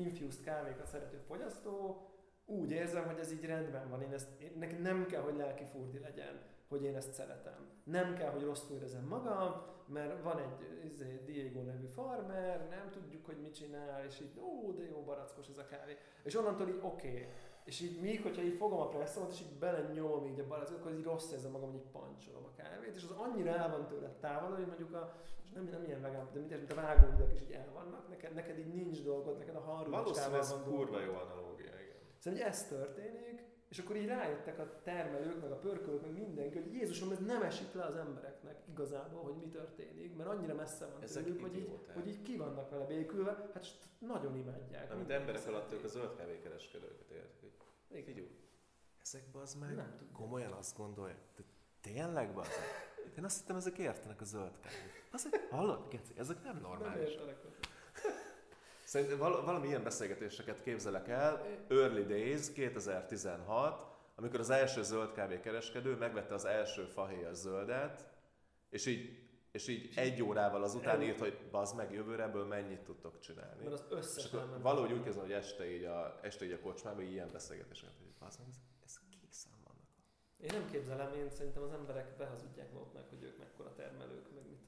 [SPEAKER 2] infused kávékat szerető fogyasztó, úgy érzem, hogy ez így rendben van. Én ezt, én, nekem nem kell, hogy lelki furdi legyen, hogy én ezt szeretem. Nem kell, hogy rosszul érzem magam, mert van egy izé, Diego nevű farmer, nem tudjuk, hogy mit csinál, és így, ó, de jó barackos ez a kávé. És onnantól így oké. Okay. És így míg, hogyha így fogom a presszót, és így belenyomom így a barackot, akkor így rossz érzem magam, hogy így pancsolom a kávét, és az annyira el van tőle távol, hogy mondjuk a, és nem, nem ilyen vegán, de mint, mint a vágóidek is így el vannak, neked, neked így nincs dolgod, neked a
[SPEAKER 1] Valószínűleg
[SPEAKER 2] harmadikával
[SPEAKER 1] ez
[SPEAKER 2] van
[SPEAKER 1] kurva
[SPEAKER 2] dolgod.
[SPEAKER 1] jó analógia, igen.
[SPEAKER 2] Hogy ez történik, és akkor így rájöttek a termelők, meg a pörkölők, meg mindenki, hogy Jézusom, ez nem esik le az embereknek igazából, hogy mi történik, mert annyira messze van
[SPEAKER 1] Ezek
[SPEAKER 2] tőlük, hogy így, hogy így ki vannak vele békülve, hát nagyon imádják.
[SPEAKER 1] Amit emberek alatt ők a zöld kávékereskedőket értik.
[SPEAKER 2] Igen.
[SPEAKER 1] Figyelj, ezek az meg
[SPEAKER 2] Nem tudják.
[SPEAKER 1] komolyan azt gondolják. Te tényleg bazd? Én azt hittem, ezek értenek a zöld kávét. Azért, hallod, Geci, ezek nem
[SPEAKER 2] Nem
[SPEAKER 1] normális.
[SPEAKER 2] értelek hozzá.
[SPEAKER 1] Szerintem val- valami ilyen beszélgetéseket képzelek el. Early Days, 2016, amikor az első zöld kávékereskedő megvette az első fahéjas zöldet, és így, és így egy órával azután írt, hogy bazd meg, jövőre ebből mennyit tudtok csinálni.
[SPEAKER 2] Mert az
[SPEAKER 1] És
[SPEAKER 2] összes
[SPEAKER 1] akkor
[SPEAKER 2] nem ment.
[SPEAKER 1] valahogy úgy kezdem, hogy este így a, este így a kocsmában így ilyen beszélgetéseket, hogy bazd meg, ez, ez készen vannak.
[SPEAKER 2] Én nem képzelem, én szerintem az emberek behazudják maguknak, hogy ők mekkora termelők, meg mit.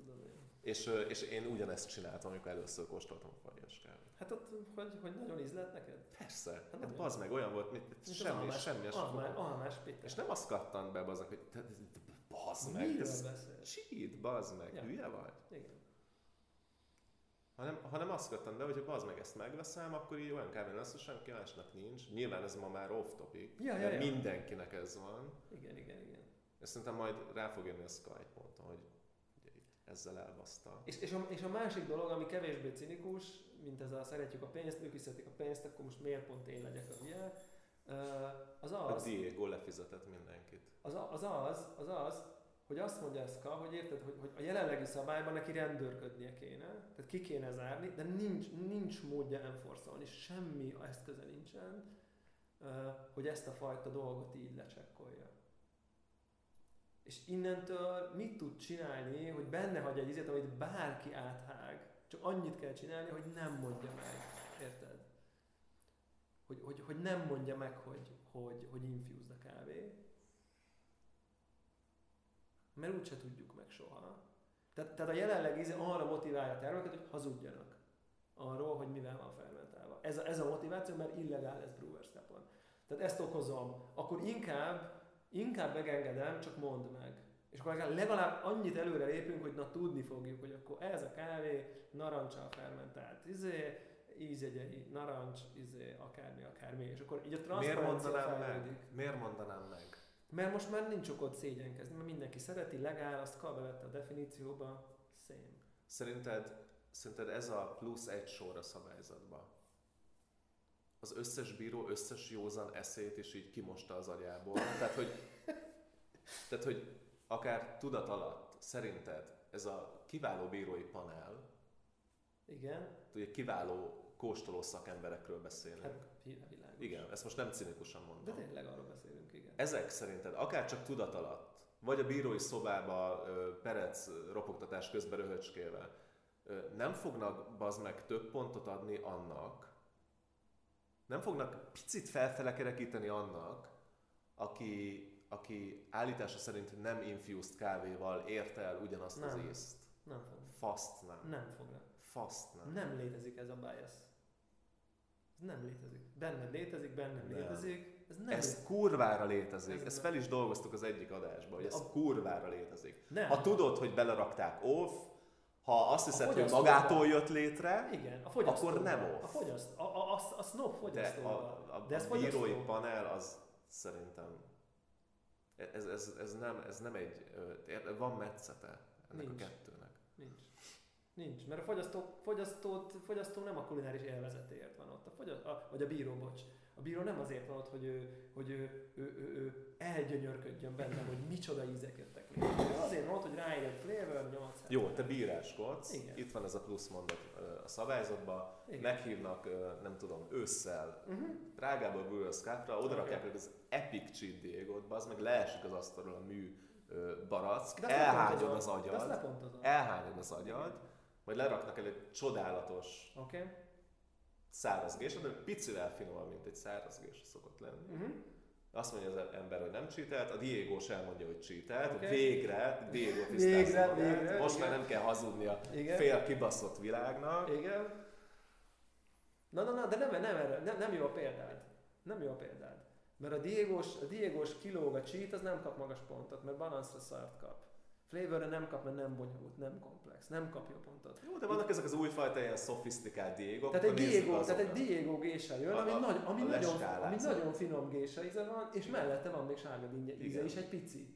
[SPEAKER 1] És, és én ugyanezt csináltam, amikor először kóstoltam a fahéjas kávét.
[SPEAKER 2] Hát ott, hogy, hogy nagyon ízlet neked?
[SPEAKER 1] Persze, hát
[SPEAKER 2] nagyon.
[SPEAKER 1] bazd meg, olyan volt, mint
[SPEAKER 2] Mint
[SPEAKER 1] semmi,
[SPEAKER 2] almás-
[SPEAKER 1] semmi,
[SPEAKER 2] almás, almás pite.
[SPEAKER 1] És nem azt kattant be, bazd meg, hogy bazd meg,
[SPEAKER 2] Miről beszélsz?
[SPEAKER 1] cheat, bazd meg,
[SPEAKER 2] Ja.
[SPEAKER 1] hülye vagy?
[SPEAKER 2] Igen.
[SPEAKER 1] Hanem, hanem azt kattant be, hogy ha bazd meg ezt megveszem, akkor így olyan kávé lesz, hogy senki másnak nincs. Nyilván ez ma már off topic,
[SPEAKER 2] Ja, ja, ja.
[SPEAKER 1] mindenkinek ez van.
[SPEAKER 2] Igen, igen, igen.
[SPEAKER 1] És szerintem majd rá fog jönni a Skype ponton, hogy ezzel elbaszta.
[SPEAKER 2] És, és, a, és a másik dolog, ami kevésbé cinikus, mint ez a szeretjük a pénzt, ők is szeretik a pénzt, akkor most miért pont én legyek a hülye, ö, az
[SPEAKER 1] A
[SPEAKER 2] az,
[SPEAKER 1] Diego lefizetett mindenkit.
[SPEAKER 2] az, az, az, az, az, hogy azt mondja Eszka, hogy érted, hogy, hogy a jelenlegi szabályban neki rendőrködnie kéne, tehát ki kéne zárni, de nincs, nincs módja enforcolni, semmi eszköze nincsen, hogy ezt a fajta dolgot így lecsekkolja. És innentől mit tud csinálni, hogy benne hagy egy izét, amit bárki áthág. Csak annyit kell csinálni, hogy nem mondja meg. Érted? Hogy, hogy, hogy nem mondja meg, hogy, hogy, hogy infused a kávé. Mert úgyse tudjuk meg soha. Tehát, tehát a jelenleg izé arra motiválja a termelőket, hogy hazudjanak arról, hogy mivel van fermentálva. Ez a, ez a motiváció, mert illegál ez brewer stepon. Tehát ezt okozom. Akkor inkább inkább megengedem, csak mondd meg. És akkor legalább- annyit előre lépünk, hogy na tudni fogjuk, hogy akkor ez a kávé narancsal fermentált, izé, ízjegyei, narancs, izé, akármi, akármi. És akkor így a
[SPEAKER 1] Miért mondanám
[SPEAKER 2] fejlődik.
[SPEAKER 1] meg? Miért mondanám meg?
[SPEAKER 2] Mert most már nincs okod szégyenkezni, mert mindenki szereti, legál, azt Kal bevette a definícióba, szém.
[SPEAKER 1] Szerinted, szerinted ez a plusz egy sor a szabályzatban? Az összes bíró összes józan eszét is így kimosta az agyából. Tehát, hogy, tehát, hogy akár tudat alatt szerinted ez a kiváló bírói panel,
[SPEAKER 2] Igen,
[SPEAKER 1] ugye kiváló kóstoló szakemberekről beszélünk.
[SPEAKER 2] hát világos.
[SPEAKER 1] Igen, ezt most nem cinikusan
[SPEAKER 2] De
[SPEAKER 1] mondom.
[SPEAKER 2] tényleg arról beszélünk, igen.
[SPEAKER 1] Ezek szerinted akár csak tudat alatt, vagy a bírói szobába perec ropogtatás közben röhöcskélve, ö, nem fognak bazd meg több pontot adni annak, nem fognak picit felfele kerekíteni annak, aki, aki állítása szerint nem infused kávéval érte el ugyanazt
[SPEAKER 2] Nem.
[SPEAKER 1] az ízt.
[SPEAKER 2] Nem fognak.
[SPEAKER 1] Faszt nem.
[SPEAKER 2] Nem fognak.
[SPEAKER 1] Faszt nem.
[SPEAKER 2] Nem létezik ez a bias. Ez nem létezik. Benned létezik, bennem
[SPEAKER 1] Nem.
[SPEAKER 2] létezik. Ez nem
[SPEAKER 1] Ez
[SPEAKER 2] létezik.
[SPEAKER 1] kurvára létezik.
[SPEAKER 2] Ez
[SPEAKER 1] Ezt fel is dolgoztuk az egyik adásban, hogy ez
[SPEAKER 2] A-
[SPEAKER 1] kurvára létezik.
[SPEAKER 2] Nem.
[SPEAKER 1] Ha tudod, hogy belerakták off, ha azt hiszed, hogy magától jött létre,
[SPEAKER 2] Igen, a.
[SPEAKER 1] Akkor nem off.
[SPEAKER 2] A, fogyaszt, a, a, a, a snob
[SPEAKER 1] de
[SPEAKER 2] fogyasztóban.
[SPEAKER 1] a, a,
[SPEAKER 2] De ez
[SPEAKER 1] a bírói
[SPEAKER 2] fogyasztó.
[SPEAKER 1] panel az szerintem ez, ez, ez, nem, ez nem egy, van metszete ennek
[SPEAKER 2] Nincs.
[SPEAKER 1] a kettőnek.
[SPEAKER 2] Nincs. Nincs, mert a fogyasztó, fogyasztót, fogyasztó nem a kulináris élvezetéért van ott, a fogyaszt, a, vagy a bíró, bocs. A bíró nem azért van ott, hogy ő, hogy ő, ő, ő, ő elgyönyörködjön benne, hogy micsoda ízek jöttek létre. Azért van ott, hogy ráír egy flavor 8
[SPEAKER 1] Jó, te bíráskodsz,
[SPEAKER 2] Igen.
[SPEAKER 1] itt van ez a plusz mondat a szabályzatban,
[SPEAKER 2] Igen.
[SPEAKER 1] meghívnak, nem tudom, ősszel
[SPEAKER 2] Uh-huh.
[SPEAKER 1] Prágából Brewers Cup-ra, oda
[SPEAKER 2] Oké.
[SPEAKER 1] rakják okay. az Epic Cheat Diego-t, az meg leesik az asztalról a mű barack,
[SPEAKER 2] lepontozom.
[SPEAKER 1] az agyad, elhágyod az agyad, majd leraknak el egy csodálatos.
[SPEAKER 2] Okay.
[SPEAKER 1] Száraz gésra, de picivel finomabb, mint egy száraz gésra szokott lenni.
[SPEAKER 2] Uh-huh.
[SPEAKER 1] Azt mondja az ember, hogy nem cheatelt, a Diego sem elmondja, hogy cheatelt,
[SPEAKER 2] Oké.
[SPEAKER 1] végre Diego
[SPEAKER 2] Végre,
[SPEAKER 1] tisztázza
[SPEAKER 2] végre,
[SPEAKER 1] Most már
[SPEAKER 2] igen.
[SPEAKER 1] nem kell hazudni a
[SPEAKER 2] Igen.
[SPEAKER 1] fél kibaszott világnak.
[SPEAKER 2] Igen. Na, na, na, de nem, nem, erre, nem, nem jó a példád. Nem jó a példád. Mert a Diegós, a Diegós kilóg a cheat, az nem kap magas pontot, mert balanszra szart kap. Flavorre nem kap, mert nem bonyolult, nem komplex, nem kapja pontot.
[SPEAKER 1] Jó, de vannak ezek az újfajta ilyen szofisztikált Diego,
[SPEAKER 2] Tehát egy Diego, tehát egy Diego gésa jön, ami,
[SPEAKER 1] A-
[SPEAKER 2] nagy, ami,
[SPEAKER 1] a
[SPEAKER 2] nagyon, ami nagyon finom gésa íze van, és mellette van még sárga dinnye íze
[SPEAKER 1] Igen.
[SPEAKER 2] is, egy pici.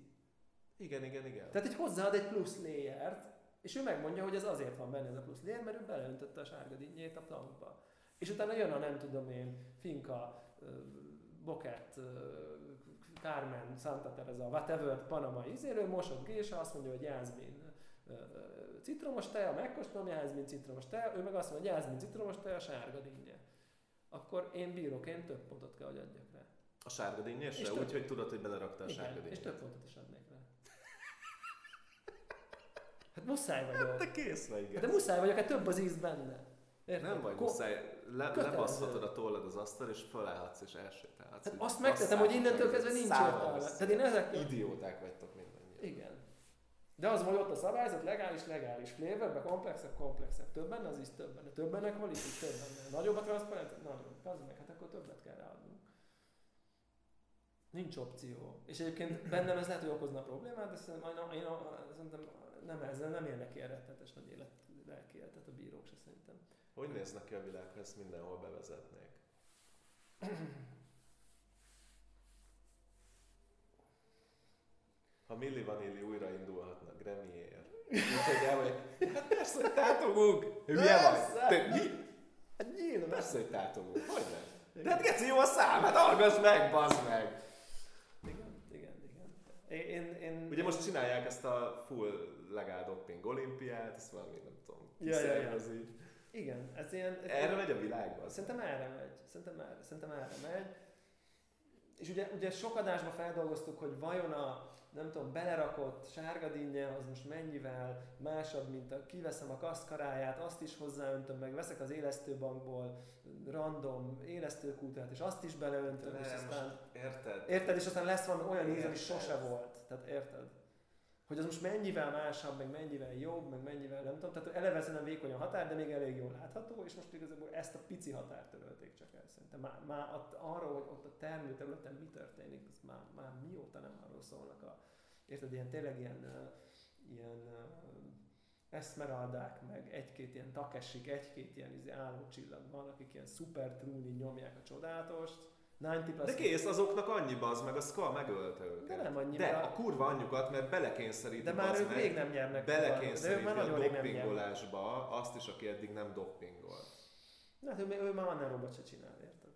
[SPEAKER 1] Igen, igen, igen.
[SPEAKER 2] Tehát egy hozzáad egy plusz layert, és ő megmondja, hogy ez azért van benne ez a plusz layer, mert ő beleöntötte a sárga dinnyét a plankba. És utána jön a nem tudom én, Finka, Bokett, Carmen, Santa Teresa, whatever, Panama ízéről, mosott gésa, azt mondja, hogy jászmin citromos tea, megkóstolom, jászmin citromos tea, ő meg azt mondja, jászmin citromos tea, sárga dinnye. Akkor én bíróként több pontot kell, hogy adjak rá.
[SPEAKER 1] A sárga
[SPEAKER 2] És
[SPEAKER 1] dinnyesre?
[SPEAKER 2] több-
[SPEAKER 1] Úgy, hogy tudod, hogy beleraktál a sárga
[SPEAKER 2] Igen, és
[SPEAKER 1] dinnyet.
[SPEAKER 2] több pontot is adnék rá. Hát muszáj vagyok.
[SPEAKER 1] Te kész vagy, igen.
[SPEAKER 2] De muszáj vagyok, hát több az íz benne. Érted?
[SPEAKER 1] Nem vagy
[SPEAKER 2] Ko-
[SPEAKER 1] muszáj, le,
[SPEAKER 2] kötelező.
[SPEAKER 1] lebasszhatod a tollad az asztal, és fölállhatsz és elsétálhatsz.
[SPEAKER 2] Hát azt megtettem, hogy innentől kezdve nincs értelme. Tehát én ezekkel...
[SPEAKER 1] Idióták vagytok mindannyian.
[SPEAKER 2] Igen. De az, hogy ott a szabályzat, legális, legális. Flavorbe, komplexebb, komplexebb. Több benne az íz, több benne. Több benne quality, több benne. Nagyobb a transzparencia? Nagyobb. Az meg, hát akkor többet kell ráadnunk. Nincs opció. És egyébként bennem ez lehet, hogy okozna problémát, de szerintem, én, én, szerintem nem ezzel nem élnek ilyen rettenetes nagy élet, lelki életet a bírók se szerintem.
[SPEAKER 1] Hogy néznek ki a világ, ha ezt mindenhol bevezetnék? Ha Milli Vanilli újraindulhatna Grammyért. Úgyhogy el vagy, hát persze, hogy tátogunk! Hülye vagy? Te, mi?
[SPEAKER 2] Hát nyilván.
[SPEAKER 1] Persze, hogy tátogunk. Hogy nem? De hát geci jó a szám, hát hallgass meg, bazd meg!
[SPEAKER 2] Igen, igen, igen. Én, én,
[SPEAKER 1] Ugye most csinálják ezt a full legál doping olimpiát, ezt valami nem tudom,
[SPEAKER 2] Ja, ja, ja. Igen, ez ilyen... Ez
[SPEAKER 1] Erre megy a világban.
[SPEAKER 2] Szerintem erre megy. Szerintem erre, szerintem erre megy. És ugye, ugye sok adásban feldolgoztuk, hogy vajon a, nem tudom, belerakott sárga dinnye az most mennyivel másabb, mint a kiveszem a kaszkaráját, azt is hozzáöntöm meg, veszek az élesztőbankból random élesztőkútát, és azt is beleöntöm,
[SPEAKER 1] De
[SPEAKER 2] és
[SPEAKER 1] nem,
[SPEAKER 2] aztán...
[SPEAKER 1] Érted?
[SPEAKER 2] Érted? És aztán lesz valami olyan íz, ami sose volt. Tehát érted? Hogy az most mennyivel másabb, meg mennyivel jobb, meg mennyivel nem tudom. Tehát eleve szerintem vékony a határ, de még elég jól látható, és most igazából ezt a pici határt törölték csak el szerintem. Már, már ott, arról, hogy ott a termőterületen mi történik, az már, már mióta nem arról szólnak a, érted, ilyen tényleg ilyen, ilyen eszmeraldák, meg egy-két ilyen takesik, egy-két ilyen izé, állócsillag van, akik ilyen szuper trúni nyomják a csodálatost. 90 plus
[SPEAKER 1] De kész, azoknak annyiba az meg a Ska megölte őket.
[SPEAKER 2] De nem annyiba.
[SPEAKER 1] De a kurva anyjukat, mert belekényszeríti
[SPEAKER 2] De már
[SPEAKER 1] bazd
[SPEAKER 2] ők
[SPEAKER 1] meg,
[SPEAKER 2] rég nem nyernek.
[SPEAKER 1] belekényszeríti
[SPEAKER 2] de
[SPEAKER 1] a doppingolásba azt is, aki eddig nem doppingol.
[SPEAKER 2] Na, hát ő, ő már annál robot se csinál, érted?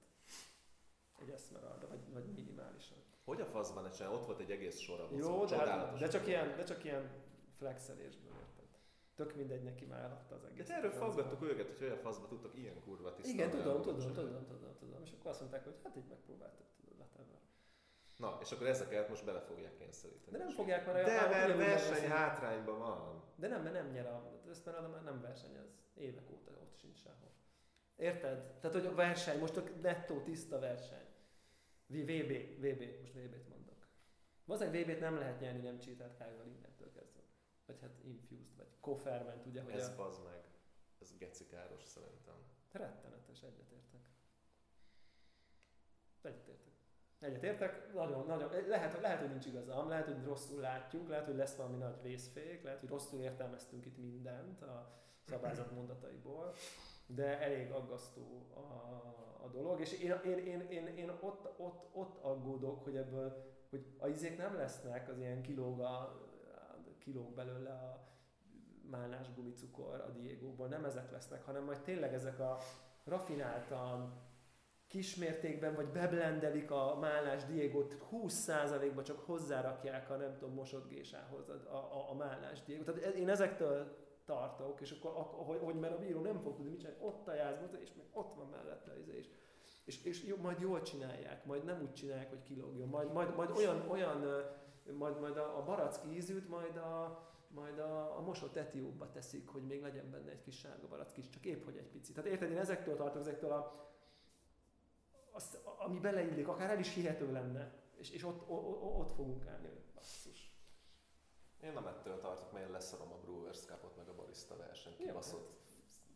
[SPEAKER 2] Egy Esmeralda, vagy, vagy minimálisan.
[SPEAKER 1] Hogy a faszban ne? Ott volt egy egész sor, ahol
[SPEAKER 2] Jó, de, hát, de, csak ilyen, de csak ilyen flexelésből? Tök mindegy, neki már eladta az
[SPEAKER 1] De
[SPEAKER 2] egész.
[SPEAKER 1] te erről faggattuk őket, hogy olyan faszba tudtak ilyen kurva tisztán.
[SPEAKER 2] Igen, tudom, tudom, tudom, tudom, tudom. És akkor azt mondták, hogy hát így megpróbáltad, tudod, whatever.
[SPEAKER 1] Na, és akkor ezeket most bele fogják kényszeríteni.
[SPEAKER 2] De nem fogják, mert
[SPEAKER 1] De mert verseny hátrányban van.
[SPEAKER 2] De nem, mert nem nyer a... Ezt már nem versenyez. Évek óta ott sincs sehol. Érted? Tehát, hogy a verseny, most a nettó tiszta verseny. VB, VB, most VB-t mondok. Valószínűleg VB-t nem lehet nyerni nem cheatelt kájval kezdve. Vagy hát infused, vagy koferment, ugye, hogy
[SPEAKER 1] Ez
[SPEAKER 2] a...
[SPEAKER 1] bazd meg. Ez gecikáros szerintem.
[SPEAKER 2] Rettenetes, egyetértek. Egyetértek. Egyetértek, nagyon, nagyon, lehet, lehet, hogy nincs igazam, lehet, hogy rosszul látjuk, lehet, hogy lesz valami nagy vészfék, lehet, hogy rosszul értelmeztünk itt mindent a szabályzat mondataiból, de elég aggasztó a, a dolog, és én, én, én, én, én ott, ott, ott aggódok, hogy ebből hogy a izék nem lesznek, az ilyen kilóg, a, kilóg belőle a málnás gumicukor a Diegóból, nem ezek lesznek, hanem majd tényleg ezek a rafináltan, kismértékben, vagy beblendelik a málnás diégót, 20%-ba csak hozzárakják a nem tudom, mosodgésához a, a, a málnás diégót. Tehát én ezektől tartok, és akkor, hogy, hogy mert a bíró nem fog tudni mit csinálni, ott a jászba, és még ott van mellette az és, és, és jó, majd jól csinálják, majd nem úgy csinálják, hogy kilógjon, majd, majd, majd olyan, olyan majd, majd a, a barack ízűt, majd a, majd a, a mosott etióba teszik, hogy még legyen benne egy kis sárga barack is, csak épp hogy egy picit. Tehát érted, én ezektől tartok, ezektől a, azt, ami beleillik, akár el is hihető lenne, és, és ott, ott, ott fogunk állni. Basszus.
[SPEAKER 1] Én nem ettől tartok, mert leszarom a Brewers Cupot, meg a barista versenyt, kibaszott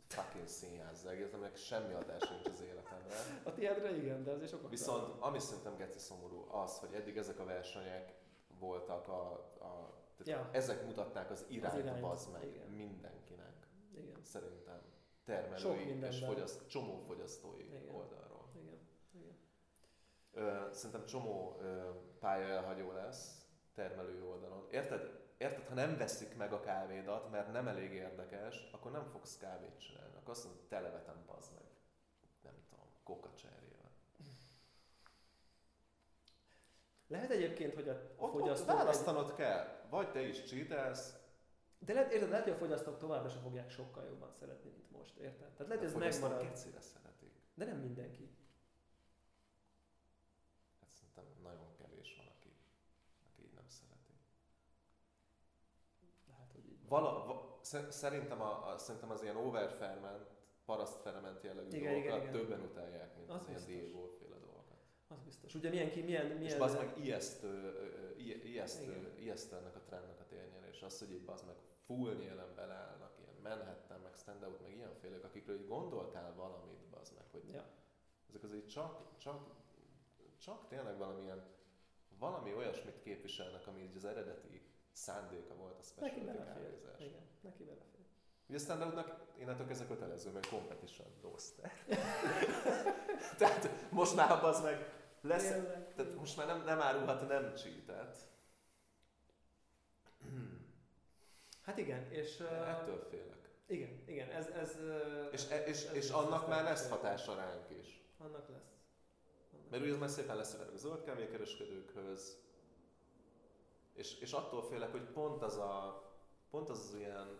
[SPEAKER 1] fucking színház egész, aminek semmi adás nincs az életemre.
[SPEAKER 2] A tiédre igen, de azért sokat
[SPEAKER 1] Viszont ami szerintem geci szomorú az, hogy eddig ezek a versenyek voltak a, a tehát ja. ezek mutatnák az irányt, az irányt az meg igen. mindenkinek. Igen. Szerintem termelői és fogyaszt, csomó fogyasztói igen. oldalról. Igen. Igen. Ö, szerintem csomó ö, pálya elhagyó lesz termelői oldalon. Érted? Érted, ha nem veszik meg a kávédat, mert nem elég érdekes, akkor nem fogsz kávét csinálni. Akkor azt mondod, televetem, bazd meg. Nem tudom, kokacserjével.
[SPEAKER 2] Lehet egyébként, hogy a
[SPEAKER 1] ott, fogyasztók... Ott választanod egy... kell. Vagy te is csítelsz.
[SPEAKER 2] De lehet, érted, lehet, hogy a fogyasztók továbbra sem fogják sokkal jobban szeretni, mint most, érted? Tehát lehet,
[SPEAKER 1] hogy ez megmarad. szeretik.
[SPEAKER 2] De nem mindenki.
[SPEAKER 1] vala, va, szerintem, a, a, szerintem az ilyen overferment, parasztferment jellegű igen, dolgokat igen, igen. többen utálják, mint az, az ilyen dolgokat.
[SPEAKER 2] Az biztos. Ugye milyen, ki, milyen, milyen...
[SPEAKER 1] És az meg ijesztő, ijesztő, ijesztő ennek a trendnek a térnyere, és az, hogy itt az meg full nyélen beleállnak, ilyen Manhattan, meg standout, meg ilyenfélek, akikről így gondoltál valamit, az meg, hogy ja. ezek azért csak, csak, csak tényleg valamilyen, valami olyasmit képviselnek, ami így az eredeti szándéka volt a specialty neki kávézás.
[SPEAKER 2] Igen, neki belefér.
[SPEAKER 1] Ugye a standoutnak innentől kezdve kötelező, mert competition roster. tehát most már az meg lesz, Tényleg. tehát most már nem, nem árulhat nem cheatet.
[SPEAKER 2] Hát igen, és... Uh,
[SPEAKER 1] Ettől félek.
[SPEAKER 2] Igen, igen, ez... ez
[SPEAKER 1] és, e, és, ez és annak már lesz hatása ránk is.
[SPEAKER 2] Annak lesz. Annak
[SPEAKER 1] Mert ugye ez már szépen lesz a zöld kávékereskedőkhöz, és, és attól félek, hogy pont az a, pont az, az ilyen,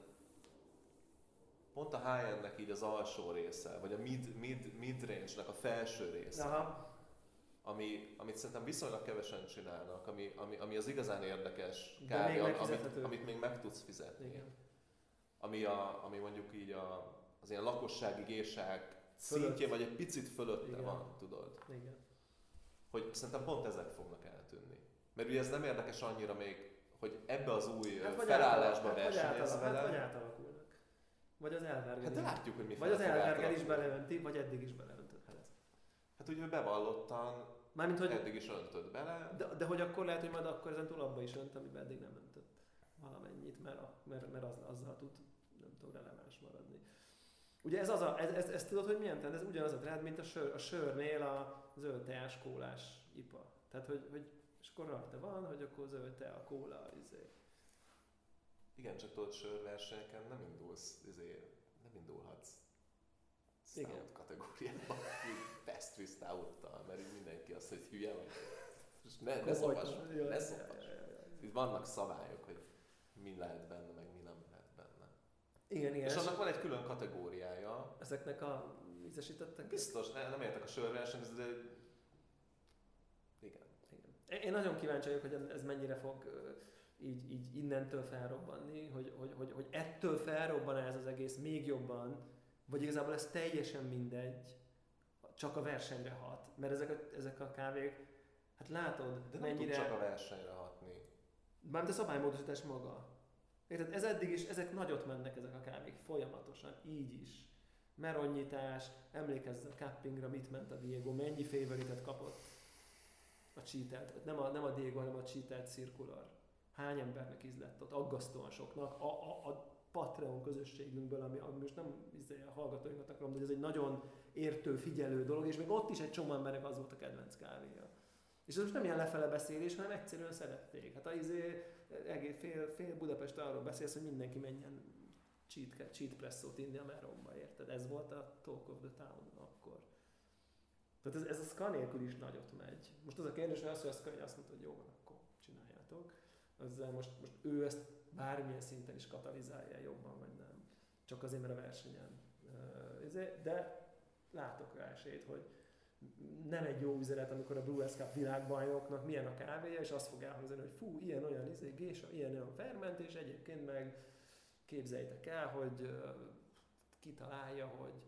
[SPEAKER 1] pont a high így az alsó része, vagy a mid, mid, mid range-nek a felső része, Aha. Ami, amit szerintem viszonylag kevesen csinálnak, ami, ami, ami az igazán érdekes kávé, amit, amit még meg tudsz fizetni. Igen. Ami, a, ami mondjuk így a, az ilyen lakossági gérság szintje, vagy egy picit fölötte Igen. van, tudod.
[SPEAKER 2] Igen.
[SPEAKER 1] Hogy szerintem pont ezek fognak eltűnni. Mert ugye ez nem érdekes annyira még, hogy ebbe az új hát felállásba hát versenyez
[SPEAKER 2] vele. Hát vagy átalakulnak. Vagy az elvergel.
[SPEAKER 1] Hát látjuk, hogy mi
[SPEAKER 2] Vagy az elvergel is beleönti, vagy eddig is beleöntött. Hát,
[SPEAKER 1] ugye bevallottan Mármint, hogy eddig is öntött bele.
[SPEAKER 2] De, de hogy akkor lehet, hogy majd akkor ezen túl abba is önt, amiben eddig nem öntött valamennyit, mert, a, mert, mert az, azzal tud, nem tudom, releváns maradni. Ugye ez, az a, ez, ez, ez tudod, hogy milyen trend? Ez ugyanaz a trend, mint a, sör, a sörnél a zöld teás kólás ipa. Tehát, hogy, hogy és akkor rajta van, hogy akkor zöld a kóla, izé.
[SPEAKER 1] Igen, csak tudod, sörversenyeken nem indulsz, izé, nem indulhatsz stout Igen. kategóriában, best with stout mert mindenki azt, hogy hülye vagy. És ne, ne szopas, ne szopas. Itt vannak szabályok, hogy mi lehet benne, meg mi nem lehet benne.
[SPEAKER 2] Igen, igen.
[SPEAKER 1] És annak van egy külön kategóriája.
[SPEAKER 2] Ezeknek a ízesítettek?
[SPEAKER 1] Biztos, nem értek a sörversenyhez, de
[SPEAKER 2] én nagyon kíváncsi vagyok, hogy ez mennyire fog így, így innentől felrobbanni, hogy, hogy, hogy, hogy ettől felrobban ez az egész még jobban, vagy igazából ez teljesen mindegy, csak a versenyre hat. Mert ezek a, ezek a kávék, hát látod,
[SPEAKER 1] De nem mennyire... csak a versenyre hatni.
[SPEAKER 2] Mármint a szabálymódosítás maga. Érted? Ez eddig is, ezek nagyot mennek ezek a kávék, folyamatosan, így is. Meronyítás, emlékezz a cuppingra, mit ment a Diego, mennyi favoritet kapott a cheatelt, nem a, nem a Diego, hanem a cheatelt cirkular. Hány embernek ízlett ott, aggasztóan soknak. A, a, a Patreon közösségünkből, ami, ami most nem izé, a hallgatóinkat akarom, de ez egy nagyon értő, figyelő dolog, és még ott is egy csomó embernek az volt a kedvenc kávéja. És ez most nem ilyen lefele beszélés, hanem egyszerűen szerették. Hát az izé, egész fél, fél Budapest arról beszélsz, hogy mindenki menjen cheat, cheat presszót inni a meromba, érted? Ez volt a Talk of the Town akkor. Tehát ez, ez a ska nélkül is nagyot megy. Most az a kérdés, hogy az, hogy a ska azt mondta, hogy jó akkor csináljátok. Ezzel most, most ő ezt bármilyen szinten is katalizálja jobban, vagy nem. Csak azért, mert a versenyen. De látok rá esélyt, hogy nem egy jó üzenet, amikor a Brewers Cup világbajnoknak milyen a kávéja, és azt fog elhangzani, hogy fú, ilyen olyan izé, gésa, ilyen olyan ferment, és egyébként meg képzeljétek el, hogy kitalálja, hogy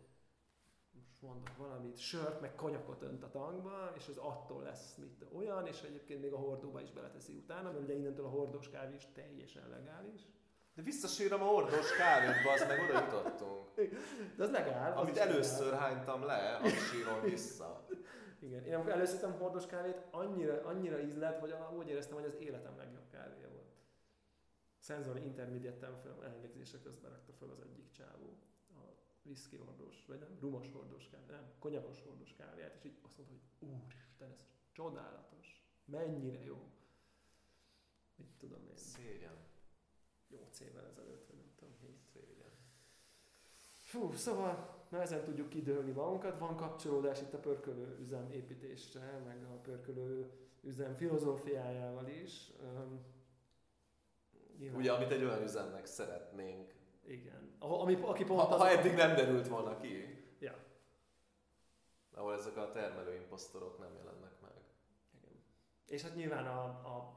[SPEAKER 2] mondok valamit, sört, meg konyakot önt a tankba, és az attól lesz mit olyan, és egyébként még a hordóba is beleteszi utána, mert ugye innentől a hordós kávé is teljesen legális.
[SPEAKER 1] De visszasírom a hordós kávét, az meg oda jutottunk.
[SPEAKER 2] De az legál.
[SPEAKER 1] Amit először legál. hánytam le, azt sírom vissza.
[SPEAKER 2] Igen, én amikor először a hordós kávét, annyira, annyira ízlet, hogy úgy éreztem, hogy az életem legjobb kávéja volt. Szenzori intermediate fel, elvégzése közben rakta fel az egyik csávó whisky hordós, vagy nem, rumos hordós kávé, nem, konyakos hordós kávéját, és így azt mondta, hogy úristen, ez csodálatos, mennyire jó. Mit tudom én.
[SPEAKER 1] Szégyen.
[SPEAKER 2] Nyolc évvel ezelőtt, vagy nem tudom, hét.
[SPEAKER 1] Szégyen.
[SPEAKER 2] Fú, szóval na ezen tudjuk kidőlni magunkat. Van kapcsolódás itt a pörkölő üzem építésre, meg a pörkölő üzem filozófiájával is. Um,
[SPEAKER 1] Ugye, amit egy olyan üzemnek szeretnénk
[SPEAKER 2] igen. Ami, aki pont
[SPEAKER 1] ha, az ha eddig nem derült volna ki.
[SPEAKER 2] Ja.
[SPEAKER 1] Ahol ezek a termelő imposztorok nem jelennek meg.
[SPEAKER 2] Igen. És hát nyilván a, a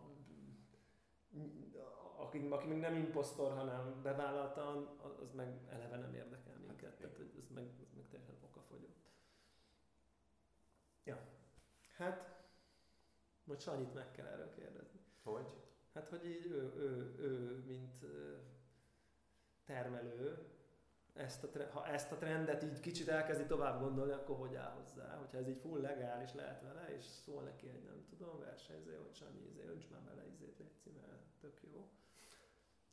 [SPEAKER 2] aki, aki még nem imposztor, hanem bevállaltan, az meg eleve nem érdekel minket. Hát, Tehát ez meg, ez meg teljesen okafogyott. Ja. Hát, most Sanyit meg kell erről kérdezni.
[SPEAKER 1] Hogy?
[SPEAKER 2] Hát, hogy így ő, ő, ő mint termelő ezt a, ha ezt a trendet így kicsit elkezdi tovább gondolni, akkor hogy áll hozzá? Hogyha ez így full legális lehet vele, és szól neki egy nem tudom, versenyző, hogy Sanyi, izé, önts már bele izét, légy mert tök jó.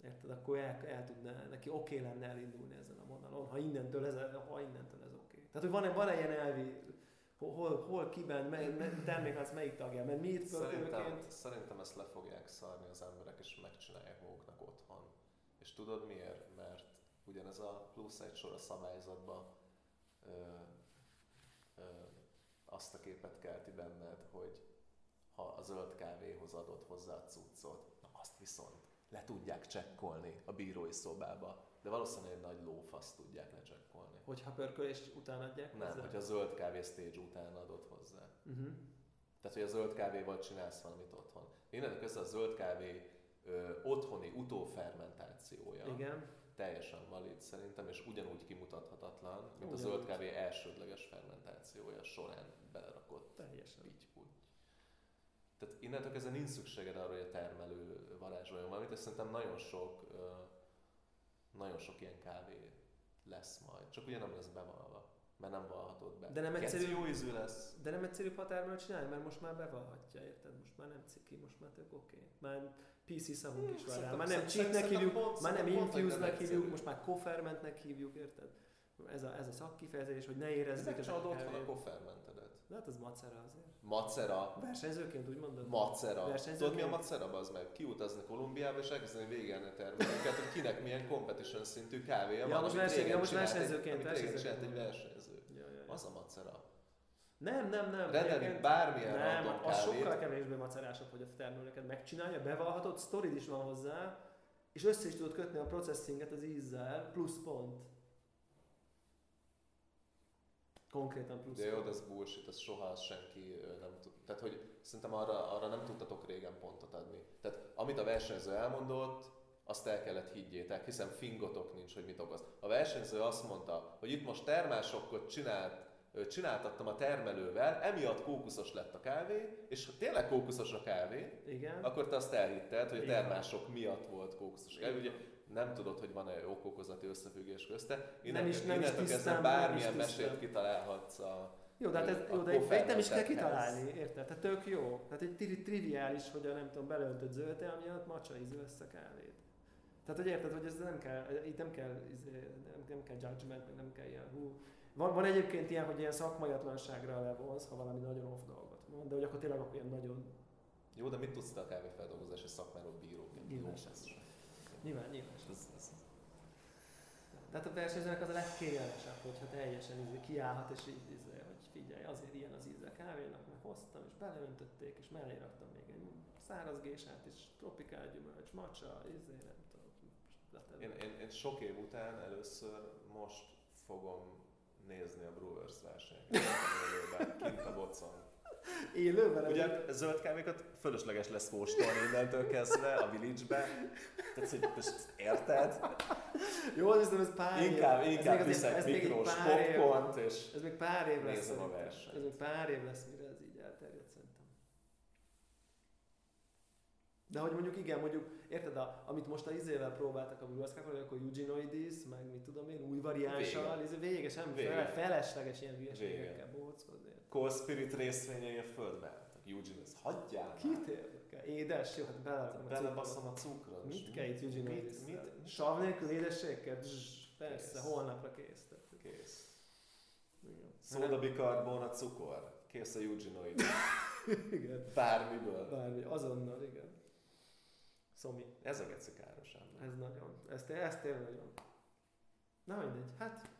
[SPEAKER 2] Érted? Akkor el, el tudna, neki oké okay lenne elindulni ezen a vonalon, ha innentől ez, ha innentől ez oké. Okay. Tehát, hogy van-e, van-e ilyen elvi, hol, hol kiben, mely, mely, termékhez melyik tagja, mert mi itt
[SPEAKER 1] szerintem, szerintem ezt le fogják szarni az emberek, és megcsinálják maguknak tudod miért? ugyanez a plusz egy sor a szabályzatban ö, ö, azt a képet kelti benned, hogy ha a zöld kávéhoz adod hozzá a cuccot, na azt viszont le tudják csekkolni a bírói szobába, de valószínűleg egy nagy lófaszt tudják lecsekkolni.
[SPEAKER 2] Hogyha pörkölés után adják
[SPEAKER 1] Nem,
[SPEAKER 2] hozzá?
[SPEAKER 1] hogyha a zöld kávé stage után adod hozzá. Uh-huh. Tehát, hogy a zöld kávéval csinálsz valamit otthon. Innentől kezdve a zöld kávé ö, otthoni utófermentációja.
[SPEAKER 2] Igen
[SPEAKER 1] teljesen valid szerintem, és ugyanúgy kimutathatatlan, mint ugyanúgy. a zöld kávé elsődleges fermentációja során belerakott
[SPEAKER 2] teljesen.
[SPEAKER 1] pitty Tehát innentől kezdve nincs szükséged arra, hogy a termelő varázsoljon valamit, és szerintem nagyon sok, nagyon sok ilyen kávé lesz majd. Csak ugye nem lesz bevalva, mert nem valhatod be.
[SPEAKER 2] De nem egyszerű,
[SPEAKER 1] jó ízű lesz.
[SPEAKER 2] De nem egyszerű ha termelő csinálni, mert most már bevalhatja, érted? Most már nem ciki, most már tök oké. Okay. Már PC szavunk is van rá. Már nem cheatnek hívjuk, már nem infuse-nek hívjuk, most már kofermentnek hívjuk, érted? Ez a, ez a szakkifejezés, hogy ne érezzük.
[SPEAKER 1] Megcsinálod otthon a kofermentedet.
[SPEAKER 2] De hát az macera azért.
[SPEAKER 1] Macera.
[SPEAKER 2] Versenyzőként úgy mondod?
[SPEAKER 1] Macera. Tudod mi a macera, az meg? Kiutazni Kolumbiába és elkezdeni végelni termékeket, hogy kinek milyen competition szintű kávéja
[SPEAKER 2] ja,
[SPEAKER 1] van.
[SPEAKER 2] Most verseny, ja, most versenyzőként. Amit régen
[SPEAKER 1] csinált egy versenyző. Ja, ja, ja. Az a macera.
[SPEAKER 2] Nem, nem, nem.
[SPEAKER 1] Rendelni bármilyen
[SPEAKER 2] Nem, az kávét. sokkal kevésbé macerásabb, hogy a termelőket megcsinálja, bevallhatod, sztorid is van hozzá, és össze is tudod kötni a processinget az ízzel, plusz pont. Konkrétan plusz
[SPEAKER 1] De jó, de ez bullshit, ez soha senki nem tud. Tehát, hogy szerintem arra, arra nem tudtatok régen pontot adni. Tehát, amit a versenyző elmondott, azt el kellett higgyétek, hiszen fingotok nincs, hogy mit okoz. A versenyző azt mondta, hogy itt most termásokkot csinált csináltattam a termelővel, emiatt kókuszos lett a kávé, és ha tényleg kókuszos a kávé,
[SPEAKER 2] Igen.
[SPEAKER 1] akkor te azt elhitted, hogy a termások miatt volt kókuszos kávé. Ugye nem tudod, hogy van-e okokozati összefüggés közte. Innen, nem is, nem is tisztán, bármilyen nem is mesét kitalálhatsz a
[SPEAKER 2] jó, de hát ez, jó, de egy nem is kell kitalálni, érted? Tehát tök jó. Tehát egy triviális, hogy a nem tudom, belöntött zöldte, amiatt macsa ízű a kávét. Tehát, hogy érted, hogy ez nem kell, itt nem kell, izé, nem, nem kell judgment, meg nem kell ilyen, hú, van, van egyébként ilyen, hogy ilyen szakmaiatlanságra levonsz, ha valami nagyon off dolgot van, de hogy akkor tényleg akkor ilyen nagyon
[SPEAKER 1] Jó, de mit tudsz te a kávéfeldolgozási szakmáról bíróként?
[SPEAKER 2] Nyilván nyilván, nyilván.
[SPEAKER 1] Ez, ez,
[SPEAKER 2] Tehát a versenyzőnek az a legkényelmesebb, hogyha teljesen izé kiállhat, és így, izé, hogy figyelj, azért ilyen az íze kávénak, mert hoztam, és beleöntötték, és mellé raktam még egy száraz gésát is, tropikál gyümölcs, macsa, izé, nem tudom.
[SPEAKER 1] én, én, én, sok év után először most fogom nézni a Brewers versenyeket. Kint a bocon.
[SPEAKER 2] Élőben?
[SPEAKER 1] Ugye zöld kávékat fölösleges lesz kóstolni innentől kezdve a village-be. Tehát, hogy most érted?
[SPEAKER 2] Jó, az hiszem, ez pár év.
[SPEAKER 1] Inkább,
[SPEAKER 2] ez
[SPEAKER 1] inkább
[SPEAKER 2] azért-
[SPEAKER 1] viszek
[SPEAKER 2] ez év.
[SPEAKER 1] popcornt, és
[SPEAKER 2] Ez még pár év lesz.
[SPEAKER 1] Nézem a versenyt.
[SPEAKER 2] Ez még pár év lesz, mire ez így elterjed szerintem. De hogy mondjuk igen, mondjuk, érted, a, amit most a izével próbáltak a Brewers hogy akkor Eugenoides, meg mit tudom én, új variánssal, ez vége, sem
[SPEAKER 1] Vége.
[SPEAKER 2] Felesleges ilyen hülyeségekkel bóckodni.
[SPEAKER 1] Cold Spirit részvényei a földbe álltak. Eugene, ez hagyjál már.
[SPEAKER 2] Kit érdekel? Édes, jó, hát belerakom
[SPEAKER 1] Belebasszom
[SPEAKER 2] cukrot.
[SPEAKER 1] a cukrot.
[SPEAKER 2] Mit kell itt Eugenoides?
[SPEAKER 1] Mit, mit, mit?
[SPEAKER 2] Sav nélkül édességkel? Persze,
[SPEAKER 1] Kész.
[SPEAKER 2] holnapra kész.
[SPEAKER 1] Kész.
[SPEAKER 2] igen.
[SPEAKER 1] Szóda bikarbon a cukor. Kész a Eugenoid.
[SPEAKER 2] Igen.
[SPEAKER 1] Bármiből.
[SPEAKER 2] Bármi, azonnal, igen. Szomi.
[SPEAKER 1] Ez a geci káros ember.
[SPEAKER 2] Ez nagyon. Ez, té- ez tényleg nagyon. Na mindegy, hát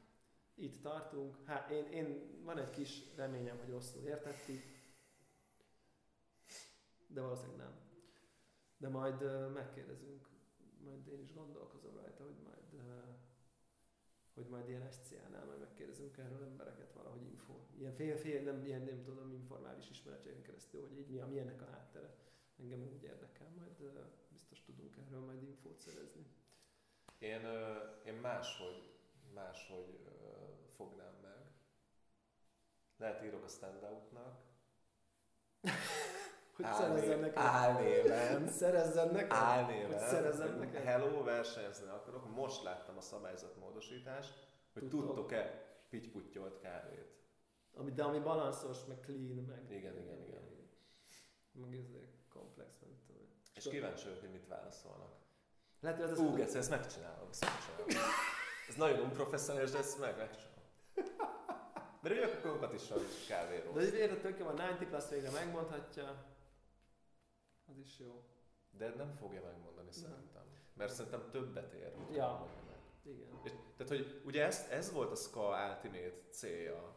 [SPEAKER 2] itt tartunk. Hát én, én van egy kis reményem, hogy rosszul értettük. De valószínűleg nem. De majd uh, megkérdezünk, majd én is gondolkozom rajta, hogy majd uh, hogy majd ilyen SCA-nál majd megkérdezünk erről embereket valahogy info. Ilyen fél, fél nem, ilyen nem tudom, informális ismeretségen keresztül, hogy így mi a, milyennek a háttere. Engem úgy érdekel, majd uh, tudunk erről majd infót szerezni.
[SPEAKER 1] Én, én máshogy, máshogy fognám meg. Lehet írok a standoutnak.
[SPEAKER 2] Hogy
[SPEAKER 1] Álné-
[SPEAKER 2] szerezzen neked.
[SPEAKER 1] Álnéven.
[SPEAKER 2] Szerezzen neked.
[SPEAKER 1] Álnéven.
[SPEAKER 2] Hogy szerezzem
[SPEAKER 1] hogy
[SPEAKER 2] neked?
[SPEAKER 1] Hello, versenyezni akarok. Most láttam a szabályzatmódosítást, hogy
[SPEAKER 2] Tudtok.
[SPEAKER 1] tudtok-e pittyputyolt kávét.
[SPEAKER 2] Ami, de ami balanszos, meg clean, meg...
[SPEAKER 1] Igen, igen, igen.
[SPEAKER 2] Meg ez komplex, tudom.
[SPEAKER 1] És kíváncsi vagyok, hogy mit válaszolnak.
[SPEAKER 2] Lehet, hogy ez
[SPEAKER 1] Ú. Geci, ezt megcsinálom, ezt megcsinálom. Ez nagyon unprofessionális, de ezt meg megcsinálom. Mert ők akkor magukat is a kávéról.
[SPEAKER 2] De hogy érted, tök jó, van 90 plus végre megmondhatja. Az is jó.
[SPEAKER 1] De nem fogja megmondani szerintem. Mert szerintem többet ér, hogy
[SPEAKER 2] Ja.
[SPEAKER 1] meg.
[SPEAKER 2] Igen.
[SPEAKER 1] És, tehát, hogy ugye ez, ez volt a Ska Ultimate célja,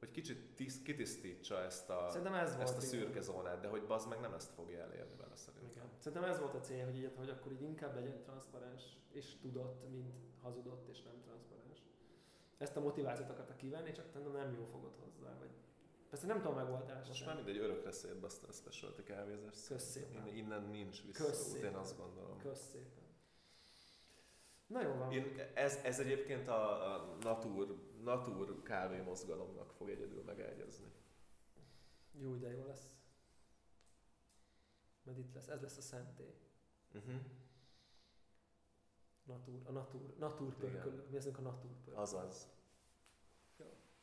[SPEAKER 1] hogy kicsit tisz, kitisztítsa ezt a,
[SPEAKER 2] Szerintem ez
[SPEAKER 1] ezt a szürke zónát, de hogy bazd meg nem ezt fogja elérni vele szerintem.
[SPEAKER 2] Igen. Szerintem ez volt a cél, hogy, így, hogy akkor így inkább legyen transzparens, és tudott, mint hazudott, és nem transzparens. Ezt a motivációt akarta kivenni, csak szerintem nem jó fogott hozzá. Vagy... Persze nem tudom a megoldást.
[SPEAKER 1] Most már mindegy, örökre szétbaszta a specialty kávézást.
[SPEAKER 2] Kösz szépen.
[SPEAKER 1] Innen, innen nincs visszaút, én azt gondolom.
[SPEAKER 2] Kösz szépen. Na jó van.
[SPEAKER 1] Én, ez, ez egyébként a, a natur, natur kávé mozgalomnak fog egyedül megegyezni.
[SPEAKER 2] Jó, de jó lesz. Majd itt lesz, ez lesz a szentély.
[SPEAKER 1] Uh-huh.
[SPEAKER 2] Natúr, a natúr, natúr pörkölő. Mi ezek a natúr pörkölő.
[SPEAKER 1] Azaz.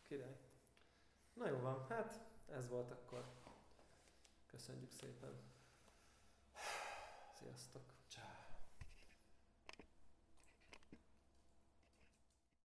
[SPEAKER 2] Király. Na jó van, hát ez volt akkor. Köszönjük szépen. Sziasztok.